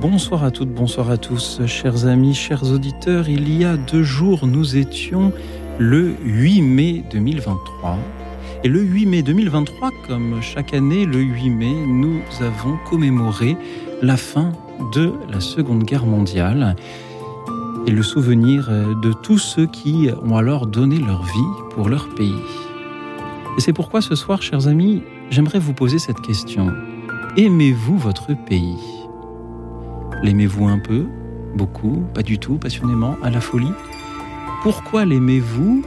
Bonsoir à toutes, bonsoir à tous, chers amis, chers auditeurs. Il y a deux jours, nous étions le 8 mai 2023. Et le 8 mai 2023, comme chaque année, le 8 mai, nous avons commémoré la fin de la Seconde Guerre mondiale et le souvenir de tous ceux qui ont alors donné leur vie pour leur pays. Et c'est pourquoi ce soir, chers amis, j'aimerais vous poser cette question. Aimez-vous votre pays? L'aimez-vous un peu Beaucoup Pas du tout Passionnément À la folie? Pourquoi l'aimez-vous?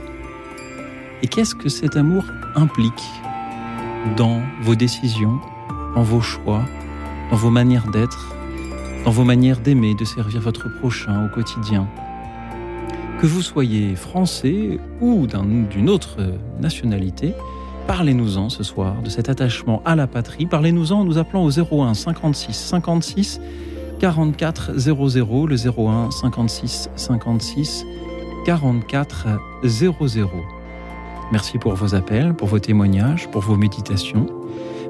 Et qu'est-ce que cet amour implique dans vos décisions, dans vos choix, dans vos manières d'être, dans vos manières d'aimer, de servir votre prochain au quotidien? Que vous soyez français ou d'une autre nationalité, parlez-nous-en ce soir de cet attachement à la patrie. Parlez-nous-en en nous appelant au 01 56 56 44 00, le 01 56 56 44 00. Merci pour vos appels, pour vos témoignages, pour vos méditations.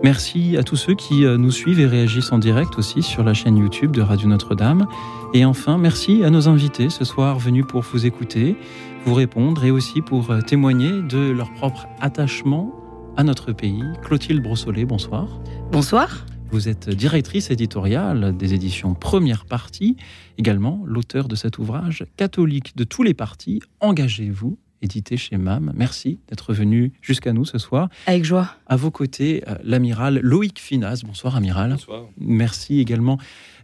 Merci à tous ceux qui euh, nous suivent et réagissent en direct aussi sur la chaîne YouTube de Radio Notre-Dame. Et enfin, merci à nos invités ce soir venus pour vous écouter, vous répondre et aussi pour euh, témoigner de leur propre attachement à notre pays. Clotilde Brossolet, bonsoir. Bonsoir. Vous êtes directrice éditoriale des éditions Première Partie, également l'auteur de cet ouvrage Catholique de tous les partis, engagez-vous édité chez MAM. Merci d'être venu jusqu'à nous ce soir. Avec joie. À vos côtés, euh, l'amiral Loïc Finas. Bonsoir, amiral. Bonsoir. Merci également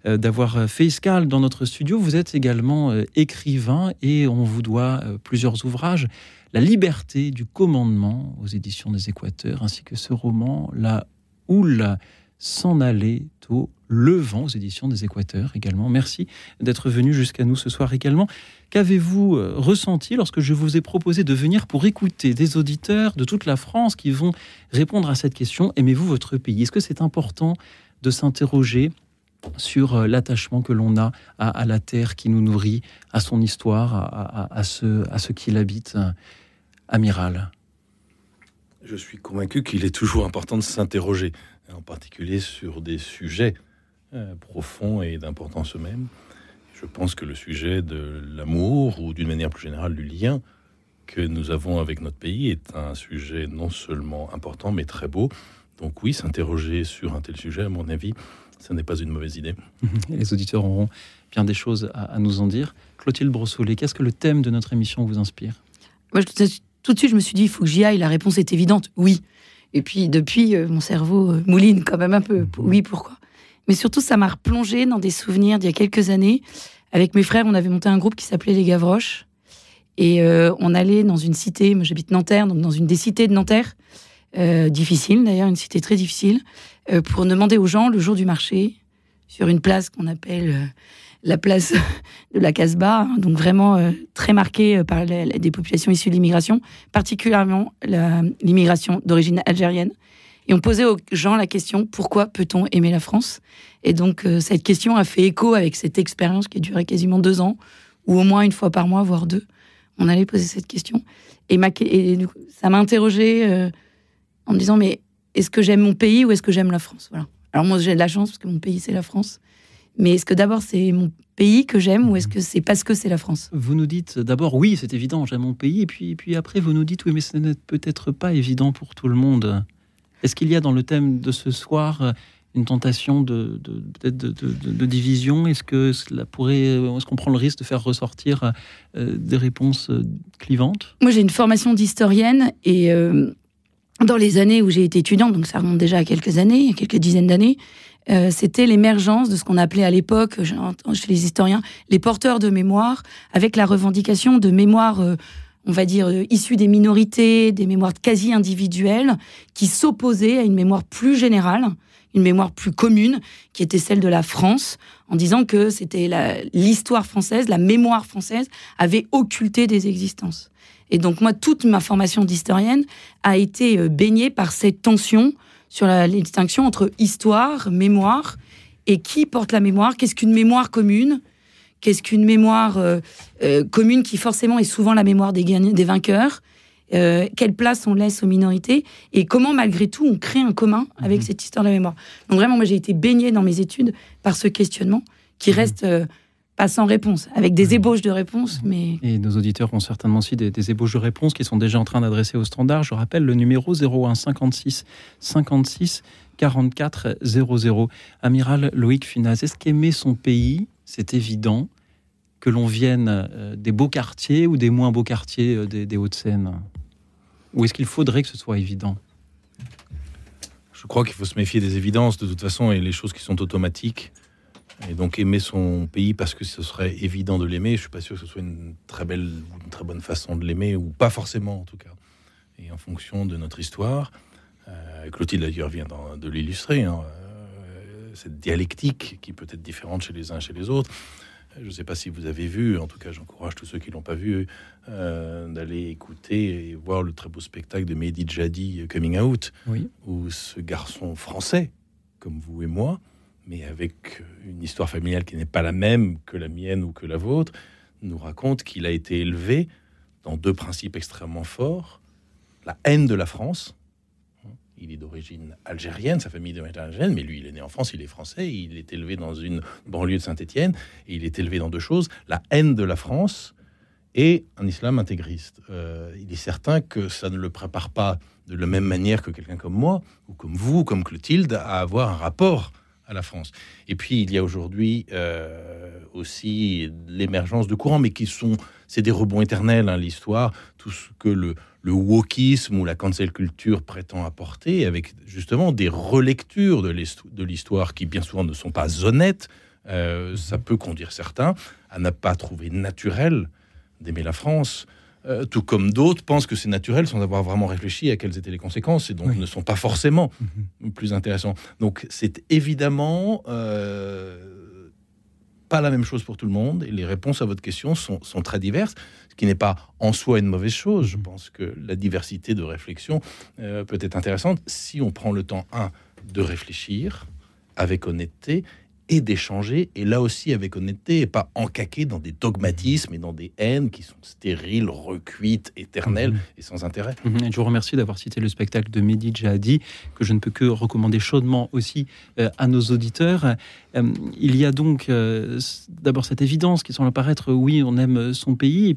euh, d'avoir fait escale dans notre studio. Vous êtes également euh, écrivain et on vous doit plusieurs ouvrages. La liberté du commandement aux éditions des Équateurs, ainsi que ce roman, La Houle s'en aller au levant aux éditions des Équateurs également. Merci d'être venu jusqu'à nous ce soir également. Qu'avez-vous euh, ressenti lorsque je vous ai proposé de venir pour écouter des auditeurs de toute la France qui vont répondre à cette question Aimez-vous votre pays? Est-ce que c'est important de s'interroger sur euh, l'attachement que l'on a à, la terre qui nous nourrit, à son histoire, à, à ce, à ce qui l'habite euh, Amiral? Je suis convaincu qu'il est toujours important de s'interroger en particulier sur des sujets euh, profonds et d'importance eux-mêmes. Je pense que le sujet de l'amour, ou d'une manière plus générale du lien que nous avons avec notre pays, est un sujet non seulement important, mais très beau. Donc oui, s'interroger sur un tel sujet, à mon avis, ce n'est pas une mauvaise idée. les auditeurs auront bien des choses à, nous en dire. Clotilde Brossolet, qu'est-ce que le thème de notre émission vous inspire? Moi, tout de suite, je me suis dit, il faut que j'y aille. La réponse est évidente, oui. Et puis depuis, euh, mon cerveau euh, mouline quand même un peu. Mhm. Oui, pourquoi? Mais surtout, ça m'a replongé dans des souvenirs d'il y a quelques années. Avec mes frères, on avait monté un groupe qui s'appelait Les Gavroches. Et euh, on allait dans une cité, moi j'habite Nanterre, donc dans une des cités de Nanterre, difficile d'ailleurs, une cité très difficile, pour demander aux gens le jour du marché, sur une place qu'on appelle la place de la Casbah, hein, donc vraiment euh, très marquée euh, par des populations issues de l'immigration, particulièrement l'immigration d'origine algérienne. Et on posait aux gens la question pourquoi peut-on aimer la France? Et donc euh, cette question a fait écho avec cette expérience qui a duré quasiment deux ans, ou au moins une fois par mois, voire deux. On allait poser cette question. Et, ça m'a interrogée en me disant mais est-ce que j'aime mon pays ou est-ce que j'aime la France? Voilà. Alors moi j'ai de la chance parce que mon pays c'est la France. Mais est-ce que d'abord c'est mon pays que j'aime ou est-ce que c'est parce que c'est la France? Vous nous dites d'abord oui, c'est évident, j'aime mon pays, et puis, puis après vous nous dites oui, mais ce n'est peut-être pas évident pour tout le monde. Est-ce qu'il y a dans le thème de ce soir une tentation de, de, division? Est-ce que cela pourrait, est-ce qu'on prend le risque de faire ressortir euh, des réponses euh, clivantes? Moi, j'ai une formation d'historienne et euh, dans les années où j'ai été étudiante, donc ça remonte déjà à quelques années, quelques dizaines d'années, euh, c'était l'émergence de ce qu'on appelait à l'époque, chez les historiens, les porteurs de mémoire, avec la revendication de mémoire, euh, on va dire, euh, issue des minorités, des mémoires quasi individuelles, qui s'opposaient à une mémoire plus générale, une mémoire plus commune, qui était celle de la France, en disant que c'était l'histoire française, la mémoire française avait occulté des existences. Et donc moi, toute ma formation d'historienne a été euh, baignée par cette tension sur la, distinction entre histoire, mémoire, et qui porte la mémoire, qu'est-ce qu'une mémoire commune, qu'est-ce qu'une mémoire euh, euh, commune qui forcément est souvent la mémoire des, des vainqueurs, quelle place on laisse aux minorités, et comment malgré tout on crée un commun avec mhm. cette histoire de la mémoire? Donc vraiment, moi j'ai été baignée dans mes études par ce questionnement qui mhm. reste pas sans réponse, avec des ébauches de réponses. Mais... Et nos auditeurs ont certainement aussi des, ébauches de réponses qui sont déjà en train d'adresser au standard. Je rappelle le numéro 01 56 56 44 00. Amiral Loïc Funaz, est-ce qu'aimer son pays, c'est évident que l'on vienne euh, des beaux quartiers ou des moins beaux quartiers euh, des, des Hauts-de-Seine? Ou est-ce qu'il faudrait que ce soit évident? Je crois qu'il faut se méfier des évidences de toute façon et les choses qui sont automatiques. Et donc aimer son pays parce que ce serait évident de l'aimer, je suis pas sûr que ce soit une très belle, une très bonne façon de l'aimer, ou pas forcément en tout cas. Et en fonction de notre histoire, euh, Clotilde d'ailleurs vient de l'illustrer, hein, euh, cette dialectique qui peut être différente chez les uns et chez les autres. Je ne sais pas si vous avez vu, en tout cas j'encourage tous ceux qui l'ont pas vu euh, d'aller écouter et voir le très beau spectacle de Mehdi Jadi Coming Out, oui. où ce garçon français, comme vous et moi, mais avec une histoire familiale qui n'est pas la même que la mienne ou que la vôtre, nous raconte qu'il a été élevé dans deux principes extrêmement forts. La haine de la France. Il est d'origine algérienne, sa famille est d'origine algérienne, mais lui, il est né en France, il est français, il est élevé dans une banlieue de Saint-Étienne, et il est élevé dans deux choses, la haine de la France et un islam intégriste. Euh, il est certain que ça ne le prépare pas de la même manière que quelqu'un comme moi, ou comme vous, comme Clotilde, à avoir un rapport à la France. Et puis il y a aujourd'hui euh, aussi l'émergence de courants, mais qui sont, c'est des rebonds éternels, hein, l'histoire, tout ce que le, le wokisme ou la cancel culture prétend apporter, avec justement des relectures de l'histoire qui bien souvent ne sont pas honnêtes, euh, ça peut conduire certains à ne pas trouver naturel d'aimer la France. Euh, tout comme d'autres pensent que c'est naturel sans avoir vraiment réfléchi à quelles étaient les conséquences et donc ne sont pas forcément mhm. plus intéressants. Donc c'est évidemment euh, pas la même chose pour tout le monde et les réponses à votre question sont, très diverses, ce qui n'est pas en soi une mauvaise chose. Je mhm. pense que la diversité de réflexion euh, peut être intéressante si on prend le temps, un, de réfléchir avec honnêteté et d'échanger, et là aussi avec honnêteté, et pas encaquer dans des dogmatismes et dans des haines qui sont stériles, recuites, éternelles mhm. et sans intérêt. Mhm. je vous remercie d'avoir cité le spectacle de Mehdi Jahadi, que je ne peux que recommander chaudement aussi euh, à nos auditeurs. Euh, il y a donc euh, d'abord cette évidence qui semble apparaître, oui, on aime son pays, et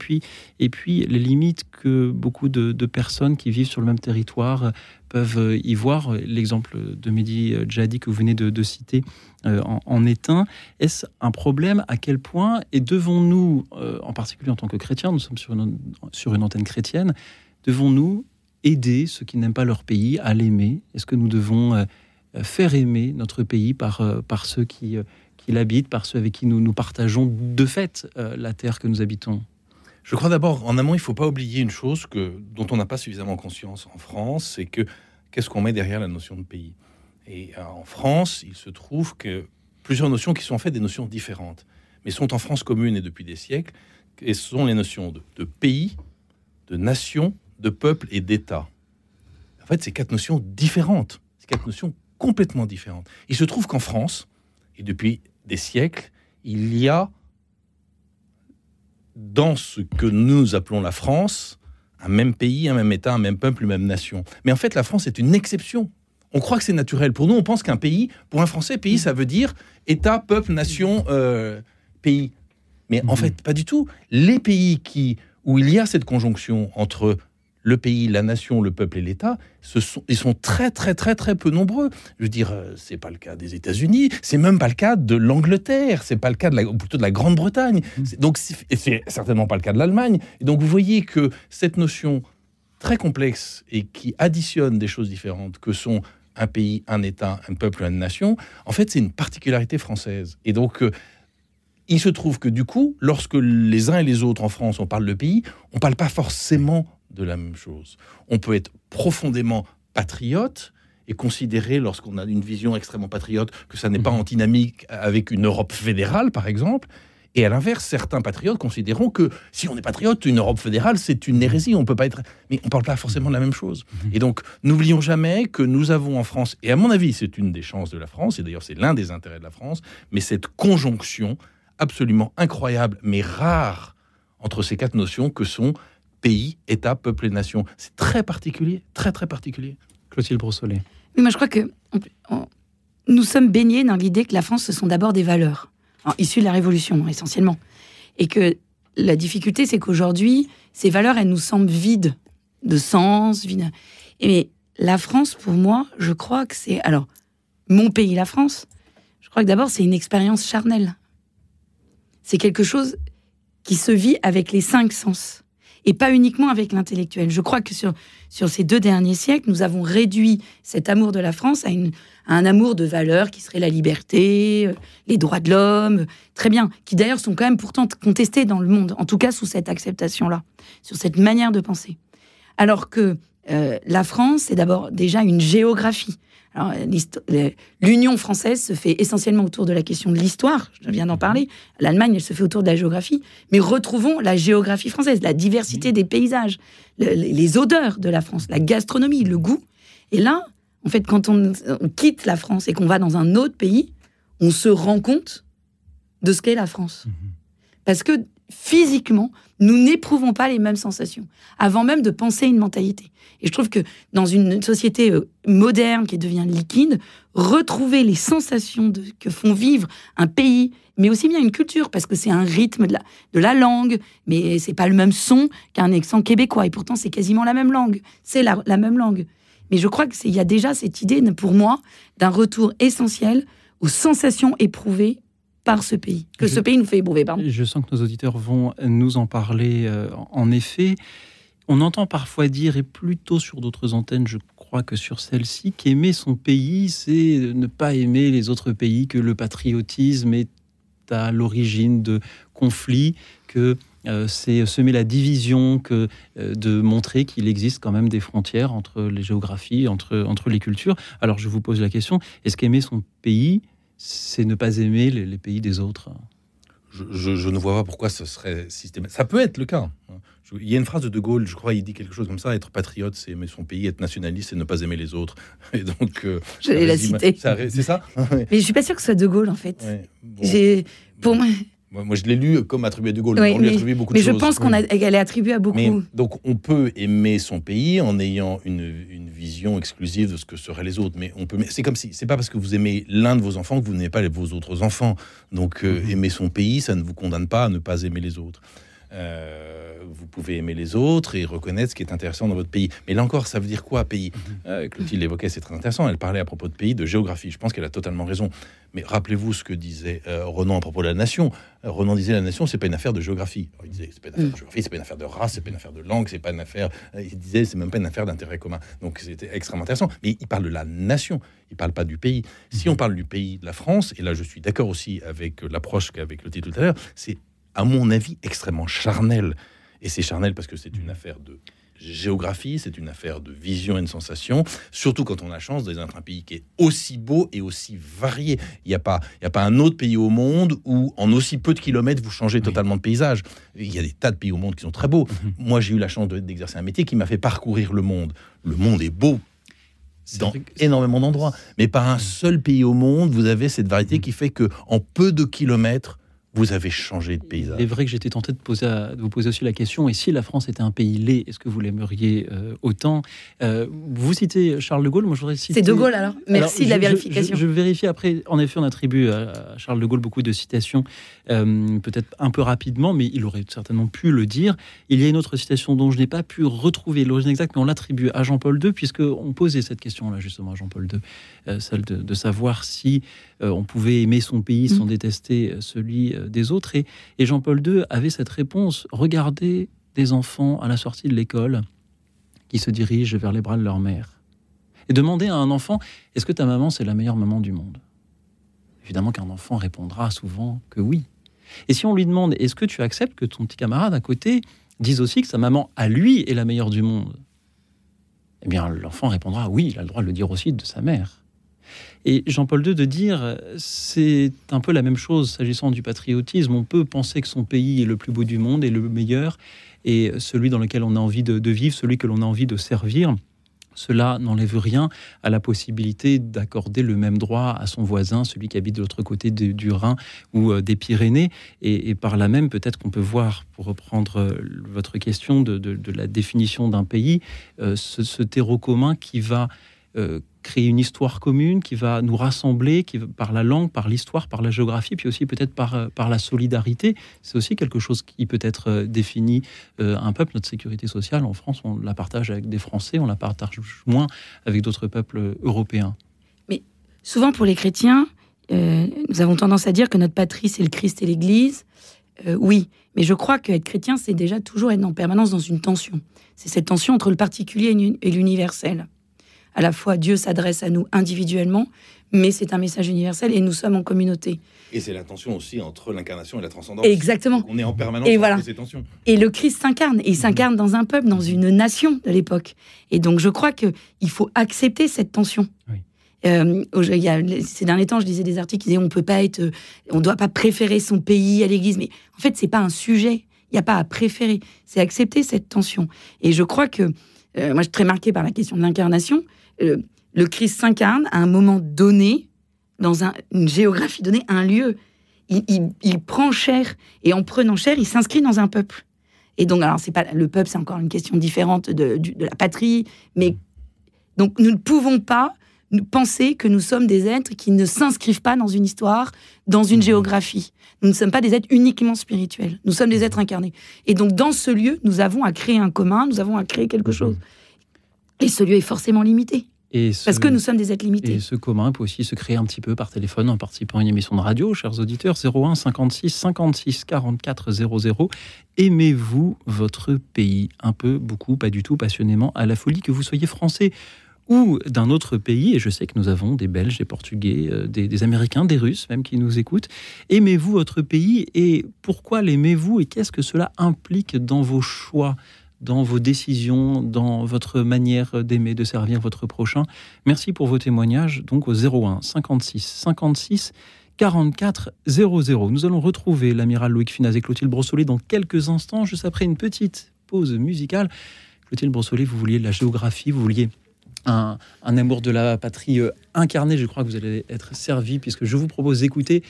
puis, les limites que beaucoup de, personnes qui vivent sur le même territoire peuvent y voir. L'exemple de Mehdi Jahadi que vous venez de, citer euh, en, est un. Est-ce un problème? À quel point? Et devons-nous, euh, en particulier en tant que chrétiens, nous sommes sur une, antenne chrétienne, devons-nous aider ceux qui n'aiment pas leur pays à l'aimer? Est-ce que nous devons euh, faire aimer notre pays par, par ceux qui, qui l'habitent, par ceux avec qui nous, nous partageons de fait la terre que nous habitons. Je crois d'abord, en amont, il ne faut pas oublier une chose que, dont on n'a pas suffisamment conscience en France, c'est que qu'est-ce qu'on met derrière la notion de pays? Et euh, en France, il se trouve que plusieurs notions qui sont en fait des notions différentes, mais sont en France commune et depuis des siècles, et ce sont les notions de, de pays, de nation, de peuple et d'État. En fait, c'est quatre notions différentes, c'est quatre notions complètement différentes. Il se trouve qu'en France, et depuis des siècles, il y a dans ce que nous appelons la France, un même pays, un même État, un même peuple, une même nation. Mais en fait, la France est une exception. On croit que c'est naturel. Pour nous, on pense qu'un pays, pour un Français, pays, ça veut dire État, peuple, nation, euh, pays. Mais en mhm. fait, pas du tout. Les pays qui, où il y a cette conjonction entre le pays, la nation, le peuple et l'État, sont, ils sont très très très très peu nombreux. Je veux dire, euh, c'est pas le cas des États-Unis, c'est même pas le cas de l'Angleterre, c'est pas le cas de la, plutôt de la Grande-Bretagne. Mm. Donc, c'est certainement pas le cas de l'Allemagne. Et donc, vous voyez que cette notion très complexe et qui additionne des choses différentes que sont un pays, un État, un peuple, une nation, en fait, c'est une particularité française. Et donc, euh, il se trouve que du coup, lorsque les uns et les autres en France, on parle de pays, on parle pas forcément de la même chose. On peut être profondément patriote est considéré lorsqu'on a une vision extrêmement patriote que ça n'est pas Mhm. antinomique avec une Europe fédérale, par exemple. Et à l'inverse, certains patriotes considéreront que si on est patriote, une Europe fédérale, c'est une hérésie. On peut pas être. Mais on parle pas forcément de la même chose. Et donc, n'oublions jamais que nous avons en France, et à mon avis, c'est une des chances de la France, et d'ailleurs, c'est l'un des intérêts de la France, mais cette conjonction absolument incroyable, mais rare, entre ces quatre notions que sont pays, État, peuple et nation. C'est très particulier, très très particulier. Clotilde Brossolet. Oui, moi, je crois que on- on- nous sommes baignés dans l'idée que la France, ce sont d'abord des valeurs, alors, issues de la Révolution, essentiellement. Et que la difficulté, c'est qu'aujourd'hui, ces valeurs, elles nous semblent vides de sens. Vides. Et la France, pour moi, je crois que c'est. Alors, mon pays, la France, je crois que d'abord, c'est une expérience charnelle. C'est quelque chose qui se vit avec les cinq sens et pas uniquement avec l'intellectuel. Je crois que sur, sur ces deux derniers siècles, nous avons réduit cet amour de la France à, un amour de valeurs qui serait la liberté, euh, les droits de l'homme, euh, très bien, qui d'ailleurs sont quand même pourtant contestés dans le monde, en tout cas sous cette acceptation-là, sur cette manière de penser. Alors que euh, la France, c'est d'abord déjà une géographie. L'Union française se fait essentiellement autour de la question de l'histoire, je viens d'en parler. L'Allemagne, elle se fait autour de la géographie. Mais retrouvons la géographie française, la diversité des paysages, le- les les odeurs de la France, la gastronomie, le goût. Et là, en fait, quand on, on quitte la France et qu'on va dans un autre pays, on se rend compte de ce qu'est la France. Parce que physiquement, nous n'éprouvons pas les mêmes sensations, avant même de penser une mentalité. Et je trouve que dans une société euh, moderne qui devient liquide, retrouver les sensations que font vivre un pays, mais aussi bien une culture, parce que c'est un rythme de la, de la langue, mais c'est pas le même son qu'un accent québécois, et pourtant c'est quasiment la même langue. C'est la, la même langue. Mais je crois qu'il y a déjà cette idée, pour moi, d'un retour essentiel aux sensations éprouvées par ce pays, que Je- ce pays nous fait éprouver. Pardon. Je sens que nos auditeurs vont nous en parler. euh, en effet, on entend parfois dire, et plutôt sur d'autres antennes, je crois que sur celle-ci, qu'aimer son pays, c'est ne pas aimer les autres pays, que le patriotisme est à l'origine de conflits, que euh, c'est semer la division, que euh, de montrer qu'il existe quand même des frontières entre les géographies, entre, entre les cultures. Alors je vous pose la question, est-ce qu'aimer son pays, c'est ne pas aimer les- les pays des autres Je, je- je ne vois pas pourquoi ce serait systématique. Ça peut être le cas. hein. Je- il y a une phrase de De Gaulle, je crois, il dit quelque chose comme ça être patriote, c'est aimer son pays, être nationaliste, c'est ne pas aimer les autres. Et donc, euh, J'allais ça la citer. C'est ça? Mais je suis pas sûre que ce soit De Gaulle, en fait. ouais. Bon. J'ai, pour moi, Moi, moi, je l'ai lu comme attribué à De Gaulle. Oui, on lui mais- attribue beaucoup mais de je choses. pense qu'on a, qu'elle est attribuée à beaucoup. Mais, donc, on peut aimer son pays en ayant une, une vision exclusive de ce que seraient les autres. Mais on peut, mais c'est comme si, c'est pas parce que vous aimez l'un de vos enfants que vous n'aimez pas les- vos autres enfants. Donc, euh, Mhm. aimer son pays, ça ne vous condamne pas à ne pas aimer les autres. Euh, vous pouvez aimer les autres et reconnaître ce qui est intéressant dans votre pays. Mais là encore, ça veut dire quoi, pays? Euh, Clotilde l'évoquait, c'est très intéressant. Elle parlait à propos de pays, de géographie. Je pense qu'elle a totalement raison. Mais rappelez-vous ce que disait euh, Renan à propos de la nation. Euh, Renan disait la nation, c'est pas une affaire de géographie. Alors, il disait c'est pas une affaire de géographie, c'est pas une affaire de race, c'est pas une affaire de langue, c'est pas une affaire. euh, Il disait c'est même pas une affaire d'intérêt commun. Donc c'était extrêmement intéressant. Mais il parle de la nation. Il parle pas du pays. Si on parle du pays de la France, et là je suis d'accord aussi avec l'approche qu'avec le titre tout à l'heure, c'est à mon avis extrêmement charnel. Et c'est charnel parce que c'est une affaire de géographie, c'est une affaire de vision et de sensation, surtout quand on a la chance d'être un pays qui est aussi beau et aussi varié. Il n'y a, pas- il y a pas un autre pays au monde où, en aussi peu de kilomètres, vous changez totalement de paysage. Il y a des tas de pays au monde qui sont très beaux. Mhm. Moi, j'ai eu la chance de- d'exercer un métier qui m'a fait parcourir le monde. Le monde est beau dans que- énormément d'endroits, mais pas un seul pays au monde, vous avez cette variété qui fait que en peu de kilomètres, vous avez changé de paysage. Il est vrai que j'étais tenté de, poser à- de vous poser aussi la question, et si la France était un pays laid, est-ce que vous l'aimeriez euh, autant? Euh, Vous citez Charles de Gaulle, moi je voudrais citer... C'est De Gaulle alors? Merci Alors, de la je- vérification. Je, je vérifie après. En effet, on attribue à Charles de Gaulle beaucoup de citations, euh, peut-être un peu rapidement, mais il aurait certainement pu le dire. Il y a une autre citation dont je n'ai pas pu retrouver l'origine exacte, mais on l'attribue à Jean-Paul II, puisqu'on posait cette question-là justement à Jean-Paul II, euh, celle de, de savoir si euh, on pouvait aimer son pays sans Mm. détester celui euh, des autres. Et, et Jean-Paul II avait cette réponse regardez des enfants à la sortie de l'école qui se dirigent vers les bras de leur mère. Et demander à un enfant est-ce que ta maman, c'est la meilleure maman du monde? Évidemment qu'un enfant répondra souvent que oui. Et si on lui demande est-ce que tu acceptes que ton petit camarade à côté dise aussi que sa maman, à lui, est la meilleure du monde? Eh bien l'enfant répondra oui, il a le droit de le dire aussi de sa mère. Et Jean-Paul II de dire, c'est un peu la même chose s'agissant du patriotisme. On peut penser que son pays est le plus beau du monde et le meilleur, et celui dans lequel on a envie de, vivre, celui que l'on a envie de servir. Cela n'enlève rien à la possibilité d'accorder le même droit à son voisin, celui qui habite de l'autre côté du Rhin ou euh, des Pyrénées. Et, par là même, peut-être qu'on peut voir, pour reprendre euh, votre question de, la définition d'un pays, euh, ce, ce terreau commun qui va créer une histoire commune qui va nous rassembler qui, par la langue, par l'histoire, par la géographie, puis aussi peut-être par, euh, la solidarité. C'est aussi quelque chose qui peut être euh, défini euh, un peuple. Notre sécurité sociale en France, on la partage avec des Français, on la partage moins avec d'autres peuples européens. Mais souvent pour les chrétiens, nous avons tendance à dire que notre patrie, c'est le Christ et l'Église. oui, mais je crois qu'être chrétien, c'est déjà toujours être en permanence dans une tension. C'est cette tension entre le particulier et l'universel à la fois Dieu s'adresse à nous individuellement, mais c'est un message universel et nous sommes en communauté. Et c'est la tension aussi entre l'incarnation et la transcendance. Exactement. on est en permanence et voilà. ces tensions. Et le Christ s'incarne, et il s'incarne dans un peuple, dans une nation de l'époque. Et donc je crois qu'il faut accepter cette tension. Euh, il y a, ces derniers temps, je lisais des articles qui disaient on peut pas être, on doit pas préférer son pays à l'Église, mais en fait c'est pas un sujet. Il n'y a pas à préférer, c'est accepter cette tension. Et je crois que euh, moi je suis très marquée par la question de l'incarnation. Le Christ s'incarne à un moment donné, dans une géographie donnée, un lieu. Il, prend chair et en prenant chair, il s'inscrit dans un peuple. Et donc, alors, c'est pas le peuple, c'est encore une question différente de, de, la patrie, mais donc nous ne pouvons pas penser que nous sommes des êtres qui ne s'inscrivent pas dans une histoire, dans une mmh. géographie. Nous ne sommes pas des êtres uniquement spirituels. Nous sommes des êtres incarnés. Et donc, dans ce lieu, nous avons à créer un commun, nous avons à créer quelque mmh. chose. Et ce lieu est forcément limité. Parce que nous sommes des êtres limités. Et ce commun peut aussi se créer un petit peu par téléphone en participant à une émission de radio, chers auditeurs, 01 56 56 44 00. Aimez-vous votre pays Un peu, beaucoup, pas du tout, passionnément, à la folie, que vous soyez français ou d'un autre pays, et je sais que nous avons des Belges, des Portugais, euh, des, des Américains, des Russes même qui nous écoutent. Aimez-vous votre pays et pourquoi l'aimez-vous et qu'est-ce que cela implique dans vos choix? Dans vos décisions, dans votre manière d'aimer, de servir votre prochain. Merci pour vos témoignages, donc au 01 56 56 44 00. Nous allons retrouver l'amiral Loïc Funaz et Clotilde Brossolet dans quelques instants, juste après une petite pause musicale. Clotilde Brossolet, vous vouliez de la géographie, vous vouliez un, un, amour de la patrie euh, incarné. Je crois que vous allez être servi puisque je vous propose d'écouter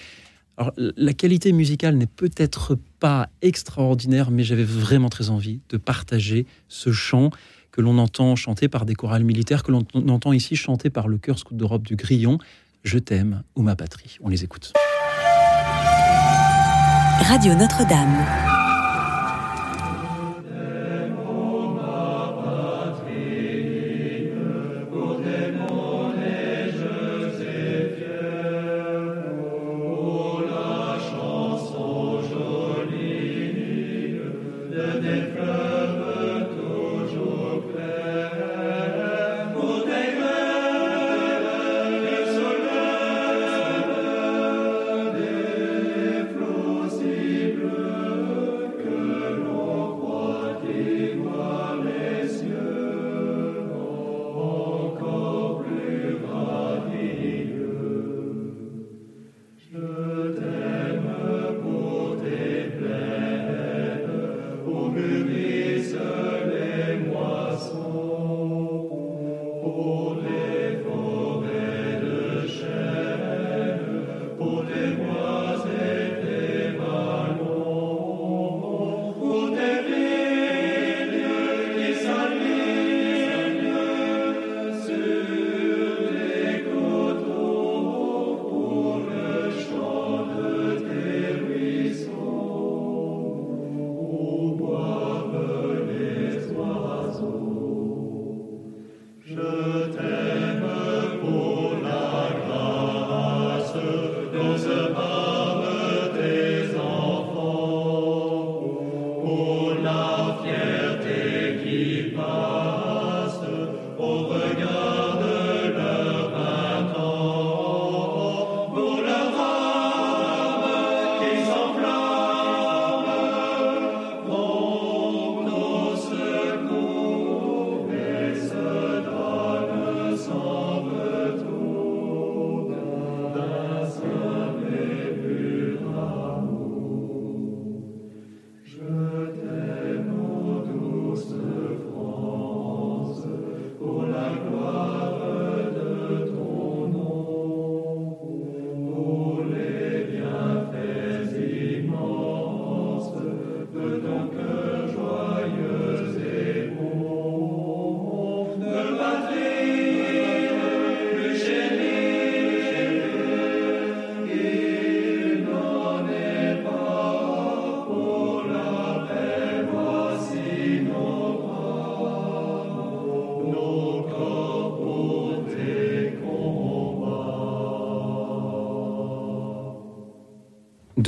la qualité musicale n'est peut-être pas extraordinaire, mais j'avais vraiment très envie de partager ce chant que l'on entend chanter par des chorales militaires, que l'on entend ici chanter par le chœur scout d'Europe du Grillon. Je t'aime ou ma patrie. On les écoute. Radio Notre-Dame.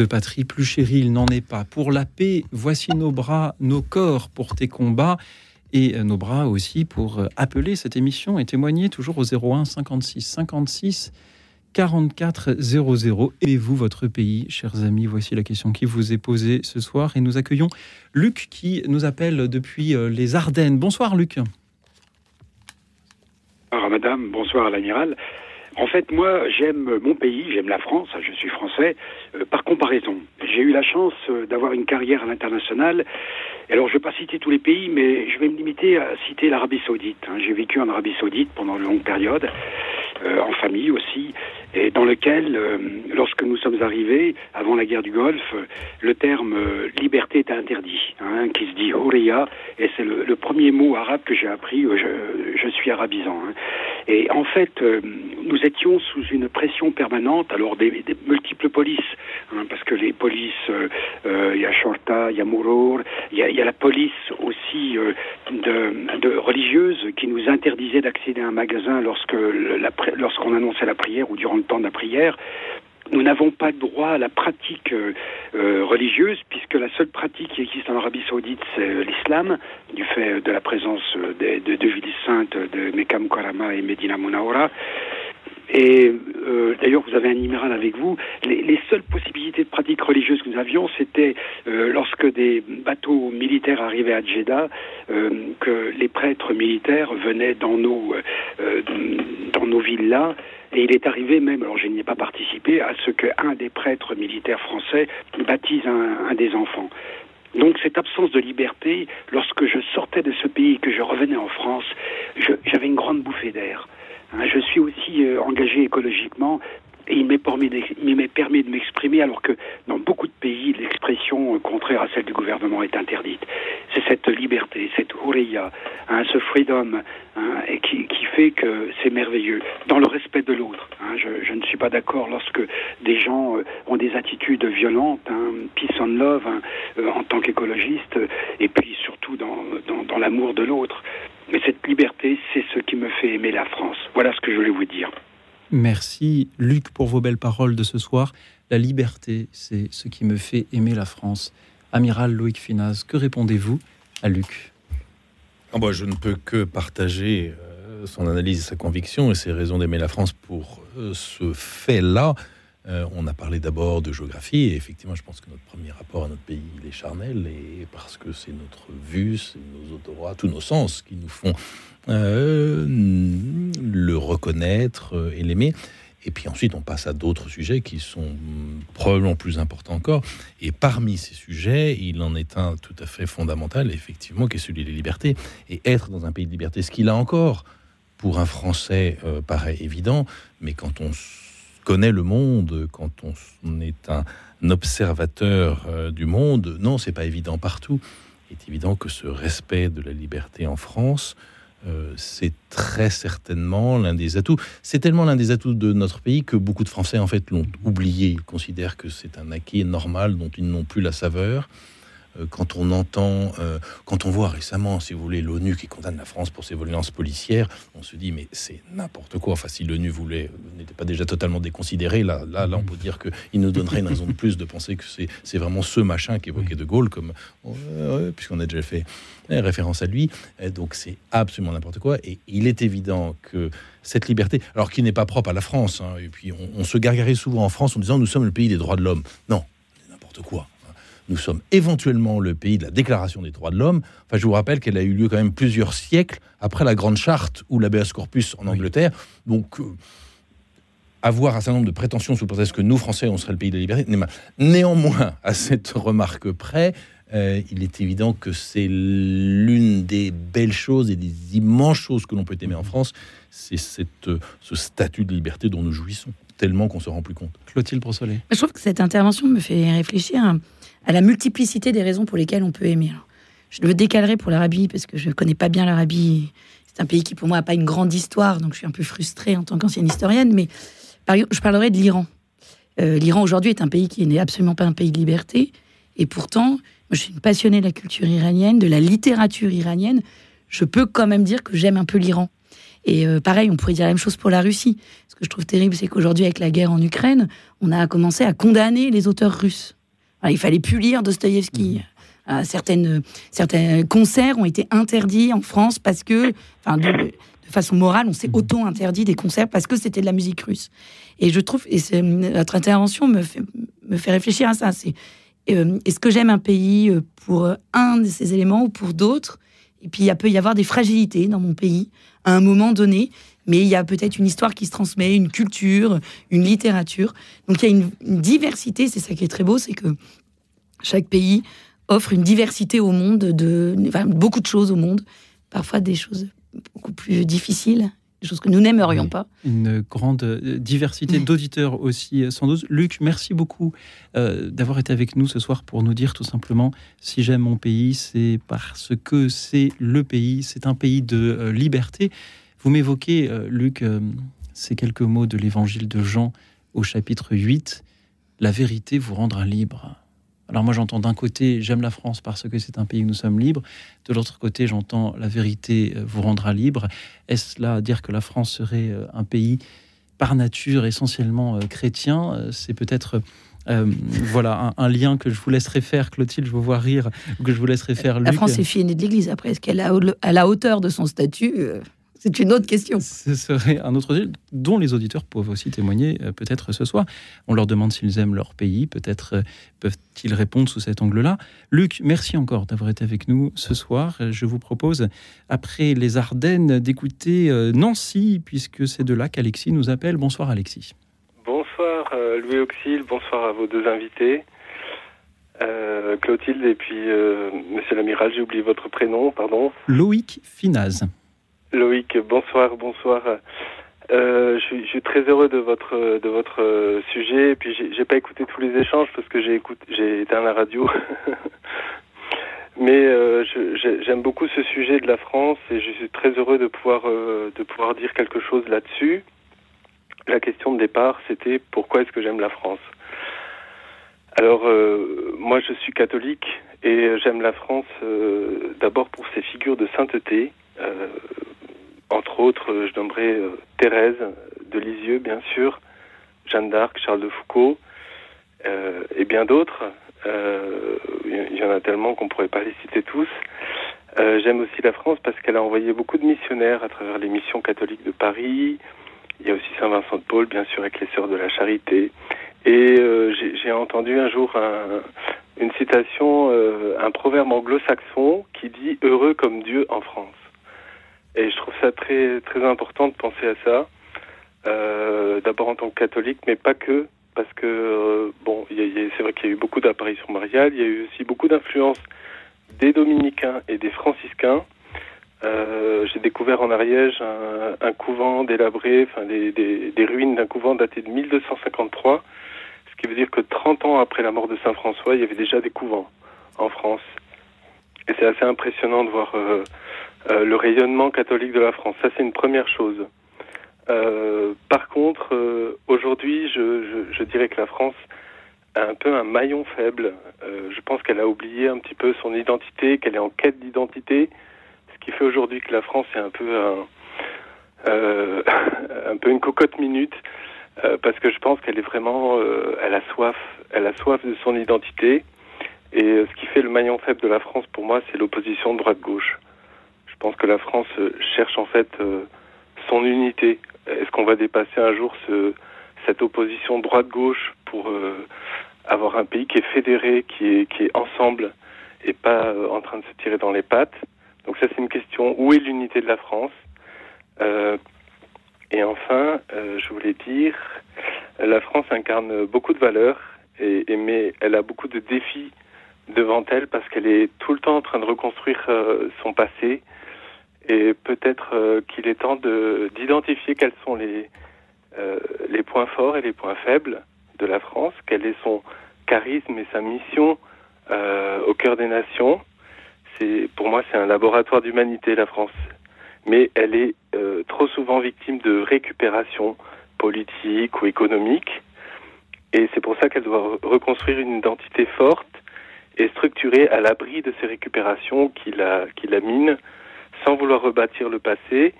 De patrie plus chérie, il n'en est pas. Pour la paix, voici nos bras, nos corps pour tes combats et nos bras aussi pour appeler cette émission et témoigner toujours au 01 56 56 44 00. Aimez-vous votre pays, chers amis? Voici la question qui vous est posée ce soir. Et nous accueillons Luc qui nous appelle depuis euh, les Ardennes. Bonsoir Luc. Bonsoir madame, bonsoir l'amiral. En fait, moi, j'aime mon pays, j'aime la France, je suis français, euh, par comparaison. J'ai eu la chance euh, d'avoir une carrière à l'international. Alors, je ne vais pas citer tous les pays, mais je vais me limiter à citer l'Arabie Saoudite. Hein. J'ai vécu en Arabie Saoudite pendant une longue période, en famille aussi et dans lequel, euh, lorsque nous sommes arrivés, avant la guerre du Golfe, le terme euh, liberté était interdit, hein, qui se dit Houria, et c'est le, premier mot arabe que j'ai appris, euh, je, je, suis arabisant. Hein. Et en fait, nous étions sous une pression permanente, alors des, des multiples polices, hein, parce que les polices, il y a Shorta, il y a Mourour, il y a, y a, la police aussi de, de religieuse qui nous interdisait d'accéder à un magasin lorsque lorsqu'on annonçait la prière ou durant le temps de la prière, nous n'avons pas droit à la pratique euh, euh, religieuse, puisque la seule pratique qui existe en Arabie Saoudite, c'est l'islam, du fait de la présence de deux villes saintes de Mecca Mukarrama et Medina Munawara. Et euh, d'ailleurs, vous avez un amiral avec vous. Les, les, seules possibilités de pratique religieuse que nous avions, c'était euh, lorsque des bateaux militaires arrivaient à Jeddah, euh, que les prêtres militaires venaient dans nos euh, dans nos villas. Et il est arrivé même, alors je n'y ai pas participé, à ce qu'un des prêtres militaires français baptise un, un des enfants. Donc cette absence de liberté, lorsque je sortais de ce pays et que je revenais en France, j'avais une grande bouffée d'air. Hein, je suis aussi euh, engagé écologiquement et il m'est permis, de m'exprimer alors que dans beaucoup de pays, l'expression euh, contraire à celle du gouvernement est interdite. C'est cette liberté, cette oureya, hein, ce freedom hein, qui, fait que c'est merveilleux, dans le respect de l'autre. Hein, je, ne suis pas d'accord lorsque des gens euh, ont des attitudes violentes, peace and love, euh, en tant qu'écologiste, et puis surtout dans l'amour de l'autre. Mais cette liberté, c'est ce qui me fait aimer la France. Voilà ce que je voulais vous dire. Merci Luc pour vos belles paroles de ce soir. La liberté, c'est ce qui me fait aimer la France. Amiral Loïc Finaz, que répondez-vous à Luc? Ah bah, Je ne peux que partager euh, son analyse, sa conviction et ses raisons d'aimer la France pour euh, ce fait-là. Euh, on a parlé d'abord de géographie, et effectivement, je pense que notre premier rapport à notre pays, est charnel, et parce que c'est notre vue, c'est nos odorats, tous nos sens qui nous font euh, le reconnaître euh, et l'aimer. Et puis ensuite, on passe à d'autres sujets qui sont probablement plus importants encore. Et parmi ces sujets, il en est un tout à fait fondamental, effectivement, qui est celui des libertés. Et être dans un pays de liberté, ce qu'il a encore, pour un Français, paraît évident. Mais quand on connaît le monde, quand on est un observateur euh, du monde, non, c'est pas évident partout. Il est évident que ce respect de la liberté en France, euh, c'est très certainement l'un des atouts. C'est tellement l'un des atouts de notre pays que beaucoup de Français en fait l'ont oublié. Ils considèrent que c'est un acquis normal dont ils n'ont plus la saveur. Euh, quand on entend, euh, quand on voit récemment, si vous voulez, l'ONU qui condamne la France pour ses violences policières, on se dit mais c'est n'importe quoi. Enfin, si l'ONU voulait n'était pas déjà totalement déconsidéré, là, là, là, on peut dire qu'il nous donnerait une raison de plus de penser que c'est vraiment ce machin qu'évoquait De Gaulle, comme euh, puisqu'on a déjà fait référence à lui. Donc c'est absolument n'importe quoi. Et il est évident que cette liberté, alors qui n'est pas propre à la France, hein, et puis on, on se gargarise souvent en France en disant nous sommes le pays des droits de l'homme. Non, n'importe quoi nous sommes éventuellement le pays de la Déclaration des droits de l'homme. Enfin, je vous rappelle qu'elle a eu lieu quand même plusieurs siècles après la Grande Charte ou l'habeas corpus en Angleterre. Donc, euh, avoir un certain nombre de prétentions sous prétexte que nous, Français, on serait le pays de la liberté. Néanmoins, à cette remarque près, euh, il est évident que c'est l'une des belles choses et des immenses choses que l'on peut aimer en France, c'est ce statut de liberté dont nous jouissons, tellement qu'on se rend plus compte. Clotilde Brossolet. Je trouve que cette intervention me fait réfléchir à la multiplicité des raisons pour lesquelles on peut aimer. je le décalerai pour l'Arabie parce que je ne connais pas bien l'Arabie. C'est un pays qui, pour moi, n'a pas une grande histoire, donc je suis un peu frustrée en tant qu'ancienne historienne. Mais je parlerai de l'Iran. Euh, L'Iran, aujourd'hui, est un pays qui n'est absolument pas un pays de liberté. Et pourtant, je suis une passionnée de la culture iranienne, de la littérature iranienne. Je peux quand même dire que j'aime un peu l'Iran. Et euh, pareil, on pourrait dire la même chose pour la Russie. Ce que je trouve terrible, c'est qu'aujourd'hui, avec la guerre en Ukraine, on a commencé à condamner les auteurs russes. Il fallait plus lire Dostoïevski. Mmh. certaines, certains concerts ont été interdits en France parce que, enfin, de, façon morale, on s'est mmh. auto-interdit des concerts parce que c'était de la musique russe. Et je trouve, et votre intervention me fait, me fait réfléchir à ça. C'est euh, est-ce que j'aime un pays euh, pour un de ces éléments ou pour d'autres? Et puis, il peut y avoir des fragilités dans mon pays à un moment donné, mais il y a peut-être une histoire qui se transmet, une culture, une littérature. Donc, il y a une, diversité, c'est ça qui est très beau, c'est que chaque pays offre une diversité au monde, de, beaucoup de choses au monde, parfois des choses beaucoup plus difficiles des choses que nous n'aimerions pas. Une grande euh, diversité d'auditeurs aussi, euh, sans doute. Luc, merci beaucoup euh, d'avoir été avec nous ce soir pour nous dire tout simplement si j'aime mon pays, c'est parce que c'est le pays, c'est un pays de liberté. Vous m'évoquez, Luc, ces quelques mots de l'évangile de Jean au chapitre 8. La vérité vous rendra libre. Alors moi j'entends d'un côté j'aime la France parce que c'est un pays où nous sommes libres, de l'autre côté j'entends la vérité euh, vous rendra libre. Est-ce là dire que la France serait euh, un pays par nature essentiellement euh, chrétien? C'est peut-être voilà un, lien que je vous laisserai faire, Clotilde, je vous vois rire, que je vous laisserai faire. La France est fille aînée de l'Église. Après, est-ce qu'elle a à la hauteur de son statut c'est une autre question. Ce serait un autre sujet dont les auditeurs peuvent aussi témoigner euh, peut-être ce soir. On leur demande s'ils aiment leur pays, peut-être euh, peuvent-ils répondre sous cet angle-là. Luc, merci encore d'avoir été avec nous ce soir. Je vous propose, après les Ardennes, d'écouter euh, Nancy, puisque c'est de là qu'Alexis nous appelle. Bonsoir Alexis. Bonsoir Louis Auxil, bonsoir à vos deux invités. Clotilde et puis Monsieur l'amiral, j'ai oublié votre prénom, pardon. Loïc Finaz. Loïc, bonsoir, bonsoir. Euh, je, suis, très heureux de votre de votre euh, sujet. Et puis j'ai pas écouté tous les échanges parce que j'ai écouté, j'ai éteint la radio. Mais euh, j'aime beaucoup ce sujet de la France et je suis très heureux de pouvoir de pouvoir dire quelque chose là-dessus. La question de départ, c'était pourquoi est-ce que j'aime la France? Alors moi, je suis catholique et j'aime la France d'abord pour ses figures de sainteté. Entre autres, je nommerai euh, Thérèse de Lisieux, bien sûr, Jeanne d'Arc, Charles de Foucault, euh, et bien d'autres. Euh, il y en a tellement qu'on ne pourrait pas les citer tous. J'aime aussi la France parce qu'elle a envoyé beaucoup de missionnaires à travers les missions catholiques de Paris. Il y a aussi Saint-Vincent de Paul, bien sûr, avec les Sœurs de la Charité. Et j'ai entendu un jour une citation, un proverbe anglo-saxon qui dit Heureux comme Dieu en France. Et je trouve ça très très important de penser à ça. Euh, D'abord en tant que catholique, mais pas que, parce que euh, bon, c'est vrai qu'il y a eu beaucoup d'apparitions mariales, il y a eu aussi beaucoup d'influence des dominicains et des franciscains. Euh, J'ai découvert en Ariège un, un couvent délabré, enfin des, des, des ruines d'un couvent daté de 1253, ce qui veut dire que 30 ans après la mort de Saint François, il y avait déjà des couvents en France. Et c'est assez impressionnant de voir euh, euh, le rayonnement catholique de la France. Ça, c'est une première chose. Euh, par contre, euh, aujourd'hui, je, je, dirais que la France a un peu un maillon faible. je pense qu'elle a oublié un petit peu son identité, qu'elle est en quête d'identité, ce qui fait aujourd'hui que la France est un peu un, un peu une cocotte minute, parce que je pense qu'elle est vraiment, elle a soif, elle a soif de son identité. Et ce qui fait le maillon faible de la France, pour moi, c'est l'opposition droite-gauche. Je pense que la France euh, cherche en fait euh, son unité. Est-ce qu'on va dépasser un jour ce, cette opposition droite-gauche pour euh, avoir un pays qui est fédéré, qui est, qui est ensemble et pas en train de se tirer dans les pattes? Donc ça c'est une question. Où est l'unité de la France? Et enfin, je voulais dire, la France incarne beaucoup de valeurs, et, mais elle a beaucoup de défis devant elle parce qu'elle est tout le temps en train de reconstruire son passé, et peut-être euh, qu'il est temps d'identifier quels sont les, euh, les points forts et les points faibles de la France, quel est son charisme et sa mission euh, au cœur des nations. Pour moi c'est un laboratoire d'humanité la France, mais elle est trop souvent victime de récupération politique ou économique, et c'est pour ça qu'elle doit reconstruire une identité forte et structurée à l'abri de ces récupérations qui la qui la minent sans vouloir rebâtir le passé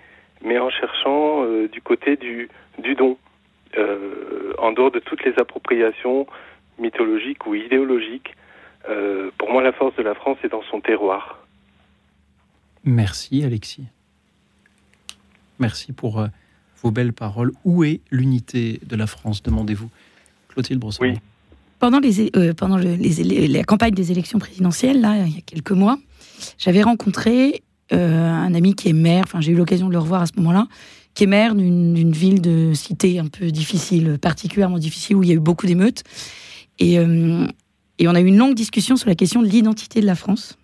mais en cherchant du côté du, du don, en dehors de toutes les appropriations mythologiques ou idéologiques. pour moi, la force de la France est dans son terroir. Merci Alexis. Merci pour euh, vos belles paroles. Où est l'unité de la France, demandez-vous? Clotilde Brosson. Oui. Pendant, les, euh, pendant les, la campagne des élections présidentielles, là, il y a quelques mois, j'avais rencontré euh, un ami qui est maire, enfin j'ai eu l'occasion de le revoir à ce moment-là, qui est maire d'une ville de cité un peu difficile, particulièrement difficile, où il y a eu beaucoup d'émeutes. Et, et on a eu une longue discussion sur la question de l'identité de la France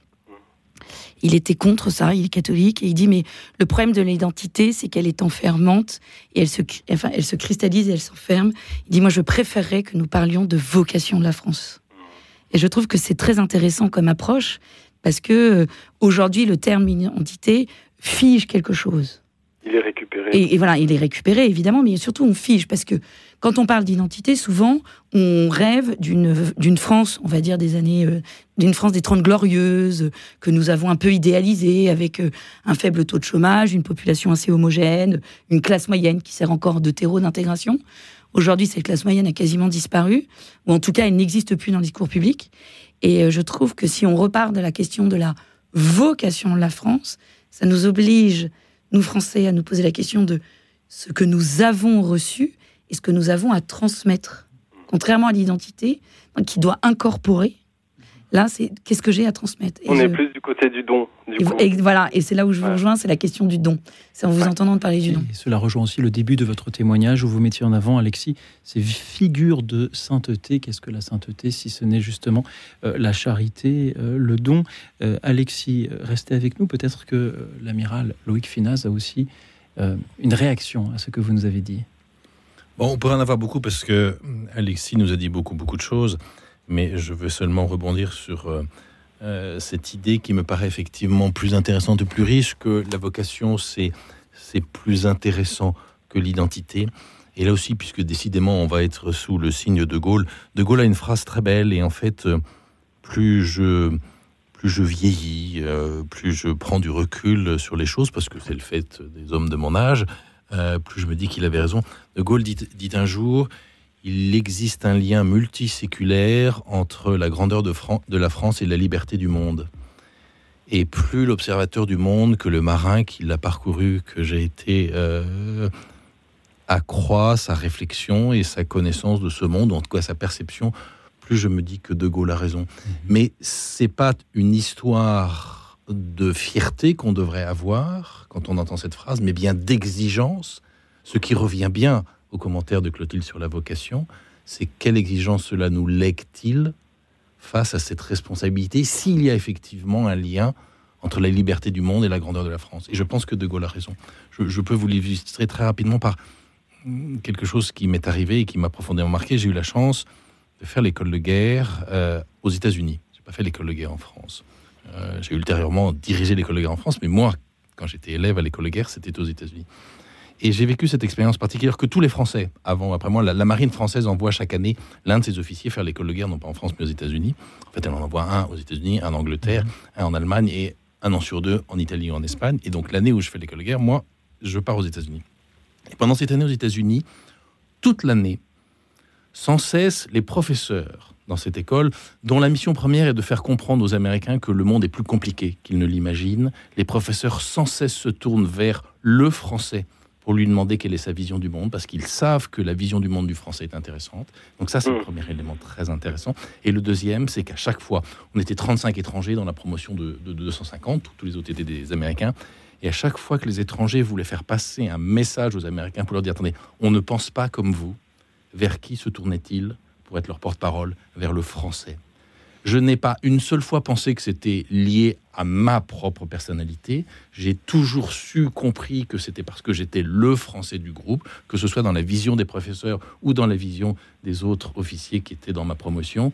il était contre ça, il est catholique, et il dit, mais le problème de l'identité, c'est qu'elle est enfermante, et elle se, enfin, elle se cristallise et elle s'enferme. Il dit, moi, je préférerais que nous parlions de vocation de la France. Et je trouve que c'est très intéressant comme approche, parce que euh, aujourd'hui, le terme identité fige quelque chose. Il est récupéré. Et, voilà, il est récupéré, évidemment, mais surtout on fige, parce que quand on parle d'identité, souvent, on rêve d'une France, on va dire, des années, euh, d'une France des Trente Glorieuses, que nous avons un peu idéalisée, avec euh, un faible taux de chômage, une population assez homogène, une classe moyenne qui sert encore de terreau d'intégration. Aujourd'hui, cette classe moyenne a quasiment disparu, ou en tout cas, elle n'existe plus dans le discours public. Et euh, je trouve que si on repart de la question de la vocation de la France, ça nous oblige nous Français, à nous poser la question de ce que nous avons reçu et ce que nous avons à transmettre. Contrairement à l'identité, qui doit incorporer, là, c'est qu'est-ce que j'ai à transmettre? On est plus du côté du don. et, voilà, et c'est là où je vous rejoins, c'est la question du don. C'est en vous entendant de parler du don. Et cela rejoint aussi le début de votre témoignage où vous mettiez en avant, Alexis, ces figures de sainteté. Qu'est-ce que la sainteté si ce n'est justement euh, la charité, euh, le don? Euh, Alexis, restez avec nous. Peut-être que l'amiral Loïc Finaz a aussi une réaction à ce que vous nous avez dit. Bon, on pourrait en avoir beaucoup parce que Alexis nous a dit beaucoup, beaucoup de choses mais je veux seulement rebondir sur euh, euh, cette idée qui me paraît effectivement plus intéressante et plus riche que la vocation, c'est plus intéressant que l'identité. Et là aussi, puisque décidément on va être sous le signe de Gaulle, De Gaulle a une phrase très belle et en fait, euh, plus je plus je vieillis, plus je prends du recul sur les choses, parce que c'est le fait des hommes de mon âge, plus je me dis qu'il avait raison. De Gaulle dit, dit un jour, il existe un lien multiséculaire entre la grandeur de, la France et la liberté du monde. Et plus l'observateur du monde que le marin qui l'a parcouru, que j'ai été, euh, accroît sa réflexion et sa connaissance de ce monde, en tout cas sa perception, plus je me dis que De Gaulle a raison. Mhm. Mais c'est pas une histoire de fierté qu'on devrait avoir quand on entend cette phrase, mais bien d'exigence, ce qui revient bien au commentaire de Clotilde sur la vocation, c'est quelle exigence cela nous lègue-t-il face à cette responsabilité s'il y a effectivement un lien entre la liberté du monde et la grandeur de la France. Et je pense que De Gaulle a raison. Je, peux vous l'illustrer très rapidement par quelque chose qui m'est arrivé et qui m'a profondément marqué. J'ai eu la chance de faire l'école de guerre euh, aux États-Unis. J'ai pas fait l'école de guerre en France. Euh, j'ai ultérieurement dirigé l'école de guerre en France, mais moi, quand j'étais élève à l'école de guerre, c'était aux États-Unis. Et j'ai vécu cette expérience particulière que tous les Français, avant, après moi, la, marine française envoie chaque année l'un de ses officiers faire l'école de guerre, non pas en France, mais aux États-Unis. En fait, elle en envoie un aux États-Unis, un en Angleterre, un en Allemagne et un an sur deux en Italie ou en Espagne. Et donc, l'année où je fais l'école de guerre, moi, je pars aux États-Unis. Et pendant cette année aux États-Unis, toute l'année, sans cesse, les professeurs dans cette école, dont la mission première est de faire comprendre aux Américains que le monde est plus compliqué qu'ils ne l'imaginent, les professeurs sans cesse se tournent vers le français pour lui demander quelle est sa vision du monde, parce qu'ils savent que la vision du monde du français est intéressante. Donc ça, c'est le mm. premier élément très intéressant. Et le deuxième, c'est qu'à chaque fois, on était 35 étrangers dans la promotion de, 250, tous les autres étaient des Américains. Et à chaque fois que les étrangers voulaient faire passer un message aux Américains pour leur dire, attendez, on ne pense pas comme vous, vers qui se tournait-il pour être leur porte-parole? Vers le français. Je n'ai pas une seule fois pensé que c'était lié à ma propre personnalité. J'ai toujours su, compris que c'était parce que j'étais le français du groupe, que ce soit dans la vision des professeurs ou dans la vision des autres officiers qui étaient dans ma promotion.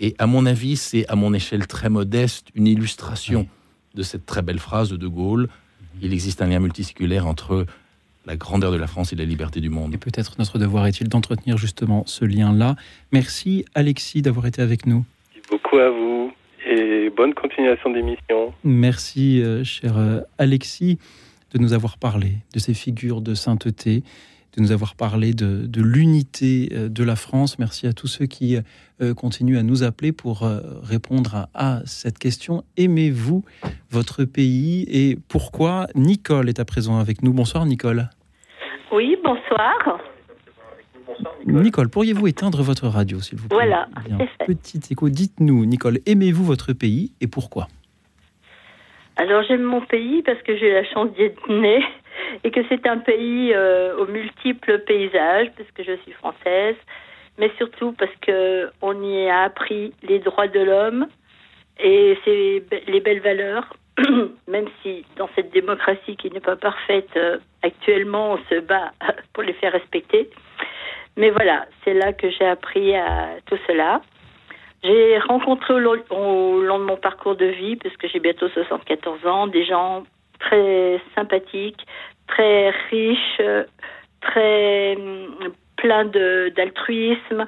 Et à mon avis, c'est à mon échelle très modeste une illustration de cette très belle phrase de De Gaulle. Il existe un lien multiséculaire entre la grandeur de la France et la liberté du monde. Et peut-être notre devoir est-il d'entretenir justement ce lien-là. Merci Alexis d'avoir été avec nous beaucoup à vous et bonne continuation d'émission. Merci, euh, cher euh, Alexis. de nous avoir parlé de ces figures de sainteté, de nous avoir parlé de, l'unité euh, de la France. Merci à tous ceux qui euh, continuent à nous appeler pour euh, répondre à, cette question. Aimez-vous votre pays et pourquoi Nicole est à présent avec nous? Bonsoir Nicole. Oui, bonsoir. Nicole, pourriez-vous éteindre votre radio, s'il vous plaît Voilà. Petit écho. Dites-nous, Nicole, aimez-vous votre pays et pourquoi Alors, j'aime mon pays parce que j'ai la chance d'y être née et que c'est un pays euh, aux multiples paysages, parce que je suis française, mais surtout parce que on y a appris les droits de l'homme et les belles valeurs, même si dans cette démocratie qui n'est pas parfaite euh, actuellement, on se bat pour les faire respecter. Mais voilà, c'est là que j'ai appris à tout cela. J'ai rencontré au long de mon parcours de vie, puisque j'ai bientôt 74 ans, des gens très sympathiques, très riche, très mm, plein d'altruisme.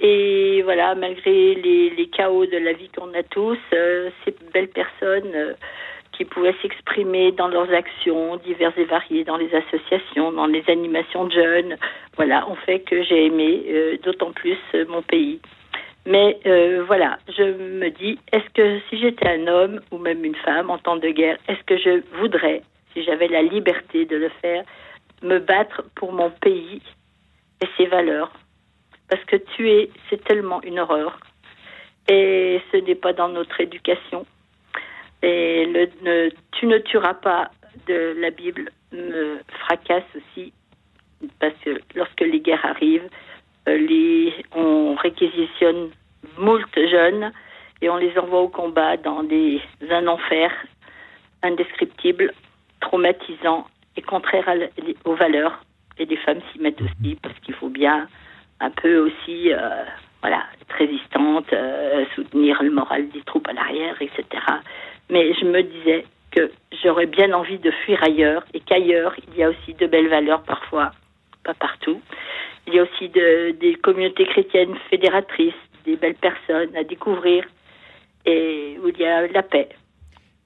Et voilà, malgré les, chaos de la vie qu'on a tous, euh, ces belles personnes euh, qui pouvaient s'exprimer dans leurs actions diverses et variées, dans les associations, dans les animations de jeunes, voilà, ont fait que j'ai aimé euh, d'autant plus mon pays. Mais voilà, je me dis, est-ce que si j'étais un homme ou même une femme en temps de guerre, est-ce que je voudrais si j'avais la liberté de le faire, me battre pour mon pays et ses valeurs? Parce que tuer, c'est tellement une horreur. Et ce n'est pas dans notre éducation. Et le tu ne tueras pas de la Bible me fracasse aussi, parce que lorsque les guerres arrivent, euh, les, on réquisitionne moult jeunes et on les envoie au combat dans des, un enfer indescriptible traumatisant et contraire aux valeurs. Et les femmes s'y mettent aussi parce qu'il faut bien un peu aussi euh, voilà, être résistante, euh, soutenir le moral des troupes à l'arrière, etc. Mais je me disais que j'aurais bien envie de fuir ailleurs et qu'ailleurs, il y a aussi de belles valeurs parfois, pas partout. Il y a aussi de, des communautés chrétiennes fédératrices, des belles personnes à découvrir et où il y a la paix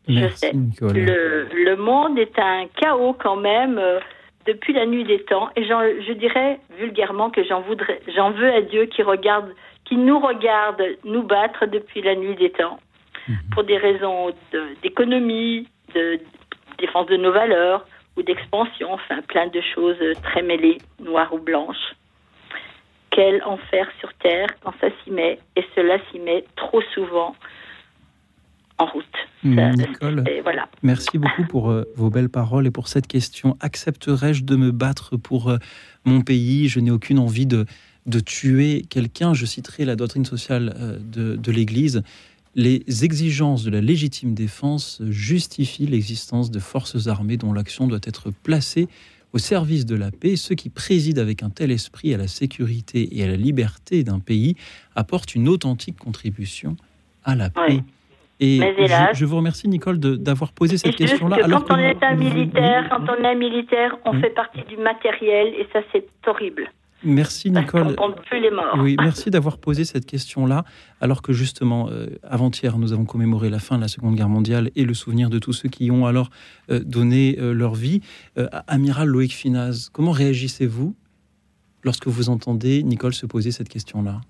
je sais. Le, le, monde est un chaos quand même euh, depuis la nuit des temps. Et je dirais vulgairement que j'en voudrais, j'en veux à Dieu qui regarde, qui nous regarde nous battre depuis la nuit des temps mhm. pour des raisons d'économie, de, défense de nos valeurs ou d'expansion, enfin plein de choses très mêlées, noires ou blanches. Quel enfer sur terre quand ça s'y met, et cela s'y met trop souvent en route. Nicole, voilà. merci beaucoup pour euh, vos belles paroles et pour cette question. Accepterais-je de me battre pour euh, mon pays? Je n'ai aucune envie de, de tuer quelqu'un. Je citerai la doctrine sociale euh, de, de l'Église. Les exigences de la légitime défense justifient l'existence de forces armées dont l'action doit être placée au service de la paix. Ceux qui président avec un tel esprit à la sécurité et à la liberté d'un pays apportent une authentique contribution à la paix. Et je, vous remercie, Nicole, d'avoir posé cette question-là. Alors quand on est un militaire, quand on est militaire, on fait partie du matériel et ça, c'est horrible. Merci Nicole. On compte plus les morts. Oui, merci d'avoir posé cette question-là, alors que justement, euh, avant-hier, nous avons commémoré la fin de la Seconde Guerre mondiale et le souvenir de tous ceux qui ont alors euh, donné euh, leur vie. Amiral Loïc Finaz, comment réagissez-vous lorsque vous entendez Nicole se poser cette question-là?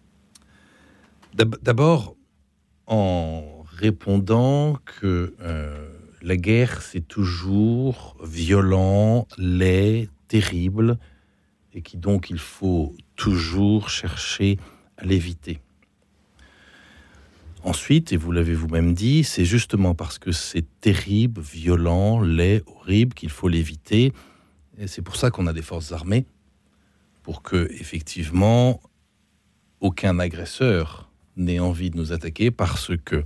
D'abord, en répondant que euh, la guerre, c'est toujours violent, laid, terrible, et qui donc il faut toujours chercher à l'éviter. Ensuite, et vous l'avez vous-même dit, c'est justement parce que c'est terrible, violent, laid, horrible qu'il faut l'éviter. Et c'est pour ça qu'on a des forces armées, pour que, effectivement, aucun agresseur n'ait envie de nous attaquer parce que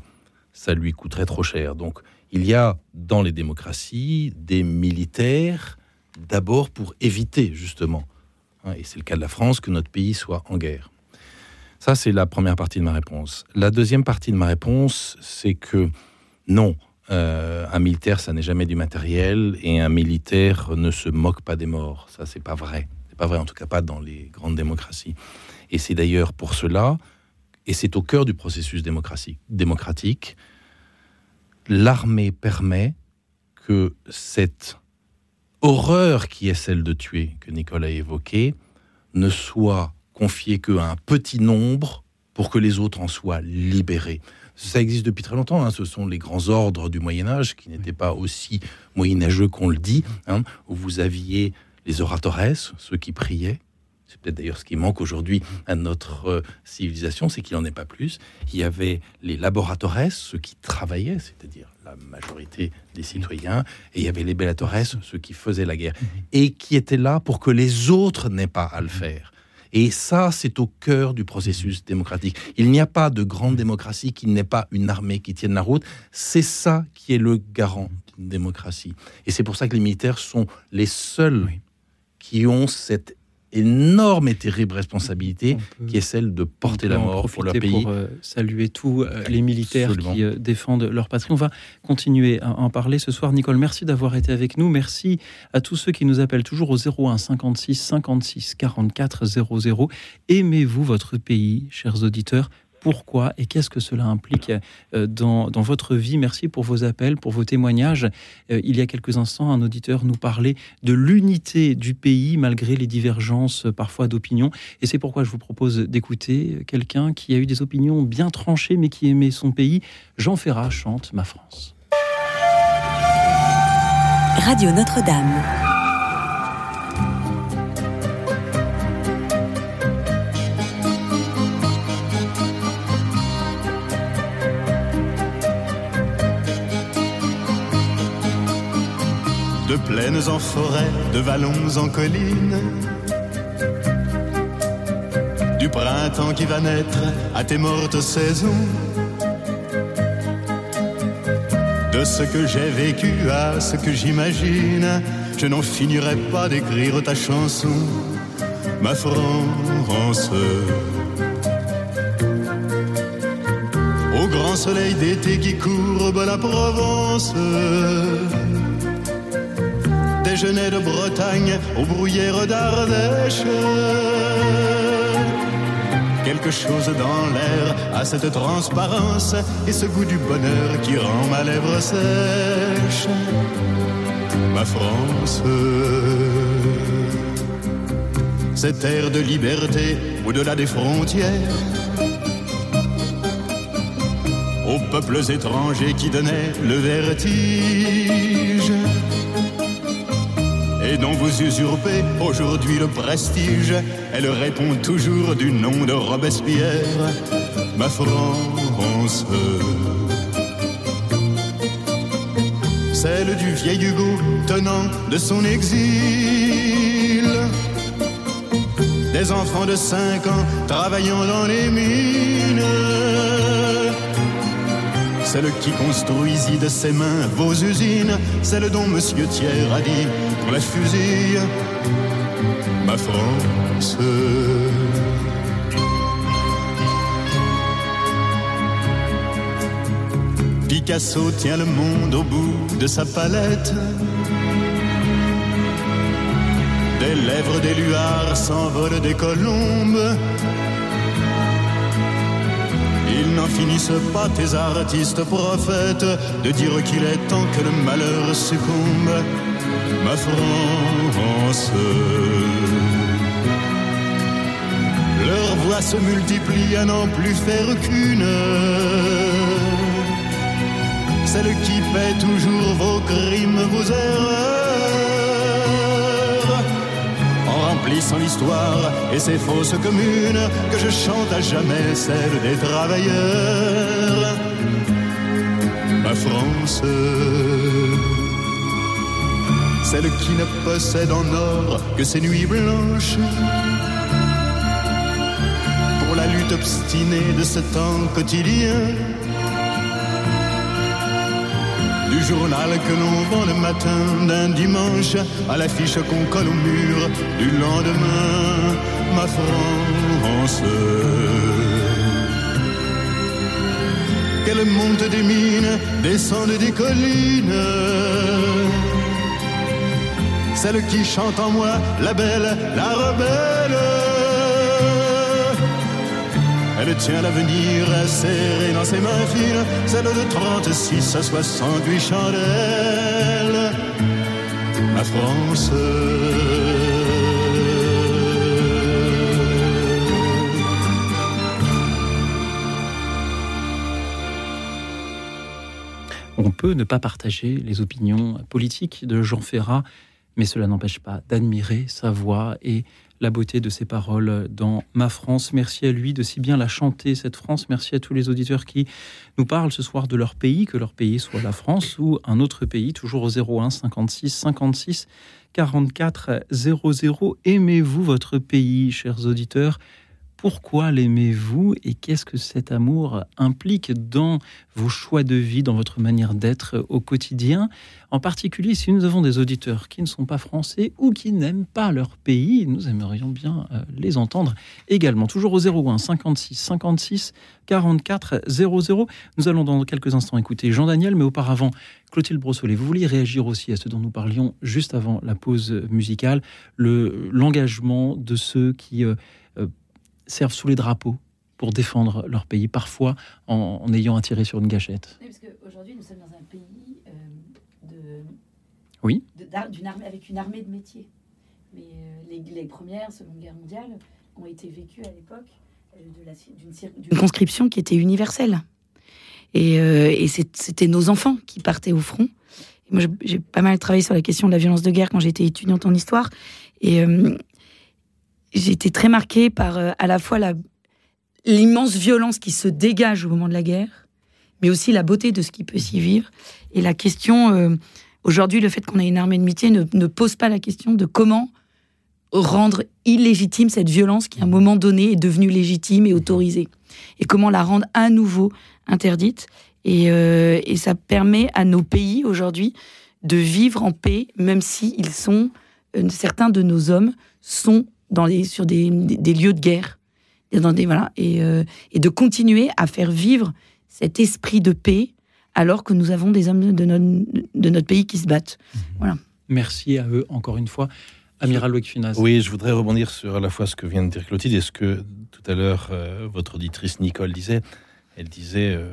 ça lui coûterait trop cher. Donc il y a dans les démocraties des militaires d'abord pour éviter justement, hein, et c'est le cas de la France, que notre pays soit en guerre. Ça, c'est la première partie de ma réponse. La deuxième partie de ma réponse, c'est que non, euh, un militaire, ça n'est jamais du matériel, et un militaire ne se moque pas des morts. Ça, c'est pas vrai. C'est pas vrai, en tout cas pas dans les grandes démocraties. Et c'est d'ailleurs pour cela, et c'est au cœur du processus démocratique, l'armée permet que cette horreur qui est celle de tuer, que Nicole a évoquée, ne soit confiée qu'à un petit nombre pour que les autres en soient libérés. Ça existe depuis très longtemps. Hein. Ce sont les grands ordres du Moyen Âge qui n'étaient pas aussi moyenâgeux qu'on le dit, hein, où vous aviez les oratores, ceux qui priaient. C'est peut-être d'ailleurs ce qui manque aujourd'hui à notre euh, civilisation, c'est qu'il n'en ait pas plus. Il y avait les laboratores, ceux qui travaillaient, c'est-à-dire la majorité des citoyens, et il y avait les bellatores, ceux qui faisaient la guerre, et qui étaient là pour que les autres n'aient pas à le faire. Et ça, c'est au cœur du processus démocratique. Il n'y a pas de grande démocratie qui n'ait pas une armée qui tienne la route. C'est ça qui est le garant d'une démocratie. Et c'est pour ça que les militaires sont les seuls qui ont cette énorme et terrible responsabilité qui est celle de porter la mort pour leur pays. Pour euh, saluer tous euh, les militaires qui euh, défendent leur patrie. On va continuer à en parler ce soir. Nicole, merci d'avoir été avec nous. Merci à tous ceux qui nous appellent toujours au 01 56 56 44 00. Aimez-vous votre pays, chers auditeurs? Pourquoi et qu'est-ce que cela implique euh, dans, votre vie. Merci pour vos appels, pour vos témoignages. Euh, il y a quelques instants, un auditeur nous parlait de l'unité du pays malgré les divergences euh, parfois d'opinion. Et c'est pourquoi je vous propose d'écouter quelqu'un qui a eu des opinions bien tranchées mais qui aimait son pays. Jean Ferrat chante Ma France. Radio Notre-Dame. De plaines en forêt, de vallons en collines. Du printemps qui va naître à tes mortes saisons. De ce que j'ai vécu à ce que j'imagine, je n'en finirai pas d'écrire ta chanson, ma France. Au grand soleil d'été qui courbe la Provence déjeuner de Bretagne aux bruyères d'Ardèche. Quelque chose dans l'air a cette transparence et ce goût du bonheur qui rend ma lèvre sèche. Ma France, cette air de liberté au-delà des frontières. Aux peuples étrangers qui donnaient le vertige vous usurpez aujourd'hui le prestige. Elle répond toujours du nom de Robespierre, ma France. Celle du vieil Hugo tenant de son exil. Des enfants de 5 ans travaillant dans les mines celle qui construisit de ses mains vos usines, celle dont Monsieur Thiers a dit pour la fusille, ma France. Picasso tient le monde au bout de sa palette. Des lèvres des luards s'envolent des colombes n'en finissent pas tes artistes prophètes de dire qu'il est temps que le malheur succombe, ma France. Leurs voix se multiplient à n'en plus faire qu'une. Celle qui paie toujours vos crimes, vos erreurs remplissant l'histoire et ses fausses communes, que je chante à jamais celle des travailleurs. Ma France, celle qui ne possède en or que ses nuits blanches. Pour la lutte obstinée de ce temps quotidien du journal que l'on vend le matin d'un dimanche à l'affiche qu'on colle au mur du lendemain, ma France. Qu'elle monte des mines, descende des collines. Celle qui chante en moi, la belle, la rebelle elle tient l'avenir serré dans ses mains fines, celle de 36 à 68 chandelles. ma France. On peut ne pas partager les opinions politiques de Jean Ferrat, mais cela n'empêche pas d'admirer sa voix et la beauté de ses paroles dans Ma France. Merci à lui de si bien la chanter, cette France. Merci à tous les auditeurs qui nous parlent ce soir de leur pays, que leur pays soit la France ou un autre pays, toujours au 01 56 56 44 00. Aimez-vous votre pays, chers auditeurs? Pourquoi l'aimez-vous et qu'est-ce que cet amour implique dans vos choix de vie, dans votre manière d'être au quotidien? En particulier, si nous avons des auditeurs qui ne sont pas français ou qui n'aiment pas leur pays, nous aimerions bien euh, les entendre également. Toujours au 01 56 56 44 00. Nous allons dans quelques instants écouter Jean-Daniel, mais auparavant, Clotilde Brossolet, vous vouliez réagir aussi à ce dont nous parlions juste avant la pause musicale, l'engagement de ceux qui... Euh, servent sous les drapeaux pour défendre leur pays, parfois en, ayant un tiré sur une gâchette. Oui, parce qu'aujourd'hui, nous sommes dans un pays euh, de, oui. d'une armée, avec une armée de métiers. Mais euh, les, premières, Seconde Guerre mondiale, ont été vécues à l'époque euh, d'une conscription qui était universelle. Et, et c'était nos enfants qui partaient au front. moi, j'ai pas mal travaillé sur la question de la violence de guerre quand j'étais étudiante en histoire. Et j'ai été très marquée par euh, à la fois l'immense violence qui se dégage au moment de la guerre, mais aussi la beauté de ce qui peut s'y vivre. Et la question, euh, aujourd'hui, le fait qu'on ait une armée de métier ne, ne, pose pas la question de comment rendre illégitime cette violence qui, à un moment donné, est devenue légitime et autorisée. Et comment la rendre à nouveau interdite. Et, euh, et ça permet à nos pays, aujourd'hui, de vivre en paix, même si sont, certains de nos hommes sont dans les, sur des, des, lieux de guerre. Dans des, voilà, et, euh, et, de continuer à faire vivre cet esprit de paix alors que nous avons des hommes de notre, de notre pays qui se battent. Mhm. Voilà. Merci à eux encore une fois. Amiral Loïc Funaz. Oui, je voudrais rebondir sur à la fois ce que vient de dire Clotilde et ce que tout à l'heure euh, votre auditrice Nicole disait. Elle disait euh,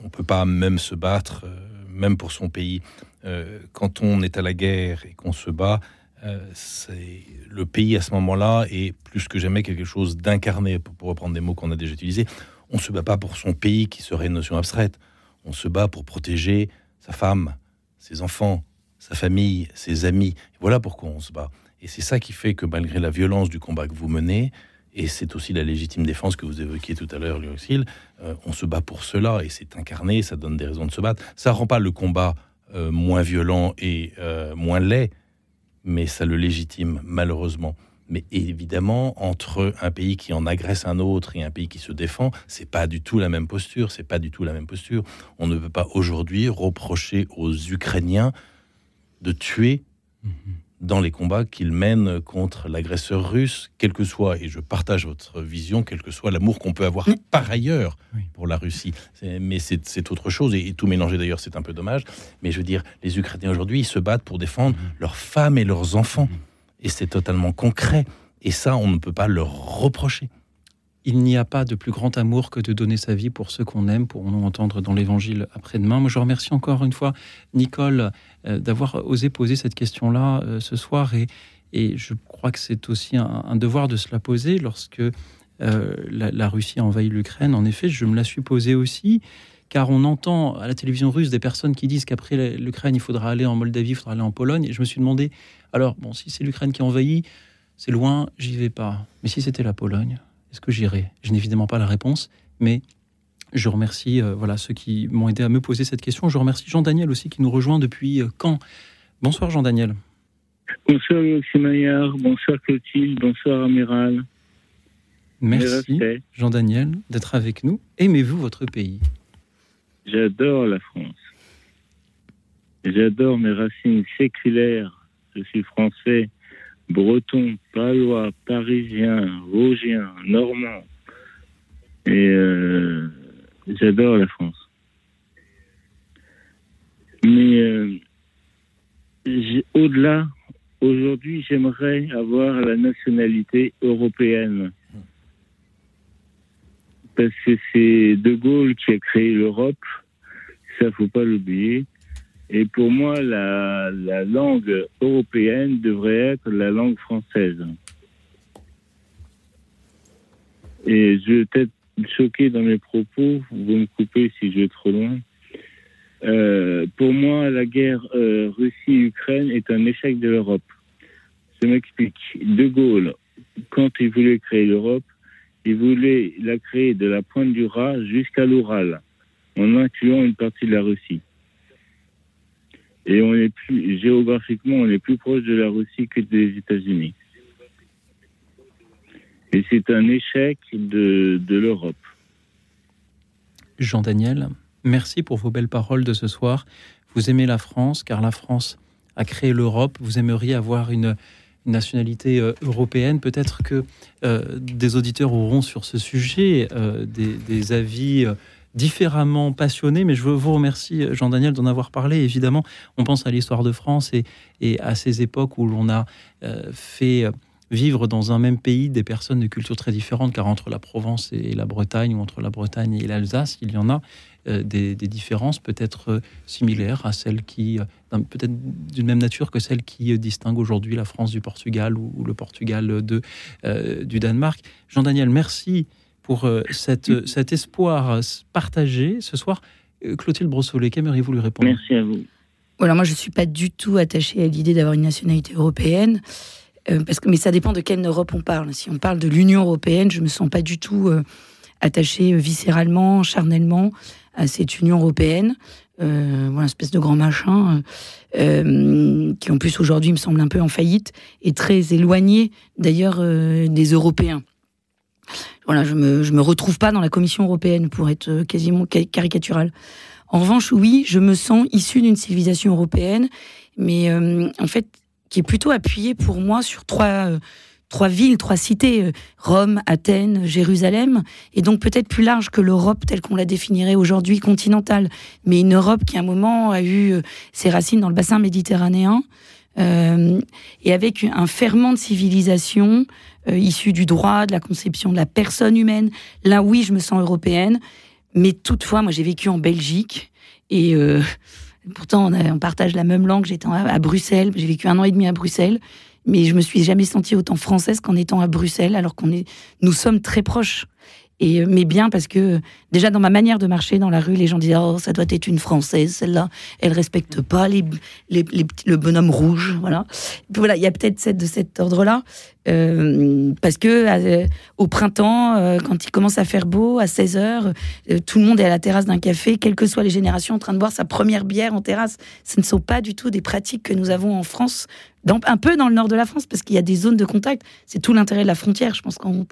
on ne peut pas même se battre, même pour son pays. quand on est à la guerre et qu'on se bat, euh, c'est le pays à ce moment-là est plus que jamais quelque chose d'incarné, pour, reprendre des mots qu'on a déjà utilisés. On ne se bat pas pour son pays qui serait une notion abstraite. On se bat pour protéger sa femme, ses enfants, sa famille, ses amis. Voilà pourquoi on se bat. Et c'est ça qui fait que malgré la violence du combat que vous menez, et c'est aussi la légitime défense que vous évoquiez tout à l'heure, Luxil, euh, on se bat pour cela et c'est incarné, ça donne des raisons de se battre. Ça rend pas le combat euh, moins violent et moins laid, mais ça le légitime, malheureusement. Mais évidemment, entre un pays qui en agresse un autre et un pays qui se défend, c'est pas du tout la même posture. C'est pas du tout la même posture. On ne peut pas aujourd'hui reprocher aux Ukrainiens de tuer mhm dans les combats qu'il mène contre l'agresseur russe, quel que soit, et je partage votre vision, quel que soit l'amour qu'on peut avoir par ailleurs pour la Russie. Mais c'est autre chose, et, tout mélanger d'ailleurs, c'est un peu dommage. Mais je veux dire, les Ukrainiens aujourd'hui, ils se battent pour défendre mm-hmm. leurs femmes et leurs enfants. Mm-hmm. Et c'est totalement concret. Et ça, on ne peut pas leur reprocher. Il n'y a pas de plus grand amour que de donner sa vie pour ceux qu'on aime, pour nous entendre dans l'évangile après-demain. Moi, je remercie encore une fois Nicole euh, d'avoir osé poser cette question-là euh, ce soir et, je crois que c'est aussi un, devoir de se la poser lorsque euh, la, Russie a envahi l'Ukraine. En effet, je me la suis posée aussi, car on entend à la télévision russe des personnes qui disent qu'après l'Ukraine, il faudra aller en Moldavie, il faudra aller en Pologne. Et je me suis demandé, alors, bon, si c'est l'Ukraine qui envahit, c'est loin, j'y vais pas. Mais si c'était la Pologne est-ce que j'irai? Je n'ai évidemment pas la réponse, mais je remercie euh, voilà ceux qui m'ont aidé à me poser cette question. Je remercie Jean-Daniel aussi qui nous rejoint depuis euh, Caen. Bonsoir Jean-Daniel. Bonsoir Maillard, bonsoir Clotilde, bonsoir Amiral. Merci Jean-Daniel d'être avec nous. Aimez-vous votre pays? J'adore la France. J'adore mes racines séculaires. Je suis français breton, palois, parisien, vosgien, normand. Et euh, j'adore la France. Mais euh, au-delà, aujourd'hui, j'aimerais avoir la nationalité européenne. Parce que c'est De Gaulle qui a créé l'Europe, ça faut pas l'oublier. Et pour moi, la, la langue européenne devrait être la langue française. Et je vais peut-être choqué dans mes propos, vous me coupez si je vais trop loin. Euh, pour moi, la guerre euh, Russie-Ukraine est un échec de l'Europe. Je m'explique. De Gaulle, quand il voulait créer l'Europe, il voulait la créer de la pointe du Raz jusqu'à l'Oural, en incluant une partie de la Russie. Et on est plus, géographiquement, on est plus proche de la Russie que des États-Unis. Et c'est un échec de, l'Europe. Jean-Daniel, merci pour vos belles paroles de ce soir. Vous aimez la France, car la France a créé l'Europe. Vous aimeriez avoir une, nationalité euh, européenne. Peut-être que euh, des auditeurs auront sur ce sujet euh, des, avis différemment passionnés, mais je veux vous remercier, Jean-Daniel, d'en avoir parlé. Évidemment, on pense à l'histoire de France et, à ces époques où l'on a fait vivre dans un même pays des personnes de cultures très différentes, car entre la Provence et la Bretagne, ou entre la Bretagne et l'Alsace, il y en a euh, des, différences peut-être euh, similaires à celles qui, euh, peut-être d'une même nature que celles qui distinguent aujourd'hui la France du Portugal ou, le Portugal du Danemark. Jean-Daniel, merci pour cette, cet espoir partagé ce soir. Clotilde Brossolet, qu'aimeriez-vous lui répondre? Merci à vous. Voilà, moi je ne suis pas du tout attachée à l'idée d'avoir une nationalité européenne. Euh, parce que, mais ça dépend de quelle Europe on parle. Si on parle de l'Union européenne, je me sens pas du tout euh, attachée euh, viscéralement, charnellement à cette Union européenne. Euh, voilà, espèce de grand machin euh, qui en plus aujourd'hui me semble un peu en faillite et très éloigné d'ailleurs euh, des Européens. Voilà, je me je me retrouve pas dans la Commission européenne pour être quasiment caricatural. En revanche, oui, je me sens issue d'une civilisation européenne, mais en fait, qui est plutôt appuyé pour moi sur trois, euh, trois villes, trois cités, euh, Rome, Athènes, Jérusalem, et donc peut-être plus large que l'Europe telle qu'on la définirait aujourd'hui continentale, mais une Europe qui à un moment a eu euh, ses racines dans le bassin méditerranéen, euh, et avec un ferment de civilisation euh, issu du droit, de la conception de la personne humaine. Là, oui, je me sens européenne, mais toutefois, moi j'ai vécu en Belgique, et... Euh, Pourtant, on, partage la même langue. J'étais à, Bruxelles. J'ai vécu un an et demi à Bruxelles. Mais je me suis jamais sentie autant française qu'en étant à Bruxelles, alors qu'on est, nous sommes très proches. Euh, mais bien parce que déjà dans ma manière de marcher dans la rue, les gens disaient oh ça doit être une française celle-là, elle respecte pas les, les, le bonhomme rouge, voilà. voilà, il y a peut-être de cet ordre-là euh, parce que euh, au printemps, quand il commence à faire beau, à 16 h tout le monde est à la terrasse d'un café, quelles que soient les générations, en train de boire sa première bière en terrasse. Ce ne sont pas du tout des pratiques que nous avons en France un peu dans le nord de la France, parce qu'il y a des zones de contact. C'est tout l'intérêt de la frontière. Je pense qu'on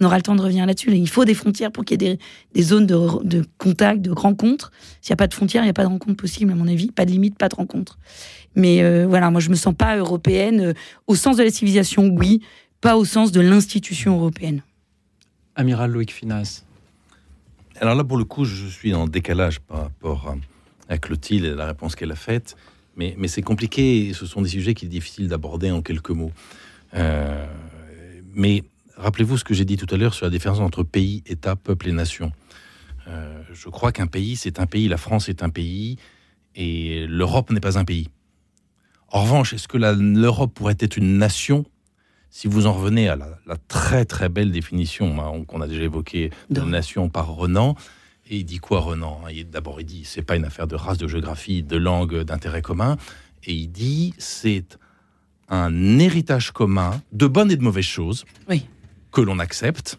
on aura le temps de revenir là-dessus. Il faut des frontières pour qu'il y ait des, des zones de, de, contact, de rencontres. S'il n'y a pas de frontières, il n'y a pas de rencontre possible, à mon avis. Pas de limite, pas de rencontre. Mais euh, voilà, moi, je me sens pas européenne. Euh, au sens de la civilisation, oui. Pas au sens de l'institution européenne. Amiral Loïc Finas. Alors là, pour le coup, je suis en décalage par rapport à Clotilde et la réponse qu'elle a faite. Mais, mais c'est compliqué. Ce sont des sujets qu'il est difficile d'aborder en quelques mots. Euh, mais rappelez-vous ce que j'ai dit tout à l'heure sur la différence entre pays, État, peuple et nation. Euh, je crois qu'un pays, c'est un pays, la France est un pays, et l'Europe n'est pas un pays. En revanche, est-ce que l'Europe pourrait être une nation? Si vous en revenez à la, la très très belle définition hein, qu'on a déjà évoquée de nation par Renan, et il dit quoi Renan? D'abord il dit c'est pas une affaire de race, de géographie, de langue, d'intérêt commun, et il dit c'est un héritage commun de bonnes et de mauvaises choses oui. Que l'on accepte,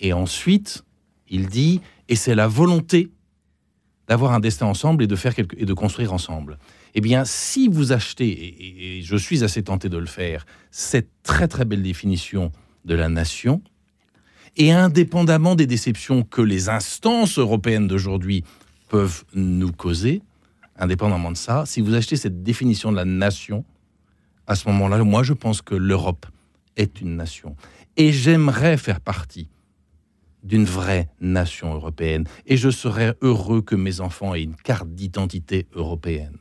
et ensuite il dit et c'est la volonté d'avoir un destin ensemble et de faire et de construire ensemble. Eh bien, si vous achetez, et, et, je suis assez tenté de le faire, cette très très belle définition de la nation, et indépendamment des déceptions que les instances européennes d'aujourd'hui peuvent nous causer, indépendamment de ça, si vous achetez cette définition de la nation, à ce moment-là, moi je pense que l'Europe est une nation. Et j'aimerais faire partie d'une vraie nation européenne. Et je serais heureux que mes enfants aient une carte d'identité européenne.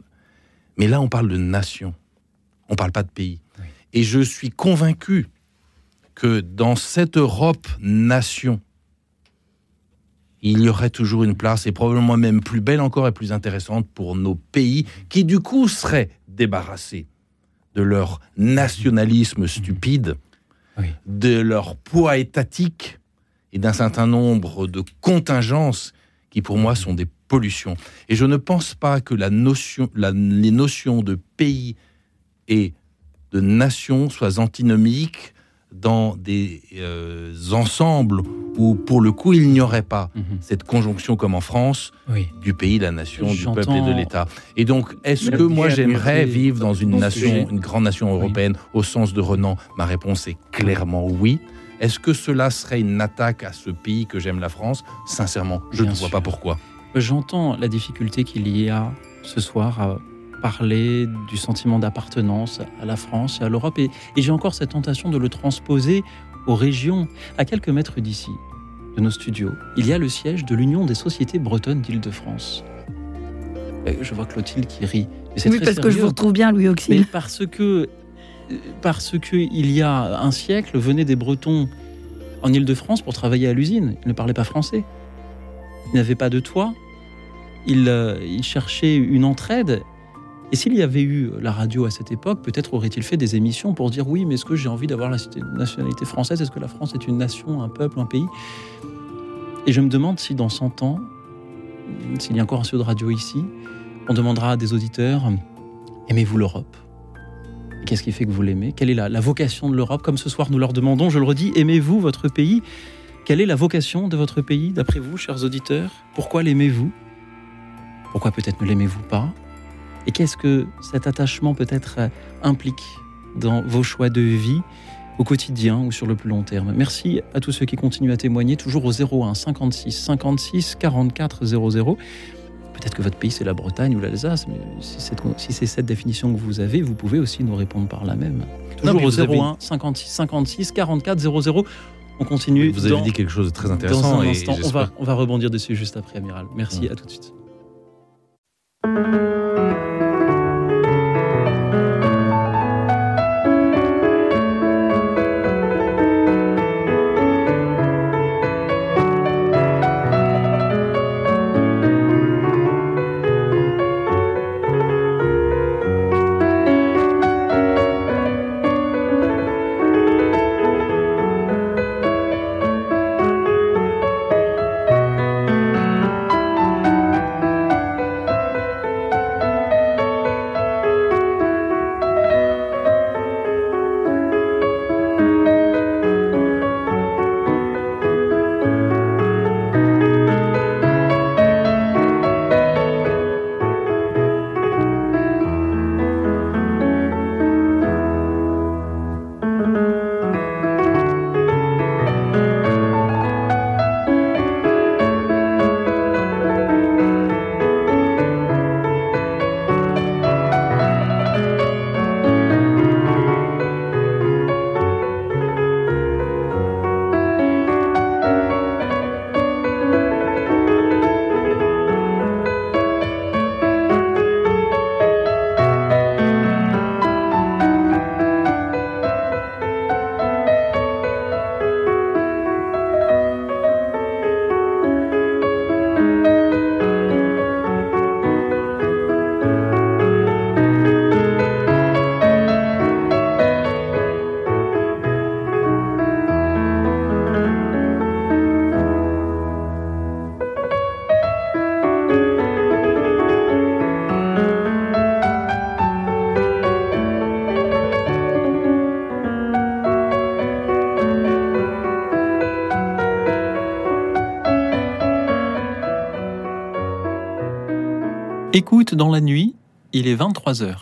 Mais là, on parle de nation. On ne parle pas de pays. Oui. Et je suis convaincu que dans cette Europe nation, il y aurait toujours une place, et probablement même plus belle encore et plus intéressante pour nos pays, qui du coup seraient débarrassés de leur nationalisme stupide, de leur poids étatique et d'un certain nombre de contingences qui pour moi sont des pollutions. Et je ne pense pas que la notion, les notions de pays et de nation soient antinomiques dans des euh, ensembles où, pour le coup, il n'y aurait pas mhm. cette conjonction comme en France du pays, de la nation, du peuple et de l'État. Et donc, est-ce que moi j'aimerais vivre dans une nation, une grande nation européenne au sens de Renan? Ma réponse est clairement oui. Est-ce que cela serait une attaque à ce pays que j'aime, la France? Sincèrement, je ne vois pas pourquoi. J'entends la difficulté qu'il y a ce soir à parler du sentiment d'appartenance à la France et à l'Europe. Et, j'ai encore cette tentation de le transposer aux régions. À quelques mètres d'ici, de nos studios, il y a le siège de l'Union des sociétés bretonnes d'Île-de-France. Je vois Clotilde qui rit. oui, parce que je vous retrouve bien, Louis Auxil. parce que, parce que il y a un siècle, venaient des Bretons en Île-de-France pour travailler à l'usine. Ils ne parlaient pas français. Ils n'avaient pas de toit. Ils, euh, ils cherchaient une entraide et s'il y avait eu la radio à cette époque, peut-être aurait-il fait des émissions pour dire oui, mais est-ce que j'ai envie d'avoir la nationalité française? Est-ce que la France est une nation, un peuple, un pays? Et je me demande si dans 100 ans, s'il y a encore un studio de radio ici, on demandera à des auditeurs aimez-vous l'Europe? Qu'est-ce qui fait que vous l'aimez? Quelle est la, la vocation de l'Europe? Comme ce soir, nous leur demandons, je le redis, aimez-vous votre pays? Quelle est la vocation de votre pays, d'après vous, chers auditeurs? Pourquoi l'aimez-vous? Pourquoi peut-être ne l'aimez-vous pas? Et qu'est-ce que cet attachement peut-être euh, implique dans vos choix de vie au quotidien ou sur le plus long terme? Merci à tous ceux qui continuent à témoigner, toujours au 01 56 56 44 00. Peut-être que votre pays c'est la Bretagne ou l'Alsace, mais si c'est cette définition que vous avez, vous pouvez aussi nous répondre par la même. Toujours au 01 56 56 44 00. On continue. vous avez dit quelque chose de très intéressant. Dans un instant, on, va, on va rebondir dessus juste après, Amiral. Merci, à tout de suite. Écoute dans la nuit, il est 23h.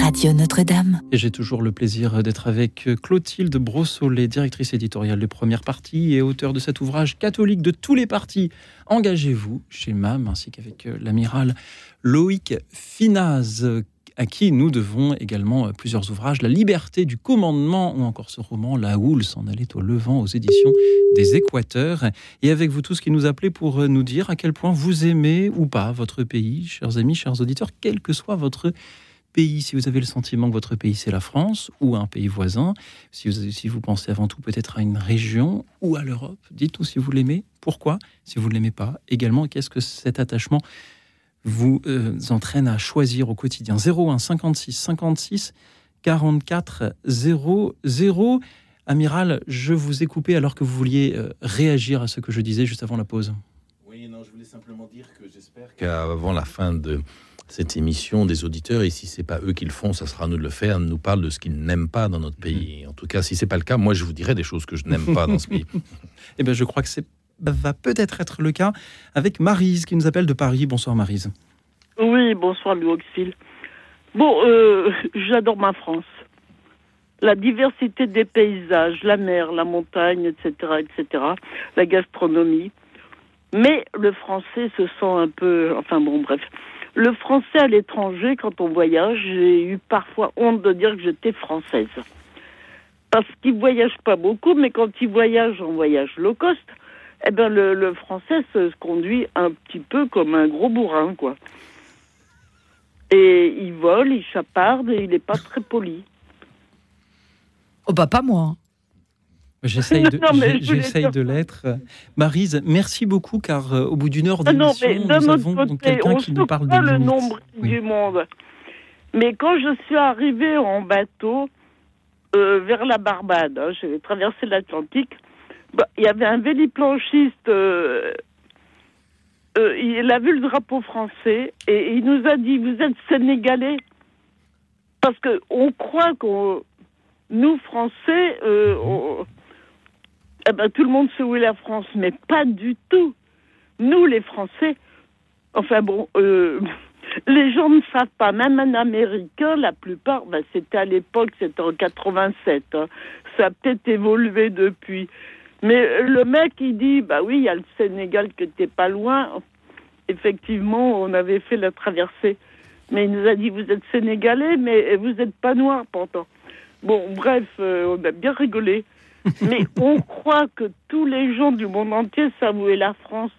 Radio Notre-Dame. Et j'ai toujours le plaisir d'être avec Clotilde Brossolet, directrice éditoriale de Première Partie et auteur de cet ouvrage catholique de tous les partis. Engagez-vous chez MAM, ainsi qu'avec l'amiral Loïc Finaz, à qui nous devons également euh, plusieurs ouvrages, La liberté du commandement ou encore ce roman La houle s'en allait au levant aux éditions des Équateurs. Et avec vous tous qui nous appelez pour euh, nous dire à quel point vous aimez ou pas votre pays, chers amis, chers auditeurs, quelle que soit votre pays, si vous avez le sentiment que votre pays c'est la France ou un pays voisin, si vous, si vous pensez avant tout peut-être à une région ou à l'Europe, dites-nous si vous l'aimez, pourquoi, si vous ne l'aimez pas, également qu'est-ce que cet attachement vous euh, entraîne à choisir au quotidien. 01 56 56 44 00. Amiral, je vous ai coupé alors que vous vouliez euh, réagir à ce que je disais juste avant la pause. Oui, non, je voulais simplement dire que j'espère qu'avant la fin de cette émission, des auditeurs, et si c'est pas eux qui le font, ça sera à nous de le faire, nous parlent de ce qu'ils n'aiment pas dans notre pays. En tout cas, si c'est pas le cas, moi je vous dirai des choses que je n'aime pas dans ce pays. eh bien, je crois que c'est va peut-être être le cas avec Marise qui nous appelle de Paris. Bonsoir Marise. Oui, bonsoir Louis Bon, euh, j'adore ma France. La diversité des paysages, la mer, la montagne, etc., etc., la gastronomie. Mais le français se sent un peu, enfin bon, bref. Le français à l'étranger, quand on voyage, j'ai eu parfois honte de dire que j'étais française. Parce qu'ils voyagent pas beaucoup, mais quand ils voyagent en voyage low cost, eh ben le, le français se conduit un petit peu comme un gros bourrin, quoi. Et il vole, il chaparde et il n'est pas très poli. Oh bah pas moi. J'essaye de, j'essaye de l'être. Marise, merci beaucoup car euh, au bout d'une heure Ah non, d'émission, d'un nous avons quelqu'un qui nous parle de pas le limites. nombre Oui. du monde. Mais quand je suis arrivée en bateau euh, vers la Barbade, hein, j'ai traversé l'Atlantique, bah, il y avait un véliplanchiste, euh, euh, il a vu le drapeau français et il nous a dit, vous êtes sénégalais Parce que on croit qu'on, nous Français, euh, eh ben, tout le monde sait où est la France, mais pas du tout. Nous, les Français, enfin bon, les gens ne savent pas. Même un Américain, la plupart, ben, c'était à l'époque, c'était en 87. hein. Ça a peut-être évolué depuis. Mais le mec, il dit, bah oui, il y a le Sénégal qui était pas loin. Effectivement, on avait fait la traversée. Mais il nous a dit, vous êtes Sénégalais, mais vous n'êtes pas noir pourtant. Bon, bref, euh, on a bien rigolé. Mais on croit que tous les gens du monde entier savent où est la France.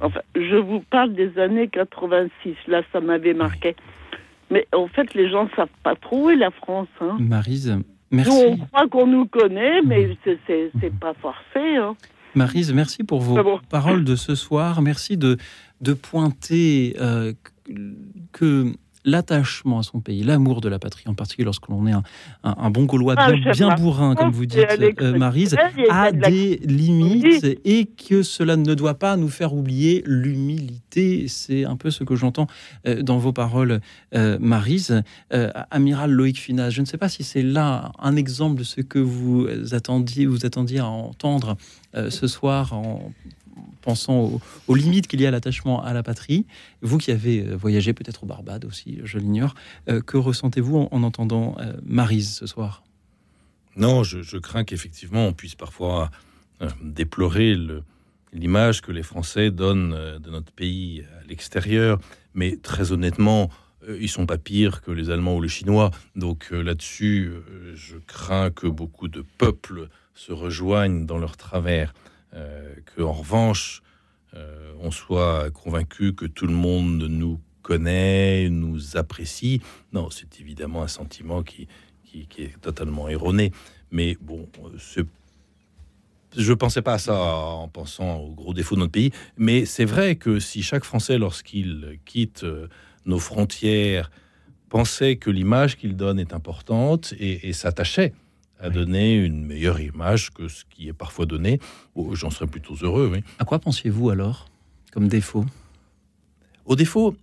Enfin, je vous parle des années 86. Là, ça m'avait marqué. Mais en fait, les gens ne savent pas trop où est la France. Hein. Marise, Nous, merci. on croit qu'on nous connaît, mais c'est- c'est c'est pas forcé. Hein. Marise, merci pour vos Ah bon. paroles de ce soir. Merci de, de pointer euh, que l'attachement à son pays, l'amour de la patrie, en particulier lorsque l'on est un, un- un bon Gaulois Ah, bien, bourrin, comme vous dites, euh, Marise, a des limites et que cela ne doit pas nous faire oublier l'humilité. C'est un peu ce que j'entends euh, dans vos paroles, euh, Marise. Amiral Loïc Finas, je ne sais pas si c'est là un exemple de ce que vous attendiez, vous attendiez à entendre ce soir en pensant aux, aux limites qu'il y a à l'attachement à la patrie. Vous qui avez euh, voyagé peut-être au Barbade aussi, je l'ignore, euh, que ressentez-vous en, en entendant euh, Marise ce soir? Non, je, crains qu'effectivement on puisse parfois euh, déplorer l'image que les Français donnent de notre pays à l'extérieur, mais très honnêtement, ils sont pas pires que les Allemands ou les Chinois. Donc là-dessus, je crains que beaucoup de peuples se rejoignent dans leur travers, que en revanche, euh, on soit convaincu que tout le monde nous connaît, nous apprécie. Non, c'est évidemment un sentiment qui, qui, est totalement erroné. Mais bon, euh, je ne pensais pas à ça en pensant aux gros défauts de notre pays. Mais c'est vrai que si chaque Français, lorsqu'il quitte euh, nos frontières, pensait que l'image qu'il donne est importante et, et s'attachait à donner une meilleure image que ce qui est parfois donné, j'en serais plutôt heureux. Oui. À quoi pensiez-vous alors comme défaut? Au défaut,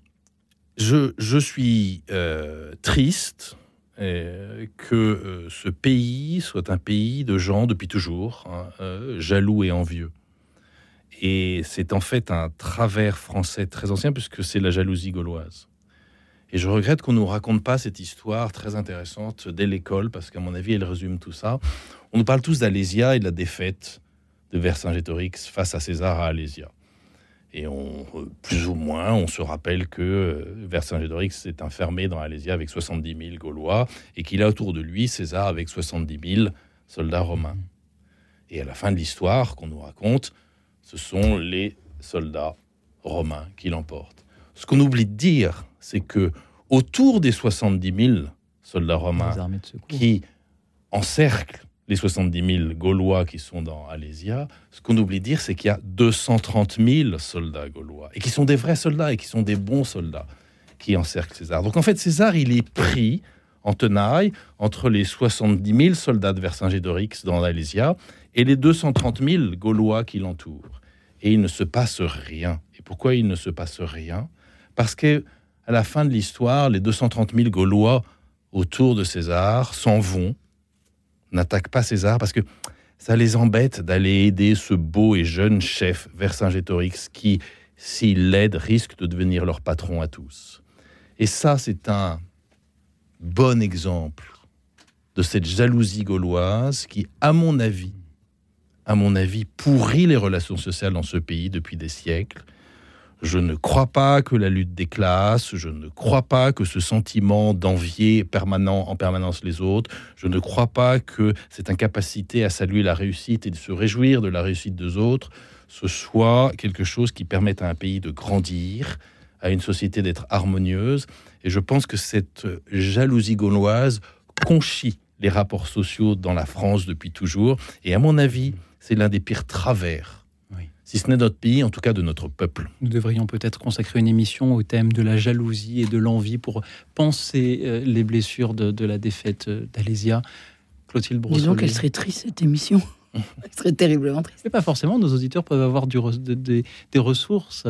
je, je suis euh, triste euh, que euh, ce pays soit un pays de gens depuis toujours, hein, jaloux et envieux. Et c'est en fait un travers français très ancien puisque c'est la jalousie gauloise. Et je regrette qu'on ne nous raconte pas cette histoire très intéressante dès l'école parce qu'à mon avis, elle résume tout ça. On nous parle tous d'Alésia et de la défaite de Vercingétorix face à César à Alésia. Et euh, plus ou moins, on se rappelle que euh, Vercingétorix s'est enfermé dans Alésia avec 70 000 Gaulois et qu'il a autour de lui César avec 70 000 soldats romains. Et à la fin de l'histoire qu'on nous raconte, ce sont les soldats romains qui l'emportent. Ce qu'on oublie de dire, c'est que autour des 70 000 soldats romains qui encerclent les 70 000 Gaulois qui sont dans Alésia, ce qu'on oublie de dire, c'est qu'il y a 230 000 soldats gaulois, et qui sont des vrais soldats, et qui sont des bons soldats, qui encerclent César. Donc en fait, César, il est pris en tenaille entre les 70 000 soldats de Vercingétorix dans Alésia et les 230 000 Gaulois qui l'entourent. Et il ne se passe rien. Et pourquoi il ne se passe rien? Parce que à la fin de l'histoire, les 230 000 Gaulois autour de César s'en vont, n'attaquent pas César parce que ça les embête d'aller aider ce beau et jeune chef Vercingétorix qui, s'il l'aide, risque de devenir leur patron à tous. Et ça, c'est un bon exemple de cette jalousie gauloise qui, à mon avis, à mon avis, pourrit les relations sociales dans ce pays depuis des siècles. Je ne crois pas que la lutte des classes, je ne crois pas que ce sentiment d'envier permanent en permanence les autres, je ne crois pas que cette incapacité à saluer la réussite et de se réjouir de la réussite des autres, ce soit quelque chose qui permette à un pays de grandir, à une société d'être harmonieuse. Et je pense que cette jalousie gauloise conchit les rapports sociaux dans la France depuis toujours. Et à mon avis, c'est l'un des pires travers si ce n'est notre pays, en tout cas de notre peuple. Nous devrions peut-être consacrer une émission au thème de la jalousie et de l'envie pour penser euh, les blessures de, de la défaite euh, d'Alésia. Clotilde Brossolet. Disons qu'elle serait triste, cette émission. Elle serait terriblement triste. Mais pas forcément, nos auditeurs peuvent avoir du re- de- de- des ressources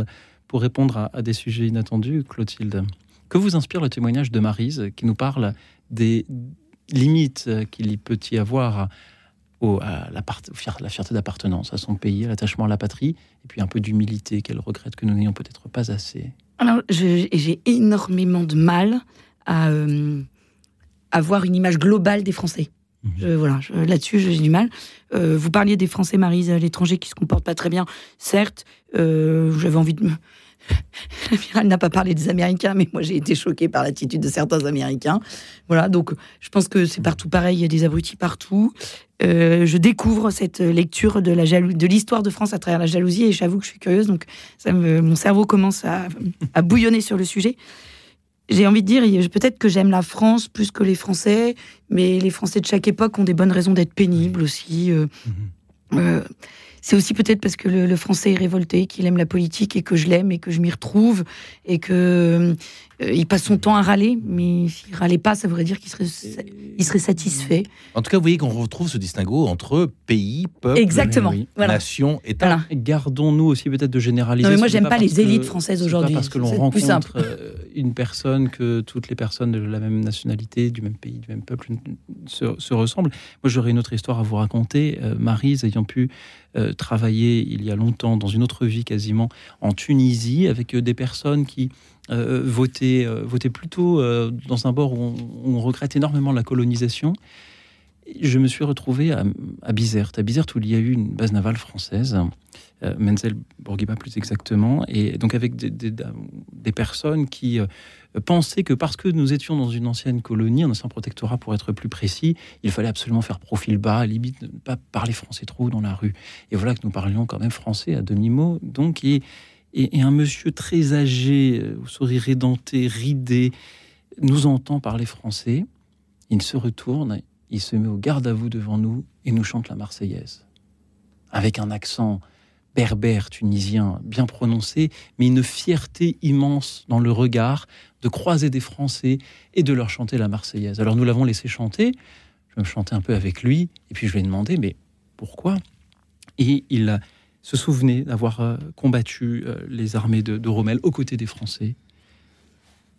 pour répondre à, à des sujets inattendus, Clotilde. Que vous inspire le témoignage de Marise qui nous parle des limites qu'il y peut y avoir au- à la, fierté d'appartenance à son pays, à l'attachement à la patrie, et puis un peu d'humilité qu'elle regrette que nous n'ayons peut-être pas assez. Alors, j'ai énormément de mal à euh, avoir une image globale des Français. Je- voilà, là-dessus, j'ai du mal. Euh, vous parliez des Français, Marise, à l'étranger, qui se comportent pas très bien. Certes, euh, j'avais envie de me... L'amiral n'a pas parlé des Américains, mais moi j'ai été choquée par l'attitude de certains Américains. Voilà, donc je pense que c'est partout pareil, il y a des abrutis partout. Euh, je découvre cette lecture de la jalou- de l'histoire de France à travers la jalousie et j'avoue que je suis curieuse, donc ça me- mon cerveau commence à, à bouillonner sur le sujet. J'ai envie de dire, peut-être que j'aime la France plus que les Français, mais les Français de chaque époque ont des bonnes raisons d'être pénibles aussi. euh, euh, c'est aussi peut-être parce que le, le Français est révolté, qu'il aime la politique et que je l'aime et que je m'y retrouve et que euh, il passe son temps à râler. Mais s'il râlait pas, ça voudrait dire qu'il serait, il serait satisfait. En tout cas, vous voyez qu'on retrouve ce distinguo entre pays, peuple, Exactement, voilà. nation, État. Gardons-nous aussi peut-être de généraliser. Non, mais moi, j'aime pas les parce que- élites françaises c'est pas aujourd'hui. Parce que l'on rencontre simple. euh, une personne que toutes les personnes de la même nationalité, du même pays, du même peuple se, se ressemblent. Moi, j'aurais une autre histoire à vous raconter. Euh, Maryse ayant pu euh, travailler il y a longtemps, dans une autre vie quasiment, en Tunisie, avec des personnes qui euh, votaient, euh, votaient plutôt euh, dans un bord où on, regrette énormément la colonisation. Je me suis retrouvé à, Bizerte, à Bizerte où il y a eu une base navale française, Menzel Bourguiba plus exactement, et donc avec des, des- personnes qui pensaient que parce que nous étions dans une ancienne colonie, un ancien protectorat pour être plus précis, il fallait absolument faire profil bas, limite ne pas parler français trop dans la rue. Et voilà que nous parlions quand même français à demi-mot, donc et, un monsieur très âgé, euh, au sourire édenté, ridé, nous entend parler français, il se retourne, il se met au garde à vous devant nous et nous chante la Marseillaise. Avec un accent berbère tunisien bien prononcé, mais une fierté immense dans le regard de croiser des Français et de leur chanter la Marseillaise. Alors nous l'avons laissé chanter, je me chantais un peu avec lui, et puis je lui ai demandé, mais pourquoi? Et il se souvenait d'avoir euh, combattu euh, les armées de, de Rommel aux côtés des Français.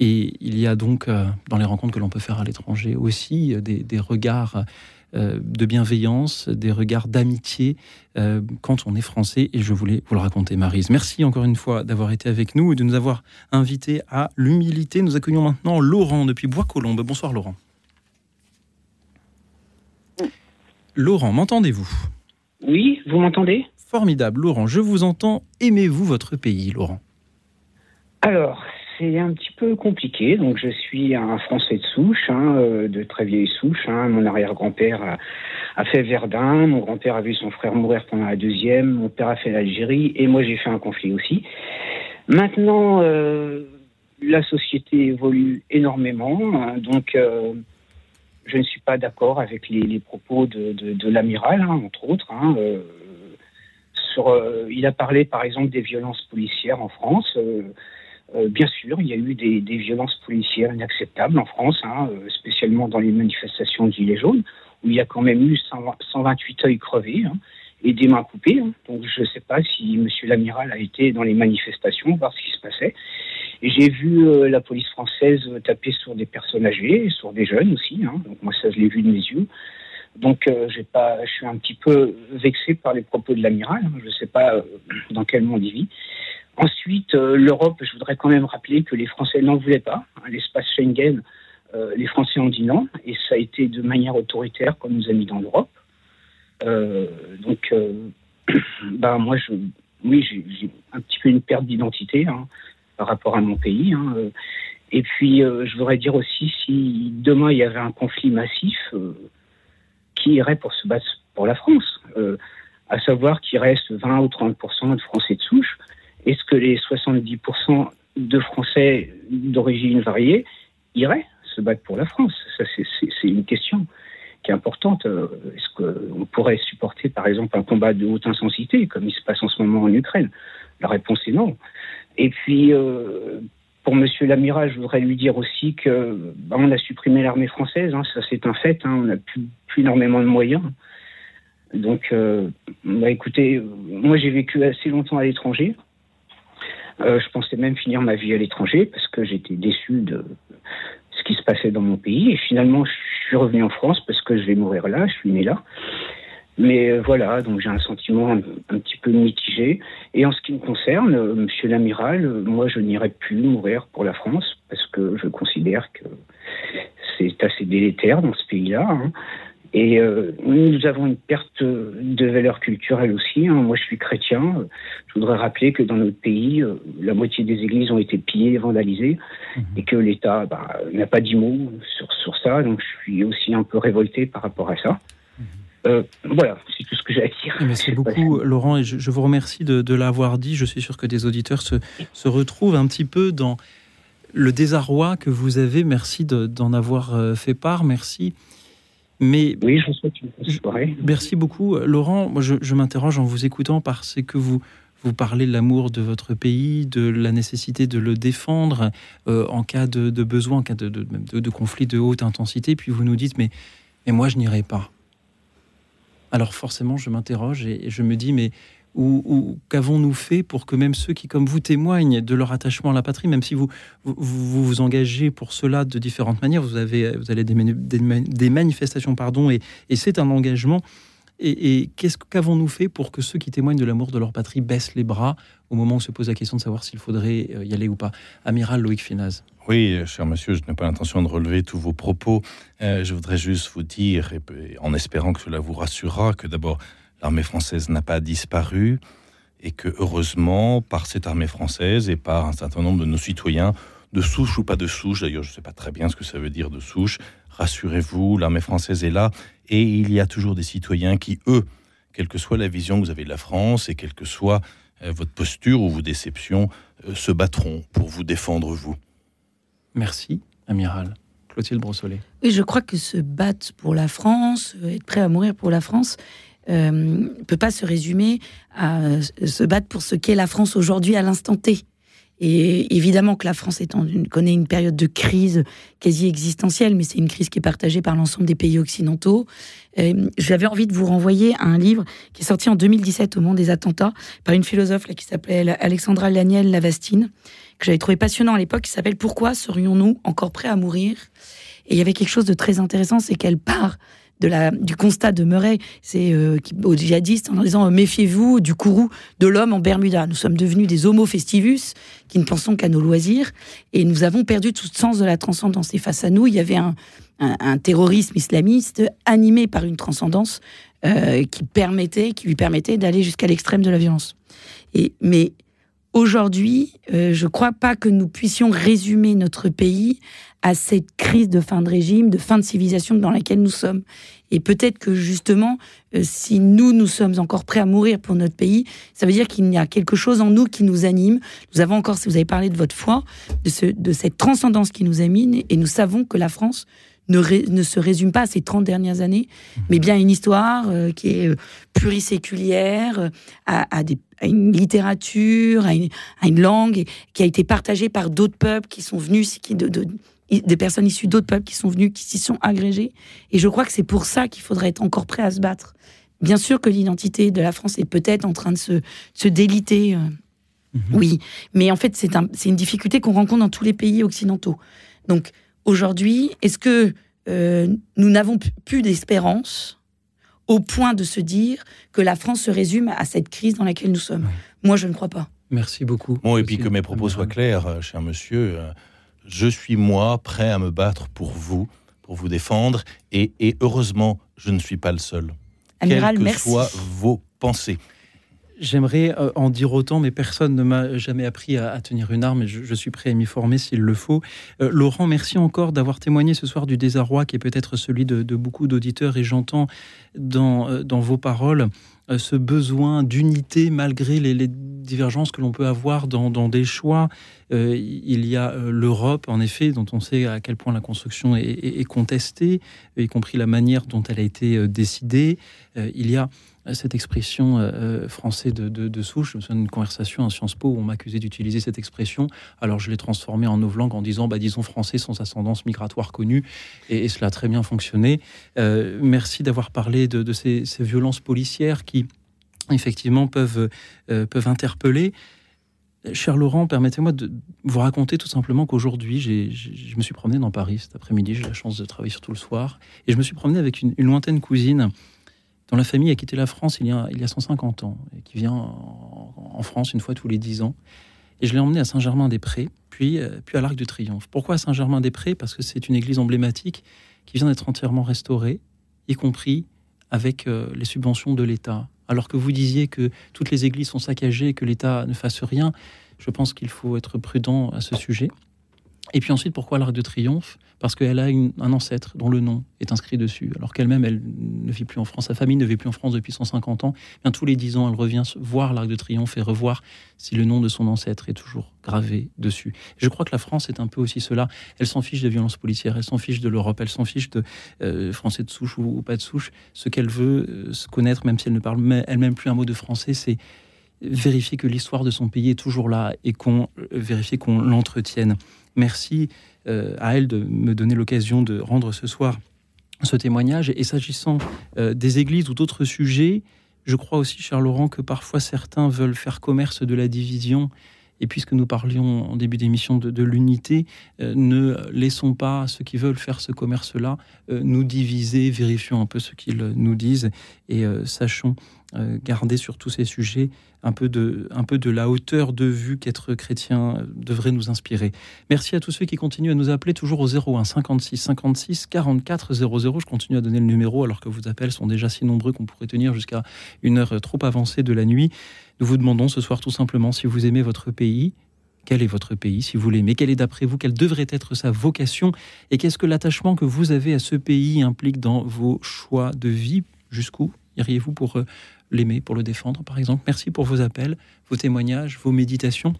Et il y a donc, euh, dans les rencontres que l'on peut faire à l'étranger, aussi des, des regards de bienveillance, des regards d'amitié euh, quand on est français. Et je voulais vous le raconter, Marise. Merci encore une fois d'avoir été avec nous et de nous avoir invités à l'humilité. Nous accueillons maintenant Laurent depuis Bois-Colombes. Bonsoir, Laurent. Laurent, m'entendez-vous? Oui, vous m'entendez? Formidable, Laurent. Je vous entends. Aimez-vous votre pays, Laurent? Alors, c'est un petit peu compliqué. Donc, je suis un Français de souche, hein, euh, de très vieille souche. hein. Mon arrière-grand-père a, fait Verdun. Mon grand-père a vu son frère mourir pendant la deuxième. Mon père a fait l'Algérie. Et moi, j'ai fait un conflit aussi. Maintenant, euh, la société évolue énormément, hein, donc euh, je ne suis pas d'accord avec les, propos de, l'amiral, entre autres. Euh, il a parlé par exemple des violences policières en France. bien sûr, il y a eu des, violences policières inacceptables en France, spécialement dans les manifestations de Gilets jaunes, où il y a quand même eu 128 œils crevés et des mains coupées. Donc je ne sais pas si M. l'amiral a été dans les manifestations, voir ce qui se passait. Et j'ai vu euh, la police française taper sur des personnes âgées, sur des jeunes aussi. Hein. Donc moi, ça, je l'ai vu de mes yeux. Donc euh, j'ai pas, je suis un petit peu vexé par les propos de l'amiral. Je ne sais pas euh, dans quel monde il vit. Ensuite, l'Europe, je voudrais quand même rappeler que les Français n'en voulaient pas. Hein. L'espace Schengen, les Français ont dit non, et ça a été de manière autoritaire qu'on nous a mis dans l'Europe. donc, bah moi, je, oui, j'ai un petit peu une perte d'identité. Hein par rapport à mon pays. Hein, euh. Et puis, euh, je voudrais dire aussi, si demain il y avait un conflit massif, euh, qui irait pour se battre pour la France À savoir qu'il reste 20 ou 30% de Français de souche. Est-ce que les 70% de Français d'origine variée iraient se battre pour la France? Ça, c'est une question qui est importante. Est-ce qu'on pourrait supporter, par exemple, un combat de haute intensité, comme il se passe en ce moment en Ukraine? La réponse est non. Et puis, euh, pour Monsieur l'amiral, je voudrais lui dire aussi que bah, on a supprimé l'armée française, hein, ça c'est un fait. Hein, on n'a plus, plus, énormément de moyens. Donc, euh, bah, écoutez, moi j'ai vécu assez longtemps à l'étranger. Euh, je pensais même finir ma vie à l'étranger parce que j'étais déçu de ce qui se passait dans mon pays. Et finalement, je suis revenu en France parce que je vais mourir là, je suis né là. Mais euh, voilà, donc j'ai un sentiment un, petit peu mitigé. Et en ce qui me concerne, euh, monsieur l'amiral, euh, moi je n'irai plus mourir pour la France parce que je considère que c'est assez délétère dans ce pays-là. Hein. Et nous avons une perte de valeur culturelle aussi. Hein. Moi, je suis chrétien. Je voudrais rappeler que dans notre pays, la moitié des églises ont été pillées, vandalisées, mmh. et que l'État bah, n'a pas dit mot sur, sur ça. Donc, je suis aussi un peu révolté par rapport à ça. Euh, voilà, c'est tout ce que j'ai à dire. Merci beaucoup, Laurent, et je, vous remercie de, l'avoir dit. Je suis sûr que des auditeurs se, retrouvent un petit peu dans le désarroi que vous avez. Merci d'en avoir euh, fait part. Merci. Mais oui, je vous souhaite une soirée. Merci beaucoup, Laurent. Moi, je, m'interroge en vous écoutant parce que vous vous parlez de l'amour de votre pays, de la nécessité de le défendre euh, en cas de, besoin, en cas de, de, conflit de haute intensité. Puis vous nous dites, mais, mais moi, je n'irai pas alors forcément, je m'interroge et, je me dis, mais ou, qu'avons-nous fait pour que même ceux qui, comme vous, témoignent de leur attachement à la patrie, même si vous vous, vous, engagez pour cela de différentes manières, vous avez vous allez des, des, manifestations, pardon, et, et c'est un engagement. Et, qu'est-ce qu'avons-nous fait pour que ceux qui témoignent de l'amour de leur patrie baissent les bras au moment où se pose la question de savoir s'il faudrait euh, y aller ou pas? Amiral Loïc Fénaz. Oui, cher monsieur, je n'ai pas l'intention de relever tous vos propos. Euh, je voudrais juste vous dire, en espérant que cela vous rassurera, que d'abord, l'armée française n'a pas disparu et que heureusement, par cette armée française et par un certain nombre de nos citoyens, de souche ou pas de souche, d'ailleurs je ne sais pas très bien ce que ça veut dire de souche, rassurez-vous, l'armée française est là et il y a toujours des citoyens qui, eux, quelle que soit la vision que vous avez de la France et quelle que soit euh, votre posture ou vos déceptions, euh, se battront pour vous défendre, vous. Merci, amiral. Clotilde Brossolet. Oui, je crois que se battre pour la France, euh, être prêt à mourir pour la France, ne peut pas se résumer à se battre pour ce qu'est la France aujourd'hui à l'instant T. Et évidemment que la France connaît une période de crise quasi existentielle, mais c'est une crise qui est partagée par l'ensemble des pays occidentaux. J'avais envie de vous renvoyer à un livre qui est sorti en 2017 au moment des attentats par une philosophe qui s'appelle Alexandra Daniel Lavastine, que j'avais trouvé passionnant à l'époque, qui s'appelle Pourquoi serions-nous encore prêts à mourir? Et il y avait quelque chose de très intéressant, c'est qu'elle part de la, du constat de Murray, c'est euh, aux djihadistes en disant méfiez-vous du courroux de l'homme en Bermuda. Nous sommes devenus des homo festivus qui ne pensons qu'à nos loisirs et nous avons perdu tout sens de la transcendance. Et face à nous, il y avait un, terrorisme islamiste animé par une transcendance euh, qui permettait, qui lui permettait d'aller jusqu'à l'extrême de la violence. Et mais aujourd'hui, euh, je ne crois pas que nous puissions résumer notre pays à cette crise de fin de régime, de fin de civilisation dans laquelle nous sommes. Et peut-être que justement, euh, si nous, nous sommes encore prêts à mourir pour notre pays, ça veut dire qu'il y a quelque chose en nous qui nous anime. Nous avons encore, si vous avez parlé de votre foi, de, ce, de cette transcendance qui nous anime, et nous savons que la France ne, ne, se résume pas à ces 30 dernières années, mais bien à une histoire euh, qui est euh, pluriséculière, à, à, des, à, une littérature, à une, à une, langue, qui a été partagée par d'autres peuples qui sont venus, qui, de, de, des personnes issues d'autres peuples qui sont venus, qui s'y sont agrégés. Et je crois que c'est pour ça qu'il faudrait être encore prêt à se battre. Bien sûr que l'identité de la France est peut-être en train de se, se déliter. Euh, mmh. Oui, mais en fait, c'est un, une difficulté qu'on rencontre dans tous les pays occidentaux. Donc, aujourd'hui, est-ce que euh, nous n'avons plus d'espérance au point de se dire que la France se résume à cette crise dans laquelle nous sommes? Moi, je ne crois pas. Merci beaucoup. Bon, et puis que mes propos soient clairs, euh, cher monsieur je suis moi prêt à me battre pour vous, pour vous défendre, et, et heureusement, je ne suis pas le seul. Amiral, Quelles que merci. soient vos pensées. J'aimerais euh, en dire autant, mais personne ne m'a jamais appris à, à, tenir une arme et je, je suis prêt à m'y former s'il le faut. Euh, Laurent, merci encore d'avoir témoigné ce soir du désarroi qui est peut-être celui de, de beaucoup d'auditeurs et j'entends dans, euh, dans vos paroles euh, ce besoin d'unité malgré les, divergences que l'on peut avoir dans, des choix. Euh, il y a euh, l'Europe, en effet, dont on sait à quel point la construction est, est, est, contestée, y compris la manière dont elle a été euh, décidée. il y a cette expression euh, française de, de, souche. Je me souviens d'une conversation à Sciences Po où on m'accusait d'utiliser cette expression. Alors je l'ai transformée en novlangue en disant, bah, disons français sans ascendance migratoire connue. Et, cela a très bien fonctionné. Euh, merci d'avoir parlé de, ces, ces, violences policières qui, effectivement, peuvent, euh, peuvent interpeller. Cher Laurent, permettez-moi de vous raconter tout simplement qu'aujourd'hui, je me suis promené dans Paris cet après-midi. J'ai la chance de travailler surtout le soir. Et je me suis promené avec une lointaine cousine dont la famille a quitté la France il y a, il y a 150 ans, et qui vient en, France une fois tous les 10 ans. Et je l'ai emmené à Saint-Germain-des-Prés, puis, euh, puis à l'Arc de Triomphe. Pourquoi Saint-Germain-des-Prés? Parce que c'est une église emblématique qui vient d'être entièrement restaurée, y compris avec euh, les subventions de l'État. Alors que vous disiez que toutes les églises sont saccagées et que l'État ne fasse rien, je pense qu'il faut être prudent à ce sujet. Et puis ensuite, pourquoi l'Arc de Triomphe? Parce qu'elle a un ancêtre dont le nom est inscrit dessus, alors qu'elle-même, elle ne vit plus en France. Sa famille ne vit plus en France depuis 150 ans. Bien, tous les 10 ans, elle revient voir l'Arc de Triomphe et revoir si le nom de son ancêtre est toujours gravé dessus. Je crois que la France est un peu aussi cela. Elle s'en fiche des violences policières, elle s'en fiche de l'Europe, elle s'en fiche de euh, français de souche ou, ou, pas de souche. Ce qu'elle veut euh, se connaître, même si elle ne parle elle-même plus un mot de français, c'est vérifier que l'histoire de son pays est toujours là et qu'on euh, vérifie qu'on l'entretienne. Merci euh, à elle de me donner l'occasion de rendre ce soir ce témoignage. Et s'agissant euh, des églises ou d'autres sujets, je crois aussi, cher Laurent, que parfois certains veulent faire commerce de la division. Et puisque nous parlions en début d'émission de, l'unité, ne laissons pas ceux qui veulent faire ce commerce-là nous diviser, vérifions un peu ce qu'ils nous disent et sachons garder sur tous ces sujets un peu de, la hauteur de vue qu'être chrétien devrait nous inspirer. Merci à tous ceux qui continuent à nous appeler toujours au 01 56 56 44 00. Je continue à donner le numéro alors que vos appels sont déjà si nombreux qu'on pourrait tenir jusqu'à une heure trop avancée de la nuit. Nous vous demandons ce soir tout simplement si vous aimez votre pays, quel est votre pays, si vous l'aimez, quelle est d'après vous, quelle devrait être sa vocation, et qu'est-ce que l'attachement que vous avez à ce pays implique dans vos choix de vie, jusqu'où iriez-vous pour euh, l'aimer, pour le défendre, par exemple. Merci pour vos appels, vos témoignages, vos méditations.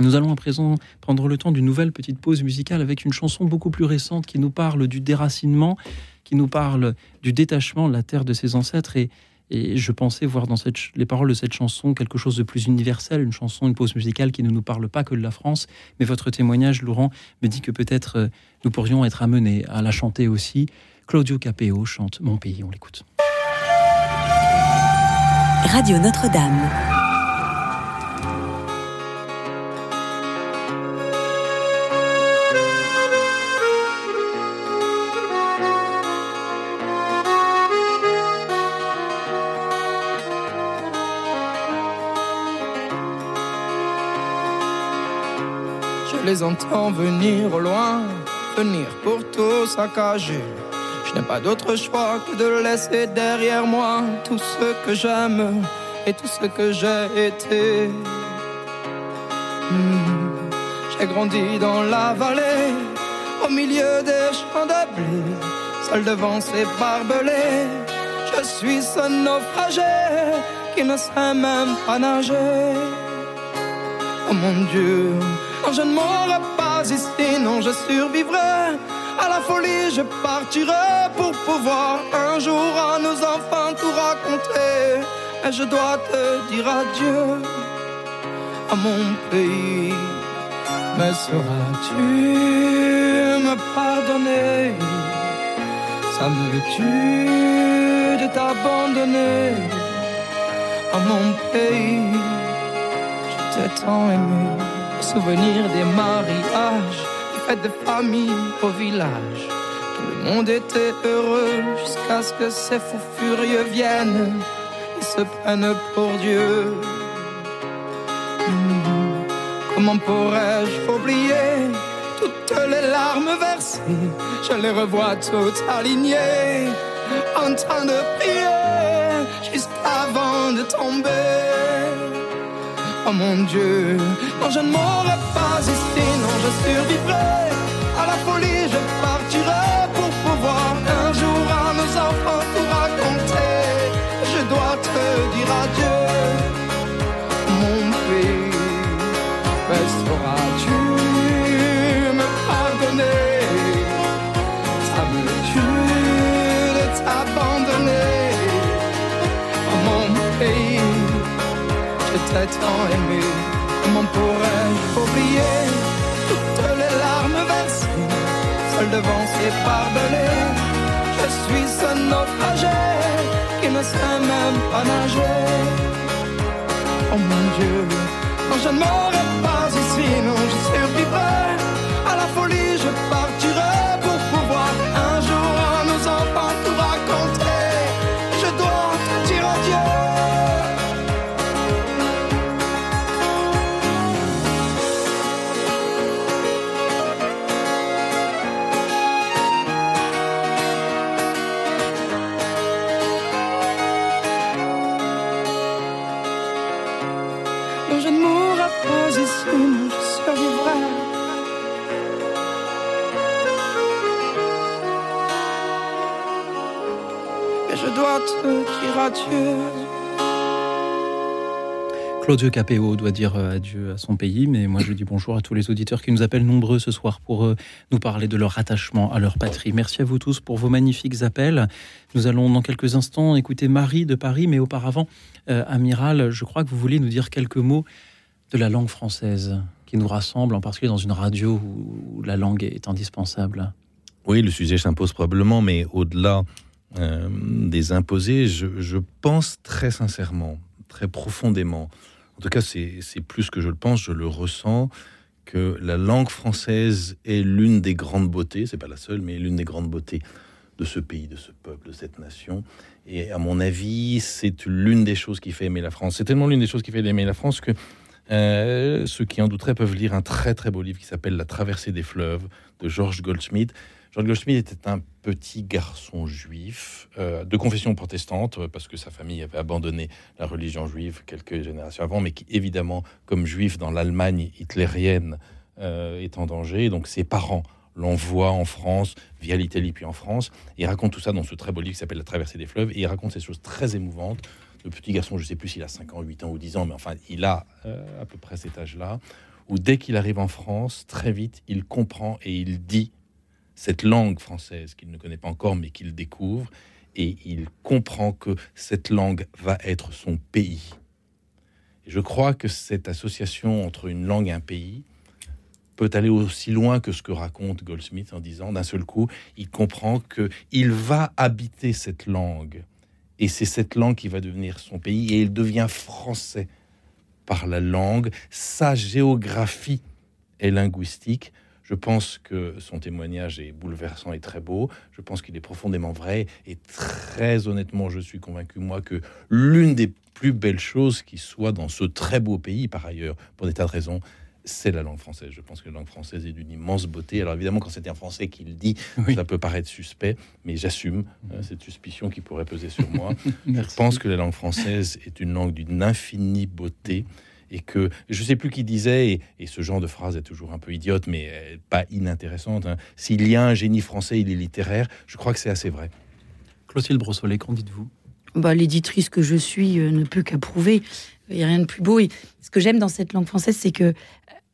Nous allons à présent prendre le temps d'une nouvelle petite pause musicale avec une chanson beaucoup plus récente qui nous parle du déracinement, qui nous parle du détachement de la terre de ses ancêtres et, et je pensais voir dans cette, les paroles de cette chanson quelque chose de plus universel, une chanson, une pause musicale qui ne nous parle pas que de la France. Mais votre témoignage, Laurent, me dit que peut-être euh, nous pourrions être amenés à la chanter aussi. Claudio Capeo chante Mon pays, on l'écoute. Radio Notre-Dame. Je les entends venir au loin, venir pour tout saccager. N'ai pas d'autre choix que de laisser derrière moi tout ce que j'aime et tout ce que j'ai été. Hmm. J'ai grandi dans la vallée, au milieu des champs de blé, seul devant ces barbelés. Je suis ce naufragé qui ne sait même pas nager. Oh mon Dieu, non, je ne mourrai pas ici, non, je survivrai. Folie, je partirai pour pouvoir un jour à nos enfants tout raconter. Et je dois te dire adieu à mon pays. Mais sauras-tu me pardonner? Ça me tue de t'abandonner à mon pays? Je t'ai tant aimé. Souvenir des mariages, des fêtes de famille au village. Tout le monde était heureux jusqu'à ce que ces fous furieux viennent et se prennent pour Dieu. Comment pourrais-je oublier toutes les larmes versées? Je les revois toutes alignées, en train de prier jusqu'avant de tomber. Oh mon Dieu, non je ne mourrai pas ici, non je survivrai à la folie, T'ai tant aimé, comment pourrais-je oublier toutes les larmes versées, seul devant ces barbelés. Je suis ce naufragé qui ne sait même pas nager. Oh mon Dieu, non, je ne mourrai pas ici, non, je survivrai à la folie, je partirai Claudio Capéo doit dire euh, adieu à son pays, mais moi je dis bonjour à tous les auditeurs qui nous appellent nombreux ce soir pour euh, nous parler de leur attachement à leur patrie. Merci à vous tous pour vos magnifiques appels. Nous allons dans quelques instants écouter Marie de Paris, mais auparavant, euh, Amiral, je crois que vous voulez nous dire quelques mots de la langue française qui nous rassemble, en particulier dans une radio où la langue est indispensable. Oui, le sujet s'impose probablement, mais au-delà euh, des imposés, je, pense très sincèrement, très profondément, en tout cas c'est c'est plus que je le pense, je le ressens, que la langue française est l'une des grandes beautés, c'est pas la seule, mais l'une des grandes beautés de ce pays, de ce peuple, de cette nation. Et à mon avis, c'est l'une des choses qui fait aimer la France. C'est tellement l'une des choses qui fait aimer la France que euh, ceux qui en douteraient peuvent lire un très très beau livre qui s'appelle La traversée des fleuves de George Goldsmith. George Goldsmith était un petit garçon juif euh, de confession protestante euh, parce que sa famille avait abandonné la religion juive quelques générations avant, mais qui évidemment, comme juif dans l'Allemagne hitlérienne, euh, est en danger. Donc ses parents l'envoient en France via l'Italie puis en France. Il raconte tout ça dans ce très beau livre qui s'appelle La traversée des fleuves et il raconte ces choses très émouvantes le petit garçon, je ne sais plus s'il a 5 ans, 8 ans ou 10 ans, mais enfin, il a à peu près cet âge-là, où dès qu'il arrive en France, très vite, il comprend et il dit cette langue française qu'il ne connaît pas encore, mais qu'il découvre, et il comprend que cette langue va être son pays. Je crois que cette association entre une langue et un pays peut aller aussi loin que ce que raconte Goldsmith en disant d'un seul coup, il comprend que il va habiter cette langue et c'est cette langue qui va devenir son pays et il devient français par la langue. Sa géographie est linguistique. Je pense que son témoignage est bouleversant et très beau. Je pense qu'il est profondément vrai. Et très honnêtement, je suis convaincu, moi, que l'une des plus belles choses qui soit dans ce très beau pays, par ailleurs, pour des tas de raisons, c'est la langue française. Je pense que la langue française est d'une immense beauté. Alors évidemment, quand c'est un Français qui le dit, Oui. ça peut paraître suspect, mais j'assume euh, cette suspicion qui pourrait peser sur moi. Je pense que la langue française est une langue d'une infinie beauté et que je ne sais plus qui disait, et, ce genre de phrase est toujours un peu idiote, mais euh, pas inintéressante. hein, S'il y a un génie français, il est littéraire. Je crois que c'est assez vrai. Clotilde Brossolet, qu'en dites-vous? Bah, L'éditrice que je suis euh, ne peut qu'approuver. Il n'y a rien de plus beau. Et ce que j'aime dans cette langue française, c'est que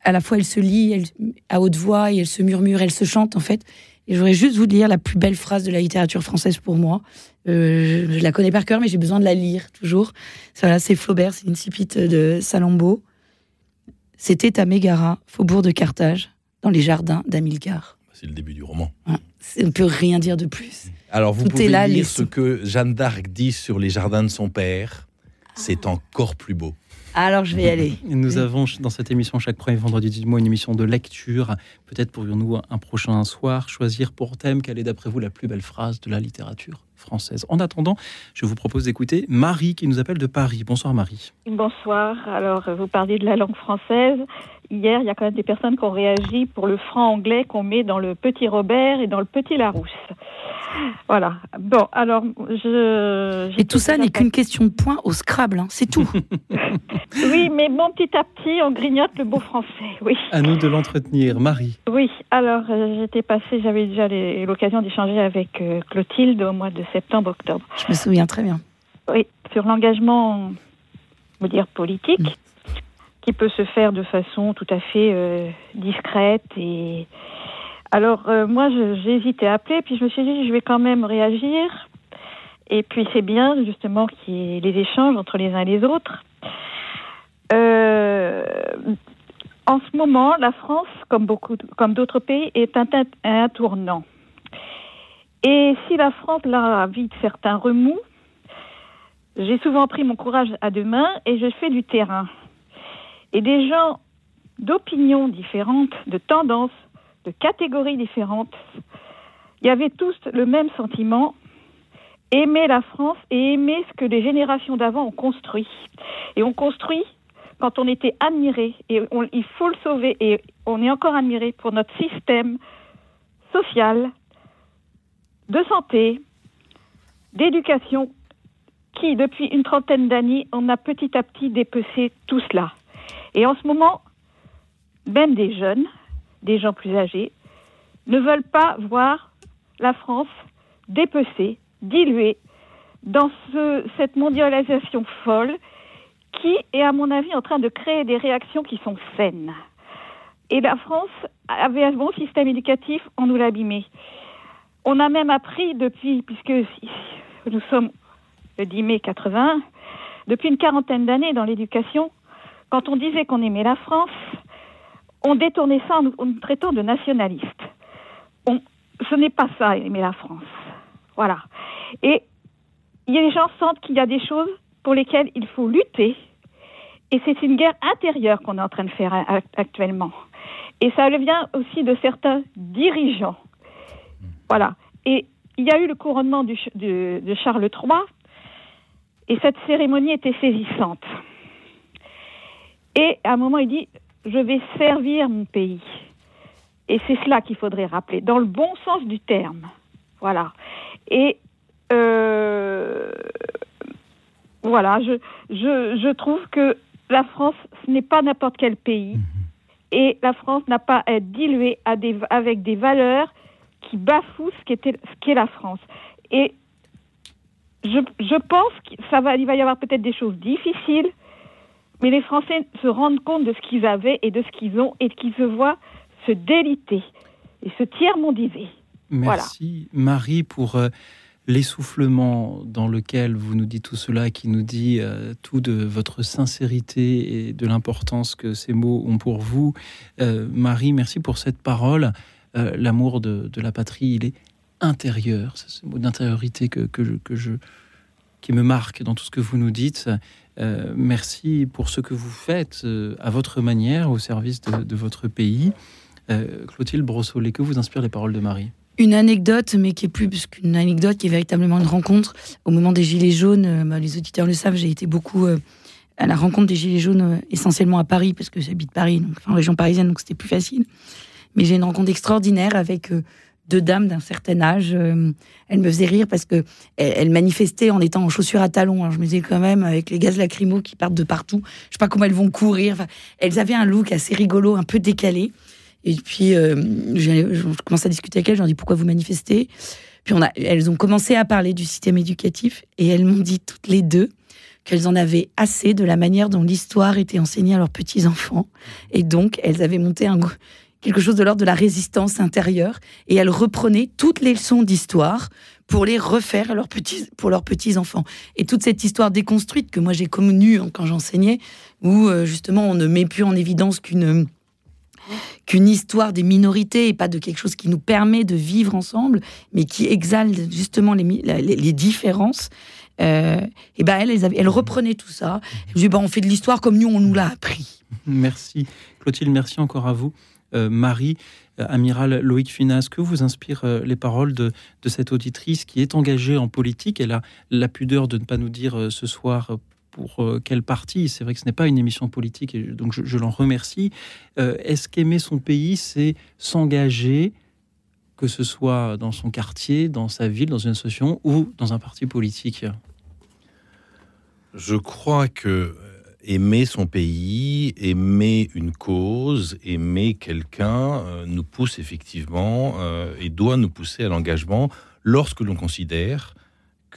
à la fois elle se lit elle, à haute voix et elle se murmure, elle se chante en fait. Et j'aurais juste voulu lire la plus belle phrase de la littérature française pour moi. Euh, je, la connais par cœur, mais j'ai besoin de la lire toujours. Voilà, c'est Flaubert, c'est une cipite de Salammbô. C'était à Mégara, faubourg de Carthage, dans les jardins d'Amilcar. C'est le début du roman. Ouais, on ne peut rien dire de plus. Alors vous Tout pouvez est là, lire les ce que Jeanne d'Arc dit sur les jardins de son père. C'est encore plus beau. Alors je vais y aller. Nous avons dans cette émission chaque premier vendredi du mois une émission de lecture. Peut-être pourrions-nous un prochain soir choisir pour thème quelle est d'après vous la plus belle phrase de la littérature française. En attendant, je vous propose d'écouter Marie qui nous appelle de Paris. Bonsoir Marie. Bonsoir. Alors, vous parliez de la langue française. Hier, il y a quand même des personnes qui ont réagi pour le franc anglais qu'on met dans le petit Robert et dans le petit Larousse. Voilà. Bon, alors, je. Et tout ça n'est qu'une question de points au Scrabble, hein, c'est tout. Oui, mais bon, petit à petit, on grignote le beau français. Oui. À nous de l'entretenir. Marie. Oui, alors euh, j'étais passée, j'avais déjà l'occasion d'échanger avec euh, Clotilde au mois de septembre-octobre. Je me souviens très bien. Oui, sur l'engagement, on va dire politique, qui peut se faire de façon tout à fait euh, discrète et. Alors euh, moi, j'ai hésité à appeler, puis je me suis dit, je vais quand même réagir. Et puis c'est bien justement qu'il y ait les échanges entre les uns et les autres. Euh, en ce moment, la France, comme beaucoup, comme d'autres pays, est un, un tournant. Et si la France là vit certains remous, j'ai souvent pris mon courage à deux mains et je fais du terrain. Et des gens d'opinions différentes, de tendances, de catégories différentes, il y avait tous le même sentiment, aimer la France et aimer ce que les générations d'avant ont construit. Et on construit quand on était admiré, et il faut le sauver, et on est encore admiré pour notre système social, de santé, d'éducation, qui, depuis une trentaine d'années, on a petit à petit dépecé tout cela. Et en ce moment, même des jeunes, des gens plus âgés, ne veulent pas voir la France dépecée, diluée dans ce- cette mondialisation folle qui est, à mon avis, en train de créer des réactions qui sont saines. Et la France avait un bon système éducatif, on nous l'a abîmé. On a même appris depuis, puisque nous sommes le 10 mai 80, depuis une quarantaine d'années dans l'éducation, quand on disait qu'on aimait la France, on détournait ça en nous, traitant de nationalistes. On- ce n'est pas ça, aimer la France. Voilà. Et les gens sentent qu'il y a des choses pour lesquelles il faut lutter. Et c'est une guerre intérieure qu'on est en train de faire a- actuellement. Et ça vient aussi de certains dirigeants. Voilà. Et il y a eu le couronnement de Charles III. Et cette cérémonie était saisissante. Et à un moment, il dit Je vais servir mon pays. Et c'est cela qu'il faudrait rappeler, dans le bon sens du terme. Voilà. Et euh, voilà, je, je, je trouve que la France, ce n'est pas n'importe quel pays. Et la France n'a pas à être diluée à des, avec des valeurs qui bafouent ce qu'est la France. Et je, je pense qu'il ça va, il va y avoir peut-être des choses difficiles, mais les Français se rendent compte de ce qu'ils avaient et de ce qu'ils ont et qu'ils se voient se déliter et se tiers-mondiser. Merci Marie pour euh, l'essoufflement dans lequel vous nous dites tout cela, qui nous dit euh, tout de votre sincérité et de l'importance que ces mots ont pour vous. Euh, Marie, merci pour cette parole. L'amour de, la patrie, il est intérieur. C'est ce mot d'intériorité que, que je, qui me marque dans tout ce que vous nous dites. Euh, merci pour ce que vous faites euh, à votre manière au service de, votre pays. Euh, Clotilde Brossolet, que vous inspirent les paroles de Marie? Une anecdote, mais qui est plus qu'une anecdote, qui est véritablement une rencontre. Au moment des Gilets jaunes, bah, les auditeurs le savent, j'ai été beaucoup à la rencontre des Gilets jaunes, essentiellement à Paris, parce que j'habite Paris, donc, enfin, en région parisienne, donc c'était plus facile. Mais j'ai une rencontre extraordinaire avec deux dames d'un certain âge. Euh, elles me faisaient rire parce que elles, manifestaient en étant en chaussures à talons. Alors je me disais quand même, avec les gaz lacrymaux qui partent de partout, je sais pas comment elles vont courir. Elles avaient un look assez rigolo, un peu décalé. Et puis, euh, je commence à discuter avec elles, je leur dis pourquoi vous manifestez? Puis elles ont commencé à parler du système éducatif et elles m'ont dit toutes les deux qu'elles en avaient assez de la manière dont l'histoire était enseignée à leurs petits-enfants. Et donc, elles avaient monté un, quelque chose de l'ordre de la résistance intérieure et elles reprenaient toutes les leçons d'histoire pour les refaire à leurs petits, pour leurs petits-enfants. Et toute cette histoire déconstruite que moi j'ai connue quand j'enseignais, où euh, justement on ne met plus en évidence qu'une qu'une histoire des minorités et pas de quelque chose qui nous permet de vivre ensemble, mais qui exalte justement les, les, différences. Euh, et ben elle, elle, reprenait tout ça. Je dis, ben, on fait de l'histoire comme nous, on nous l'a appris. Merci. Clotilde, merci encore à vous. Euh, Marie, euh, amiral Loïc Finas, que vous inspirent les paroles de, cette auditrice qui est engagée en politique? Elle a la pudeur de ne pas nous dire ce soir pour euh, quel parti. C'est vrai que ce n'est pas une émission politique, et donc je, l'en remercie. Euh, est-ce qu'aimer son pays, c'est s'engager, que ce soit dans son quartier, dans sa ville, dans une association ou dans un parti politique? Je crois que euh, aimer son pays, aimer une cause, aimer quelqu'un nous pousse effectivement et doit nous pousser à l'engagement lorsque l'on considère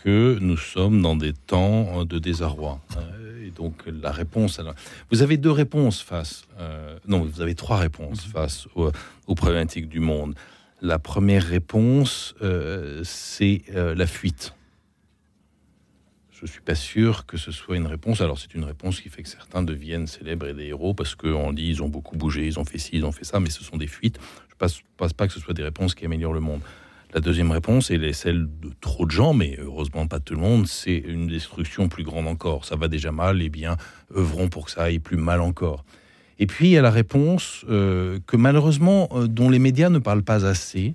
que nous sommes dans des temps de désarroi. Euh, et donc la réponse, vous avez deux réponses face, euh, non, vous avez trois réponses mhm. face aux, problématiques du monde. La première réponse, euh, c'est la fuite. Je suis pas sûr que ce soit une réponse. Alors c'est une réponse qui fait que certains deviennent célèbres et des héros parce qu'on dit ils ont beaucoup bougé, ils ont fait ci, ils ont fait ça, mais ce sont des fuites. Je ne pense pas que ce soit des réponses qui améliorent le monde. La deuxième réponse, et celle de trop de gens, mais heureusement pas tout le monde, c'est une destruction plus grande encore. Ça va déjà mal, et eh bien œuvrons pour que ça aille plus mal encore. Et puis il y a la réponse euh, que malheureusement, euh, dont les médias ne parlent pas assez,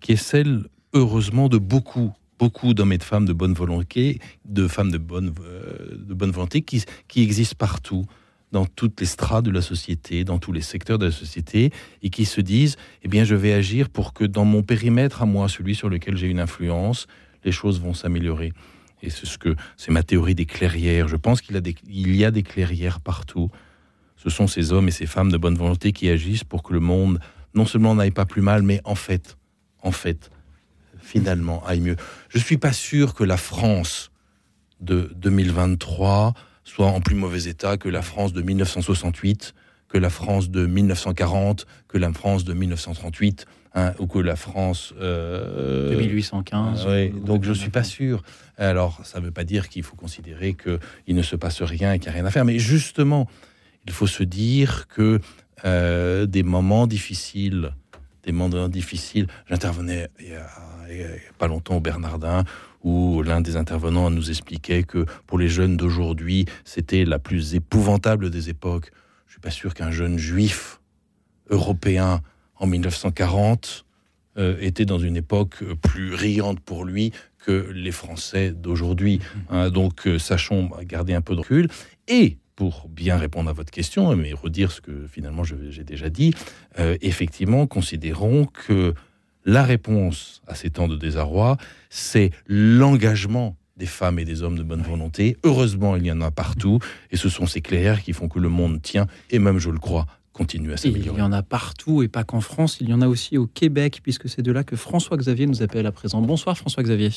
qui est celle, heureusement, de beaucoup, beaucoup d'hommes et de femmes de bonne volonté, de femmes de bonne, euh, de bonne volonté qui, qui existent partout dans toutes les strates de la société, dans tous les secteurs de la société, et qui se disent, eh bien, je vais agir pour que dans mon périmètre à moi, celui sur lequel j'ai une influence, les choses vont s'améliorer. Et c'est ce que c'est ma théorie des clairières. Je pense qu'il y a des clairières partout. Ce sont ces hommes et ces femmes de bonne volonté qui agissent pour que le monde non seulement n'aille pas plus mal, mais en fait, en fait, finalement aille mieux. Je suis pas sûr que la France de 2023 soit en plus mauvais état que la France de 1968, que la France de 1940, que la France de 1938, hein, ou que la France euh, de 1815. oui, donc je suis pas sûr. Alors ça ne veut pas dire qu'il faut considérer qu'il ne se passe rien et qu'il n'y a rien à faire, mais justement, il faut se dire que euh, des moments difficiles, des moments difficiles. J'intervenais il n'y a, pas longtemps au Bernardin où l'un des intervenants nous expliquait que pour les jeunes d'aujourd'hui, c'était la plus épouvantable des époques. Je suis pas sûr qu'un jeune juif européen en 1940 euh, était dans une époque plus riante pour lui que les Français d'aujourd'hui. Hein. donc, euh, sachons garder un peu de recul. Et pour bien répondre à votre question, mais redire ce que finalement j'ai déjà dit, euh, effectivement, considérons que la réponse à ces temps de désarroi, c'est l'engagement des femmes et des hommes de bonne volonté. Heureusement, il y en a partout, et ce sont ces clairs qui font que le monde tient, et même, je le crois, continue à s'améliorer. Il y en a partout, et pas qu'en France, il y en a aussi au Québec, puisque c'est de là que François-Xavier nous appelle à présent. Bonsoir François-Xavier.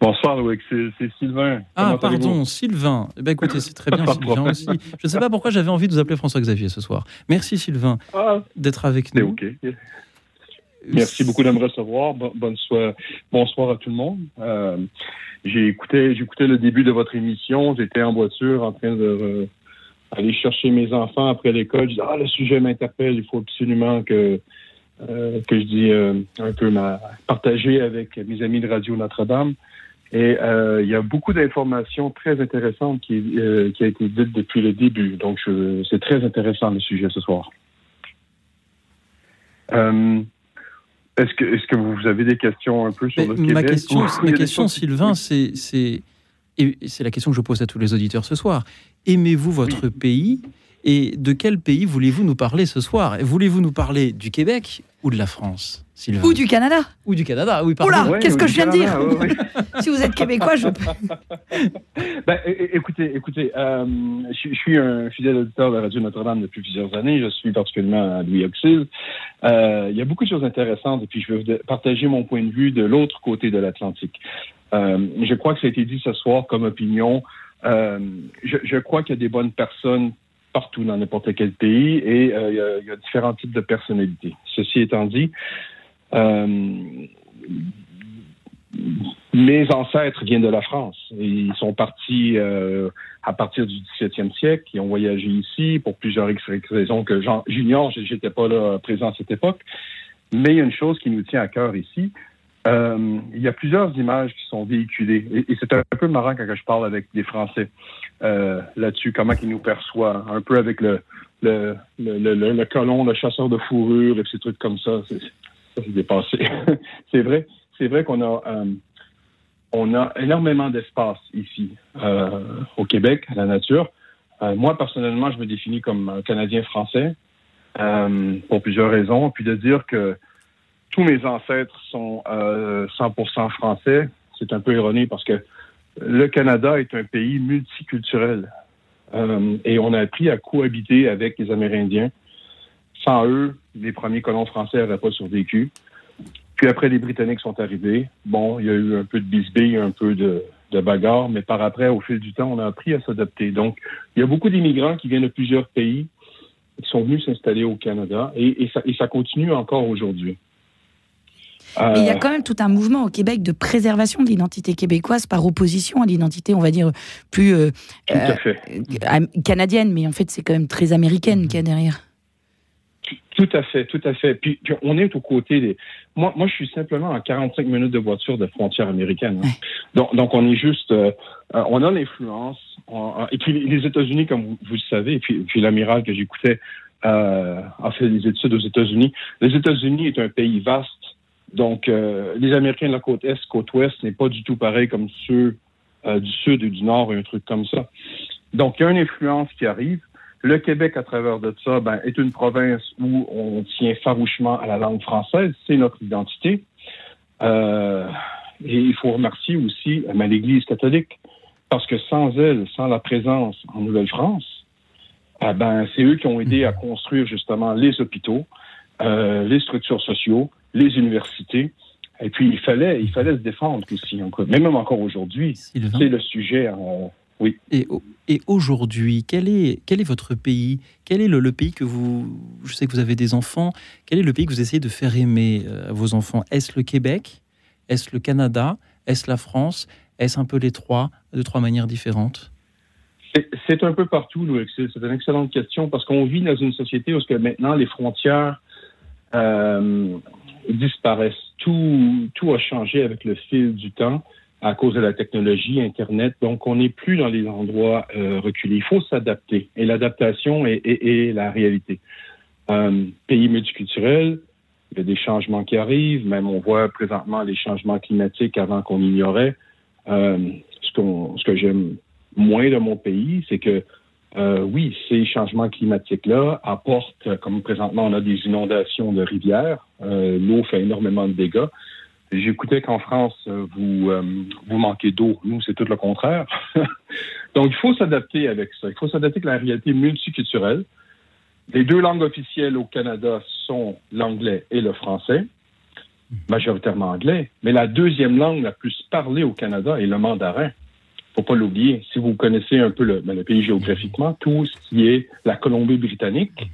Bonsoir Loïc, c'est Sylvain. Ah pardon, Sylvain. Eh ben, écoutez, c'est très bien Sylvain aussi. Je ne sais pas pourquoi j'avais envie de vous appeler François-Xavier ce soir. Merci Sylvain ah. d'être avec nous. ok. Merci beaucoup de me recevoir. Bonsoir à tout le monde. Euh, j'ai écouté, j'écoutais le début de votre émission. J'étais en voiture en train de euh, aller chercher mes enfants après l'école. Je disais, ah, le sujet m'interpelle. Il faut absolument que, euh, je dis un peu ma, partager avec mes amis de Radio Notre-Dame. Et il y a beaucoup d'informations très intéressantes qui, qui a été dites depuis le début. Donc, c'est très intéressant le sujet ce soir. Est-ce que, est que vous avez des questions un peu sur le ma Question, ma question, Sylvain, c'est, c'est la question que je pose à tous les auditeurs ce soir. Aimez-vous votre pays Et de quel pays voulez-vous nous parler ce soir? Voulez-vous nous parler du Québec ou de la France Sylvain? Ou du Canada Ou du Canada, oui, pardon. Oula, Ouais, qu'est-ce que je viens de dire? Canada, ouais, ouais. Si vous êtes québécois, je Ben, é- écoutez, écoutez, euh, je, je suis un fidèle auditeur de la Radio Notre-Dame depuis plusieurs années. Je suis particulièrement à Louis Auxil. Euh, il y a beaucoup de choses intéressantes et puis je vais partager mon point de vue de l'autre côté de l'Atlantique. Euh, je crois que ça a été dit ce soir comme opinion. Euh, je, je crois qu'il y a des bonnes personnes partout dans n'importe quel pays et euh, il, y a, différents types de personnalités. Ceci étant dit, euh, mes ancêtres viennent de la France. Ils sont partis euh, à partir du 17e siècle. Ils ont voyagé ici pour plusieurs raisons que j'ignore. J'étais pas là présent à cette époque. Mais il y a une chose qui nous tient à cœur ici. Euh, il y a plusieurs images qui sont véhiculées. Et, c'est un peu marrant quand je parle avec des Français euh, là-dessus, comment ils nous perçoivent. Un peu avec le, le, le, le, le- colon, le chasseur de fourrure et ces trucs comme ça. Ça, c'est dépassé. c'est vrai. C'est vrai qu'on a, euh, on a énormément d'espace ici euh, au Québec, à la nature. Euh, moi, personnellement, je me définis comme un Canadien-Français euh, pour plusieurs raisons. Puis de dire que tous mes ancêtres sont euh, 100% français, c'est un peu ironique parce que le Canada est un pays multiculturel Euh, et on a appris à cohabiter avec les Amérindiens. Sans eux, les premiers colons français n'auraient pas survécu. Puis après, les Britanniques sont arrivés. Bon, il y a eu un peu de bisbille, un peu de, de bagarre, mais par après, au fil du temps, on a appris à s'adapter. Donc, il y a beaucoup d'immigrants qui viennent de plusieurs pays qui sont venus s'installer au Canada et, et ça, et ça continue encore aujourd'hui. Mais il y a Euh, quand même tout un mouvement au Québec de préservation de l'identité québécoise par opposition à l'identité, on va dire, plus euh, euh, canadienne, mais en fait c'est quand même très américaine qu'il y a derrière. Tout à fait, tout à fait. Puis, puis on est aux côtés des. Moi, moi, je suis simplement à 45 minutes de voiture de frontière américaine. hein. Donc, donc, on est juste. euh, euh, on a l'influence. on- Et puis, les États-Unis, comme vous, vous le savez, et puis, puis l'amiral que j'écoutais euh, a fait des études aux États-Unis. Les États-Unis est un pays vaste. Donc, euh, les Américains de la côte Est, côte Ouest n'est pas du tout pareil comme ceux euh, du Sud et du Nord, un truc comme ça. Donc, il y a une influence qui arrive. Le Québec, à travers de ça, ben, est une province où on tient farouchement à la langue française. C'est notre identité. Euh, et il faut remercier aussi euh, ben, l'Église catholique, parce que sans elle, sans la présence en Nouvelle-France, ah ben, c'est eux qui ont aidé à construire justement les hôpitaux, euh, les structures sociaux, les universités. Et puis, il fallait, il fallait se défendre aussi. encore. Mais même encore aujourd'hui, c'est le sujet. euh, oui. Et, au- et aujourd'hui, quel est, quel est votre pays? Quel est le, le pays que vous... Je sais que vous avez des enfants. Quel est le pays que vous essayez de faire aimer euh, à vos enfants? Est-ce le Québec? Est-ce le Canada? Est-ce la France? Est-ce un peu les trois, de trois manières différentes? C'est- un peu partout, Louis. C'est une excellente question parce qu'on vit dans une société où que maintenant les frontières euh, disparaissent. Tout, tout a changé avec le fil du temps à cause de la technologie, Internet. Donc, on n'est plus dans les endroits euh, reculés. Il faut s'adapter. Et l'adaptation est, est- est la réalité. Euh, pays multiculturel, il y a des changements qui arrivent. Même on voit présentement les changements climatiques avant qu'on ignorait. Euh, ce, qu'on- ce que j'aime moins de mon pays, c'est que euh, oui, ces changements climatiques-là apportent, euh, comme présentement on a des inondations de rivières, euh, l'eau fait énormément de dégâts. J'écoutais qu'en France, euh, vous, euh, vous manquez d'eau. Nous, c'est tout le contraire. Donc, il faut s'adapter avec ça. Il faut s'adapter avec la réalité multiculturelle. Les deux langues officielles au Canada sont l'anglais et le français, majoritairement anglais. Mais la deuxième langue la plus parlée au Canada est le mandarin faut pas l'oublier. Si vous connaissez un peu le, ben, le pays géographiquement, tout ce qui est la Colombie-Britannique,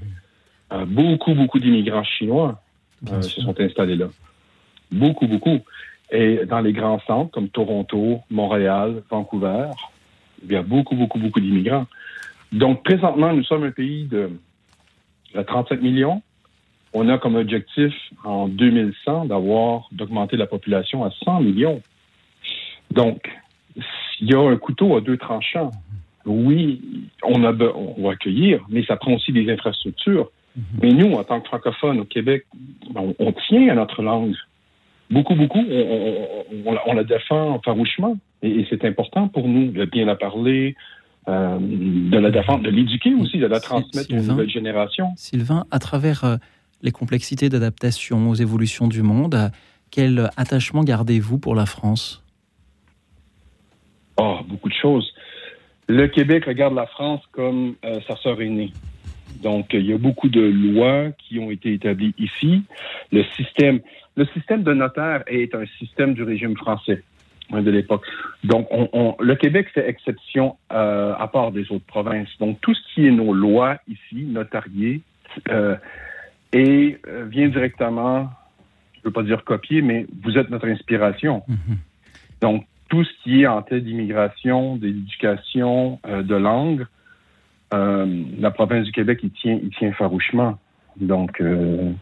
euh, beaucoup, beaucoup d'immigrants chinois euh, se sont installés là. Beaucoup, beaucoup. Et dans les grands centres comme Toronto, Montréal, Vancouver, il y a beaucoup, beaucoup, beaucoup d'immigrants. Donc, présentement, nous sommes un pays de, de 35 millions. On a comme objectif en 2100 d'avoir d'augmenter la population à 100 millions. Donc, il y a un couteau à deux tranchants. Oui, on, a, be- on va accueillir, mais ça prend aussi des infrastructures. Mais nous, en tant que francophones au Québec, on, on tient à notre langue. Beaucoup, beaucoup, on, on- on- on la- défend farouchement. Et, et c'est important pour nous de bien la parler, euh, de la défendre, de l'éduquer aussi, de la transmettre aux nouvelles générations. Sylvain, à travers euh, les complexités d'adaptation aux évolutions du monde, quel attachement gardez-vous pour la France? Oh, beaucoup de choses. Le Québec regarde la France comme sa sœur aînée. Donc, il y a beaucoup de lois qui ont été établies ici. Le système, le système de notaire est un système du régime français de l'époque. Donc, on, le Québec fait exception euh, à part des autres provinces. Donc, tout ce qui est nos lois ici, notariées, euh, et euh, vient directement, je ne veux pas dire copier, mais vous êtes notre inspiration. Mm-hmm. Donc, tout ce qui est en tête d'immigration, d'éducation, de langue, la province du Québec, il tient, il tient farouchement. Donc,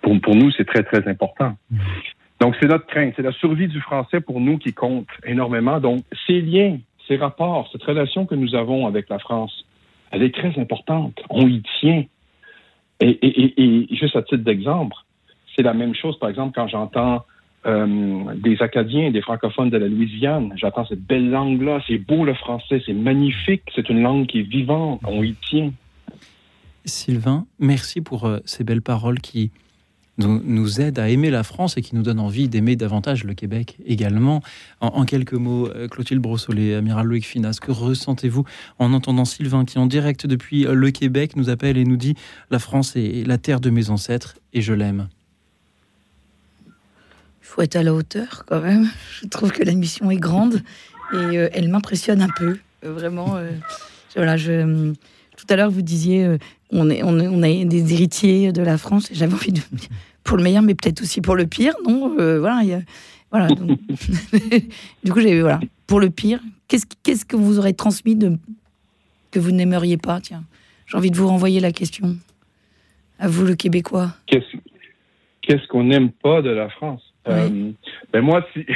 pour, pour nous, c'est très, très important. Donc, c'est notre crainte, c'est la survie du français pour nous qui compte énormément. Donc, ces liens, ces rapports, cette relation que nous avons avec la France, elle est très importante. On y tient. Et, juste à titre d'exemple, c'est la même chose, par exemple, quand j'entends euh, des Acadiens, des francophones de la Louisiane, j'entends cette belle langue-là, c'est beau le français, c'est magnifique, c'est une langue qui est vivante, on y tient. Sylvain, merci pour euh, ces belles paroles qui, nous, aide à aimer la France et qui nous donne envie d'aimer davantage le Québec également. En, quelques mots, euh, Clotilde Brossolet, Amiral Loïc Finas, que ressentez-vous en entendant Sylvain qui, en direct depuis le Québec, nous appelle et nous dit La France est la terre de mes ancêtres et je l'aime Il faut être à la hauteur quand même. Je trouve que la mission est grande et euh, elle m'impressionne un peu. Euh, vraiment, voilà, je tout à l'heure, vous disiez, on, est, on, a des héritiers de la France. J'avais envie de pour le meilleur, mais peut-être aussi pour le pire, non? Euh, Voilà, voilà. du coup, j'ai voilà pour le pire. Qu'est-ce que vous aurez transmis que vous n'aimeriez pas? Tiens, j'ai envie de vous renvoyer la question. À vous, le Québécois. Qu'est-ce qu'on n'aime pas de la France? Euh, ben moi, si,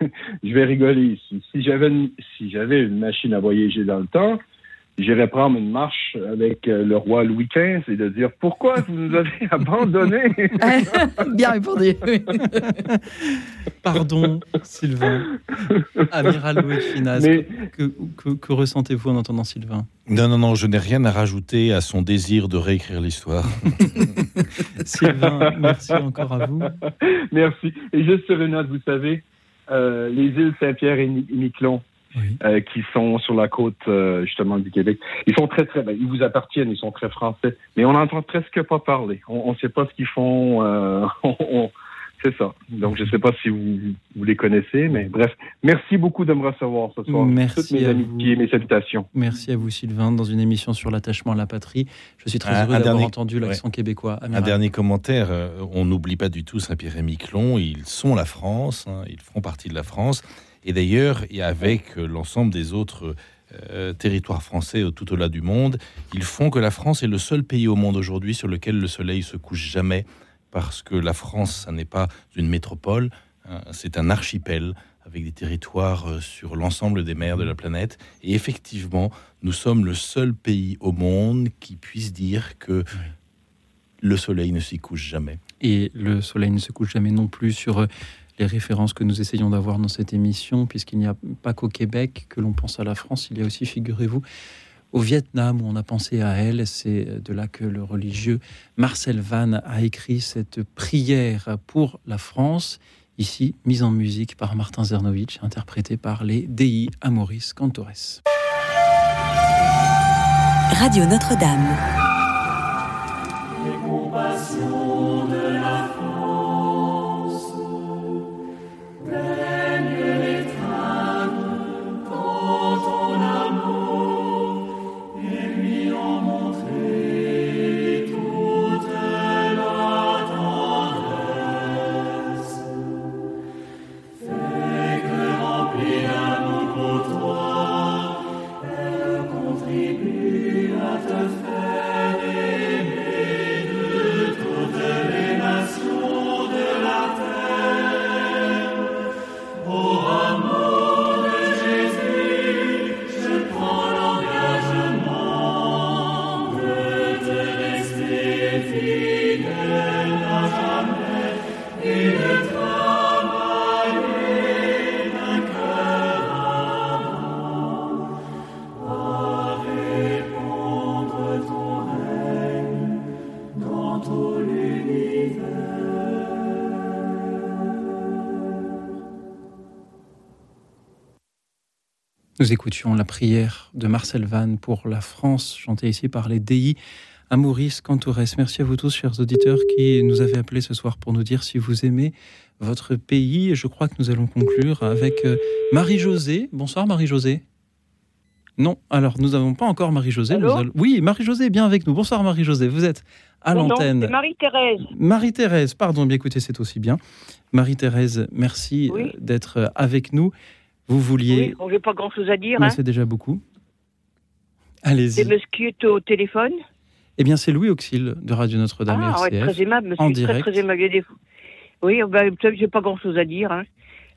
je vais rigoler ici. Si j'avais si j'avais une machine à voyager dans le temps, j'irai prendre une marche avec euh, le roi Louis XV et de dire pourquoi vous nous avez abandonnés? Bien répondu. Pardon, Sylvain. Amiral Louis Finas, que, que, ressentez-vous en entendant Sylvain? Non, non, non, je n'ai rien à rajouter à son désir de réécrire l'histoire. Sylvain, merci encore à vous. Merci. Et juste sur une note, vous savez, euh, les îles Saint-Pierre et Miquelon, euh, qui sont sur la côte euh, justement du Québec. Ils sont très très, ben, ils vous appartiennent, ils sont très français, mais on n'entend presque pas parler. On ne sait pas ce qu'ils font. Euh, c'est ça. Donc je ne sais pas si vous, vous, les connaissez, mais bref, merci beaucoup de me recevoir ce soir. Merci Toutes mes amitiés, mes salutations. Merci à vous Sylvain dans une émission sur l'attachement à la patrie. Je suis très heureux d'avoir entendu l'accent québécois. Un dernier commentaire. On n'oublie pas du tout Saint-Pierre et Miquelon. Ils sont la France. Hein, ils font partie de la France. Et d'ailleurs, avec euh, l'ensemble des autres euh, territoires français tout au-delà du monde, ils font que la France est le seul pays au monde aujourd'hui sur lequel le soleil se couche jamais, parce que la France, ça n'est pas une métropole, hein, c'est un archipel avec des territoires euh, sur l'ensemble des mers de la planète. Et effectivement, nous sommes le seul pays au monde qui puisse dire que le soleil ne s'y couche jamais. Et le soleil ne se couche jamais non plus sur les références que nous essayons d'avoir dans cette émission, puisqu'il n'y a pas qu'au Québec que l'on pense à la France, il y a aussi, figurez-vous, au Vietnam où on a pensé à elle. C'est de là que le religieux Marcel Van a écrit cette prière pour la France, ici mise en musique par Martin Zernovitch, interprétée par les Dei Amoris Cantores. Radio Notre-Dame. Nous écoutions la prière de Marcel Vannes pour la France, chantée ici par les DI à Maurice Cantourès. Merci à vous tous, chers auditeurs, qui nous avez appelés ce soir pour nous dire si vous aimez votre pays. Je crois que nous allons conclure avec euh, Marie-Josée. Bonsoir, Marie-Josée. Non, alors nous n'avons pas encore Marie-Josée. Oui, Marie-Josée bien avec nous. Bonsoir, Marie-Josée. Vous êtes à l'antenne. Marie-Thérèse. Marie-Thérèse, pardon, bien écoutez, c'est aussi bien. Marie-Thérèse, merci euh, d'être euh, avec nous. Vous vouliez. Oui, n'ai pas grand-chose à dire. Mais hein. c'est déjà beaucoup. Allez-y. C'est monsieur qui est au téléphone Eh bien, c'est Louis Auxil de Radio Notre-Dame ah, RCF. très aimable, monsieur. En direct. Très, très aimable. Oui, ben, j'ai pas grand-chose à dire. Hein.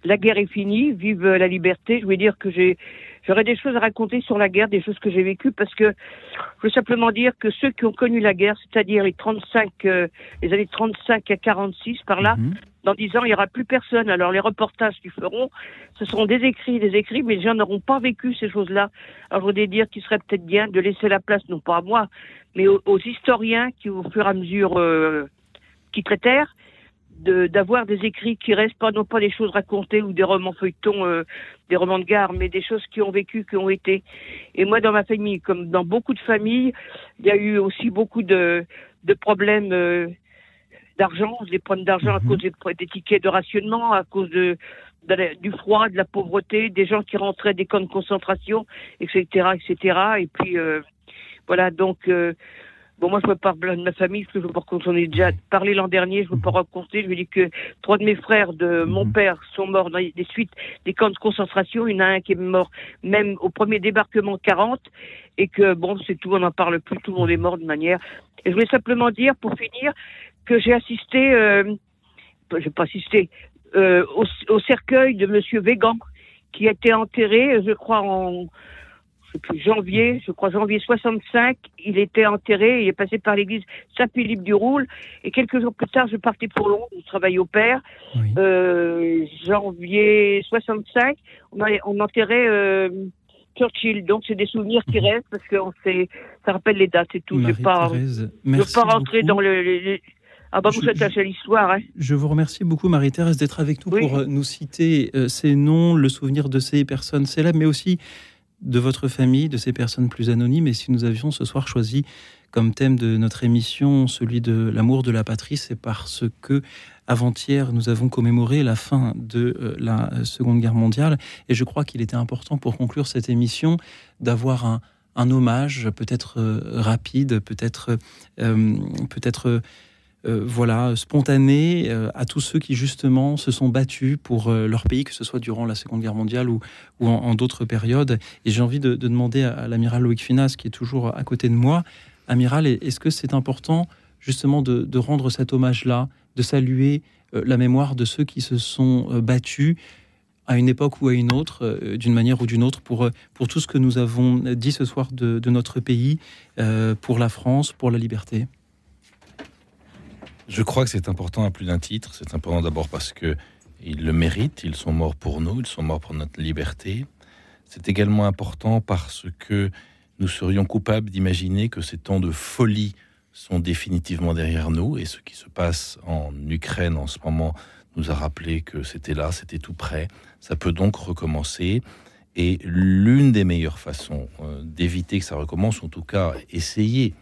La guerre est finie, vive la liberté. Je voulais dire que j'ai J'aurais des choses à raconter sur la guerre, des choses que j'ai vécues, parce que je veux simplement dire que ceux qui ont connu la guerre, c'est-à-dire les 35, euh, les années 35 à 46, par là, Mhm. Dans 10 ans, il n'y aura plus personne. Alors les reportages qu'ils feront, ce seront des écrits, des écrits, mais les gens n'auront pas vécu ces choses-là. Alors je voudrais dire qu'il serait peut-être bien de laisser la place, non pas à moi, mais aux, historiens qui, au fur et à mesure, euh, terre, de- d'avoir des écrits qui restent pas non pas des choses racontées ou des romans feuilletons, euh, des romans de gare, mais des choses qui ont vécu, qui ont été. Et moi, dans ma famille, comme dans beaucoup de familles, il y a eu aussi beaucoup de, de problèmes euh, d'argent, des problèmes d'argent à cause des, des tickets de rationnement, à cause de, de la- du froid, de la pauvreté, des gens qui rentraient des camps de concentration, etc., etc. Et puis euh, voilà, donc euh, bon, moi je veux pas parler de ma famille, parce que je veux pas qu'on en ait déjà parlé l'an dernier, je veux pas raconter. Je veux dire que trois de mes frères de mon père sont morts dans des suites des camps de concentration. Il y en a un qui est mort même au premier débarquement 40, et que bon, c'est tout, on n'en parle plus, tout le monde est mort de manière. Et je voulais simplement dire, pour finir, que j'ai assisté, euh, j'ai pas assisté, euh, au, au cercueil de Monsieur Végan, qui a été enterré, je crois, en je sais plus, janvier, je crois janvier 65, il était enterré, il est passé par l'église Saint-Philippe du Roule, et quelques jours plus tard, je partais pour Londres, je travaillais au père, euh, janvier 65, on, a- on enterrait euh, Churchill, donc c'est des souvenirs qui restent, parce que on sait, ça rappelle les dates et tout, je vais pas, Marie-Thérèse, je vais pas rentrer beaucoup. dans le- Ah bah vous Je- faites la seule histoire, hein. Je vous remercie beaucoup, Marie-Thérèse, d'être avec nous pour euh, nous citer euh, ces noms, le souvenir de ces personnes célèbres, mais aussi de votre famille, de ces personnes plus anonymes. Et si nous avions ce soir choisi comme thème de notre émission celui de l'amour de la patrie, c'est parce que avant-hier, nous avons commémoré la fin de euh, la Seconde Guerre mondiale. Et je crois qu'il était important pour conclure cette émission d'avoir un, un hommage peut-être euh, rapide, peut-être peut-être euh, voilà, spontané euh, à tous ceux qui justement se sont battus pour euh, leur pays, que ce soit durant la Seconde Guerre mondiale ou, en, d'autres périodes. Et j'ai envie de, de demander à, l'amiral Loïc Finas, qui est toujours à côté de moi, amiral, est-ce que c'est important justement de, rendre cet hommage-là, de saluer euh, la mémoire de ceux qui se sont battus à une époque ou à une autre, d'une manière ou d'une autre, pour, pour tout ce que nous avons dit ce soir de, notre pays, pour la France, pour la liberté? Je crois que c'est important à plus d'un titre. C'est important d'abord parce que ils le méritent. Ils sont morts pour nous. Ils sont morts pour notre liberté. C'est également important parce que nous serions coupables d'imaginer que ces temps de folie sont définitivement derrière nous. Et ce qui se passe en Ukraine en ce moment nous a rappelé que c'était là, c'était tout près. Ça peut donc recommencer. Et l'une des meilleures façons euh, d'éviter que ça recommence, en tout cas essayer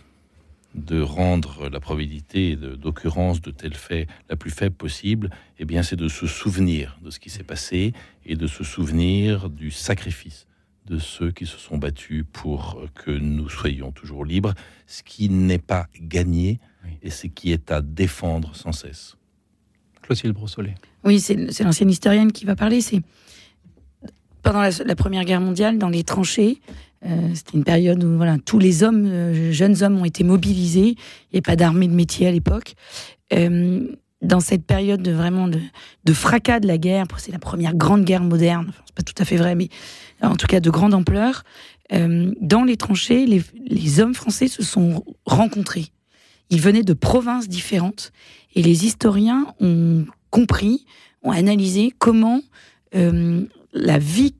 de rendre la probabilité d'occurrence de tels faits la plus faible possible, eh bien, c'est de se souvenir de ce qui s'est passé et de se souvenir du sacrifice de ceux qui se sont battus pour que nous soyons toujours libres, ce qui n'est pas gagné et ce qui est à défendre sans cesse. Clotilde Brossolet. Oui, c'est c'est l'ancienne historienne qui va parler. C'est pendant la, Première Guerre mondiale, dans les tranchées. euh, C'était une période où voilà, tous les hommes, euh, jeunes hommes, ont été mobilisés. Il n'y avait pas d'armée de métier à l'époque. Euh, dans cette période de vraiment de, fracas de la guerre, c'est la première grande guerre moderne. Enfin, c'est pas tout à fait vrai, mais en tout cas de grande ampleur. dans les tranchées, les, hommes français se sont rencontrés. Ils venaient de provinces différentes et les historiens ont compris, ont analysé comment la vie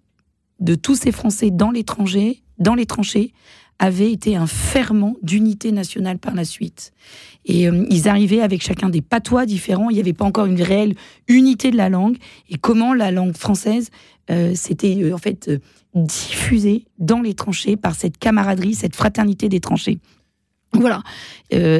de tous ces Français dans l'étranger, dans les tranchées, avait été un ferment d'unité nationale par la suite. Et euh, ils arrivaient avec chacun des patois différents. Il n'y avait pas encore une réelle unité de la langue. Et comment la langue française euh, s'était euh, en fait diffusée dans les tranchées par cette camaraderie, cette fraternité des tranchées. Voilà.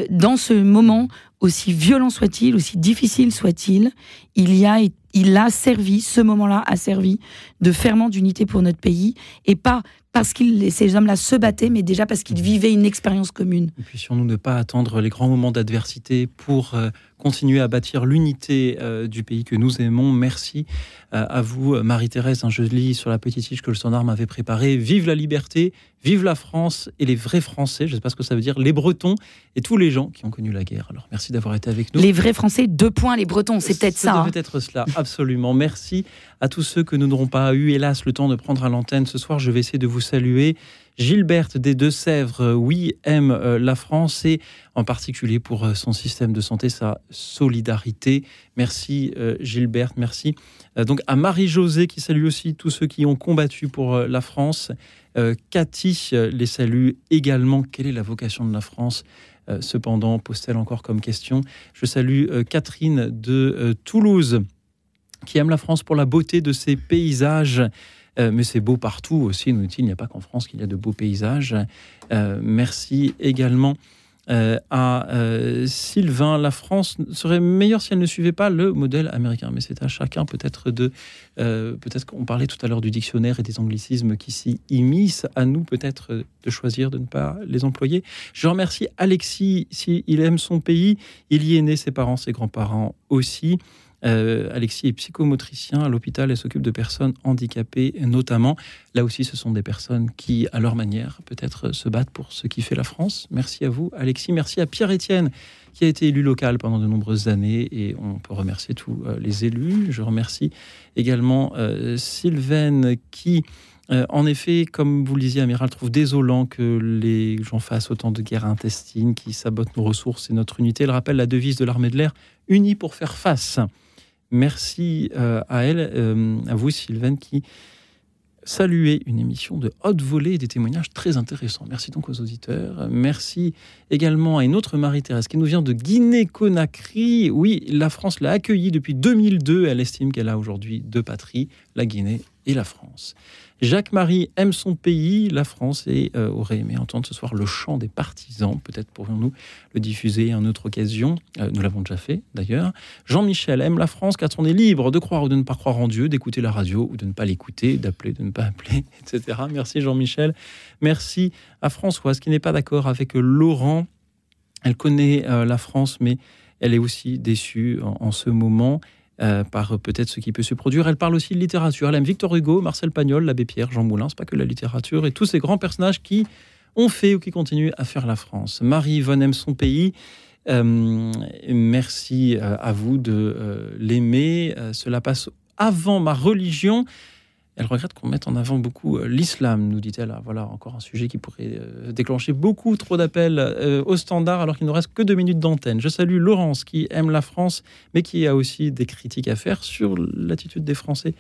dans ce moment, aussi violent soit-il, aussi difficile soit-il, il y a il a servi, ce moment-là a servi de ferment d'unité pour notre pays, et pas parce que ces hommes-là se battaient, mais déjà parce qu'ils vivaient une expérience commune. Puissions-nous ne pas attendre les grands moments d'adversité pour euh, continuer à bâtir l'unité euh, du pays que nous aimons. Merci euh, à vous, Marie-Thérèse. je lis sur la petite fiche que le standard m'avait préparée. Vive la liberté, vive la France et les vrais Français. Je ne sais pas ce que ça veut dire. Les Bretons et tous les gens qui ont connu la guerre. Alors, merci d'avoir été avec nous. Les vrais Français, deux points, les Bretons, c'est peut-être ça. Devait hein. être cela, absolument. Merci à tous ceux que nous n'aurons pas eu, hélas, le temps de prendre à l'antenne ce soir. Je vais essayer de vous saluer. Gilberte des Deux-Sèvres, euh, oui, aime euh, la France et en particulier pour euh, son système de santé, sa solidarité. Merci Gilberte, merci. Donc à Marie-Josée qui salue aussi tous ceux qui ont combattu pour la France. Cathy les salue également. Quelle est la vocation de la France? Cependant, pose-t-elle encore comme question. Je salue Catherine de Toulouse qui aime la France pour la beauté de ses paysages. Euh, mais c'est beau partout aussi, nous il n'y a pas qu'en France qu'il y a de beaux paysages. Euh, merci également euh, à Sylvain. La France serait meilleure si elle ne suivait pas le modèle américain, mais c'est à chacun peut-être de... peut-être qu'on parlait tout à l'heure du dictionnaire et des anglicismes qui s'y immiscent, à nous peut-être de choisir de ne pas les employer. Je remercie Alexis, s'il aime son pays, il y est né, ses parents, ses grands-parents aussi. Euh, Alexis est psychomotricien à l'hôpital et s'occupe de personnes handicapées notamment. Là aussi, ce sont des personnes qui, à leur manière, peut-être se battent pour ce qui fait la France. Merci à vous, Alexis. Merci à Pierre-Étienne, qui a été élu local pendant de nombreuses années et on peut remercier tous euh, les élus. Je remercie également euh, Sylvaine qui... en effet, comme vous le disiez, Amiral, trouve désolant que les gens fassent autant de guerres intestines qui sabotent nos ressources et notre unité. Elle rappelle la devise de l'armée de l'air, unie pour faire face. Merci euh, à elle, euh, à vous Sylvain, qui saluait une émission de haute volée et des témoignages très intéressants. Merci donc aux auditeurs. Merci également à une autre Marie-Thérèse qui nous vient de Guinée-Conakry. Oui, la France l'a accueillie depuis 2002. Elle estime qu'elle a aujourd'hui deux patries, la Guinée et la France. Jacques-Marie aime son pays, la France, et euh, aurait aimé entendre ce soir le chant des partisans. Peut-être pourrions-nous le diffuser à une autre occasion. Euh, nous l'avons déjà fait, d'ailleurs. Jean-Michel aime la France car on est libre de croire ou de ne pas croire en Dieu, d'écouter la radio ou de ne pas l'écouter, d'appeler, de ne pas appeler, etc. Merci Jean-Michel. Merci à Françoise qui n'est pas d'accord avec Laurent. Elle connaît euh, la France, mais elle est aussi déçue en ce moment. Euh, par peut-être ce qui peut se produire. Elle parle aussi de littérature. Elle aime Victor Hugo, Marcel Pagnol, l'abbé Pierre, Jean Moulin. C'est pas que la littérature et tous ces grands personnages qui ont fait ou qui continuent à faire la France. Marie-Yvonne aime son pays. Euh, merci euh, à vous de l'aimer. cela passe avant ma religion. Elle regrette qu'on mette en avant beaucoup euh, l'islam, nous dit-elle. Ah, voilà, encore un sujet qui pourrait euh, déclencher beaucoup trop d'appels euh, au standard alors qu'il ne reste que deux minutes d'antenne. Je salue Laurence qui aime la France, mais qui a aussi des critiques à faire sur l'attitude des Français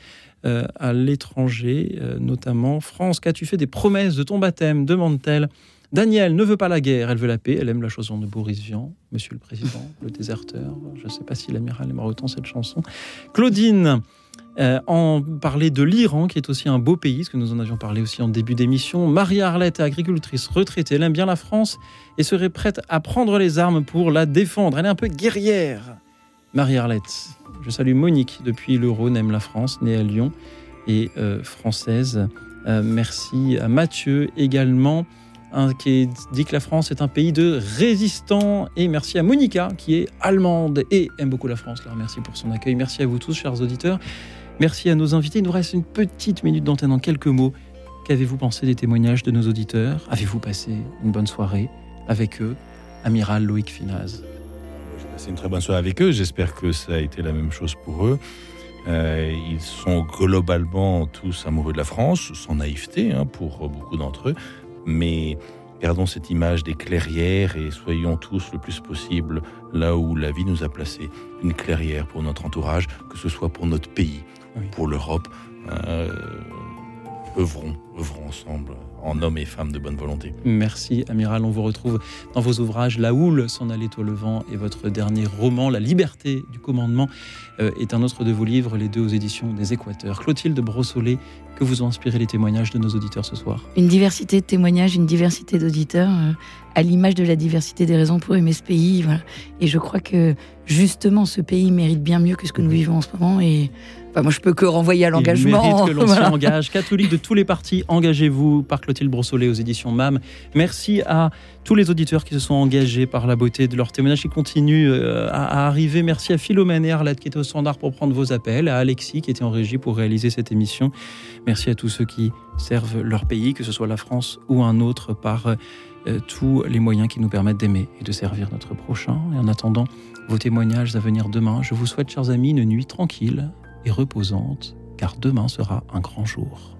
à l'étranger, notamment. France, qu'as-tu fait des promesses de ton baptême? demande-t-elle. Daniel ne veut pas la guerre, elle veut la paix. Elle aime la chanson de Boris Vian, Monsieur le Président, le déserteur. Je ne sais pas si l'amiral aimera autant cette chanson. Claudine euh, en parler de l'Iran, qui est aussi un beau pays, ce que nous en avions parlé aussi en début d'émission. Marie-Arlette, agricultrice retraitée, elle aime bien la France et serait prête à prendre les armes pour la défendre. Elle est un peu guerrière. Marie-Arlette. Je salue Monique depuis le Rhône, aime la France, née à Lyon et euh, française. Euh, merci à Mathieu également. qui dit que la France est un pays de résistants. Et merci à Monica, qui est allemande et aime beaucoup la France. Merci pour son accueil. Merci à vous tous, chers auditeurs. Merci à nos invités. Il nous reste une petite minute d'antenne en quelques mots. Qu'avez-vous pensé des témoignages de nos auditeurs? Avez-vous passé une bonne soirée avec eux Amiral Loïc Finaz? J'ai passé une très bonne soirée avec eux. J'espère que ça a été la même chose pour eux. Euh, ils sont globalement tous amoureux de la France, sans naïveté hein, pour beaucoup d'entre eux. Mais gardons cette image des clairières et soyons tous le plus possible là où la vie nous a placés. Une clairière pour notre entourage, que ce soit pour notre pays pour l'Europe. Euh, œuvrons, œuvrons ensemble en hommes et femmes de bonne volonté. Merci Amiral, on vous retrouve dans vos ouvrages La houle s'en allait au levant et votre dernier roman La liberté du commandement euh, est un autre de vos livres, les deux aux éditions des Équateurs. Clotilde Brossolet, que vous ont inspiré les témoignages de nos auditeurs ce soir Une diversité de témoignages, une diversité d'auditeurs, euh, à l'image de la diversité des raisons pour aimer ce pays. Voilà. Et je crois que justement, ce pays mérite bien mieux que ce que nous vivons en ce moment. Et enfin, moi, je peux que renvoyer à l'engagement. Que l'on Voilà. s'engage. Catholiques de tous les partis, engagez-vous par Clotilde Brossolet aux éditions MAM. Merci à tous les auditeurs qui se sont engagés par la beauté de leur témoignage qui continuent euh, à, à arriver. Merci à Philomène et Arlette qui étaient au standard pour prendre vos appels, à Alexis qui était en régie pour réaliser cette émission. Merci à tous ceux qui servent leur pays, que ce soit la France ou un autre, par euh, tous les moyens qui nous permettent d'aimer et de servir notre prochain. Et en attendant vos témoignages à venir demain, je vous souhaite, chers amis, une nuit tranquille et reposante, car demain sera un grand jour.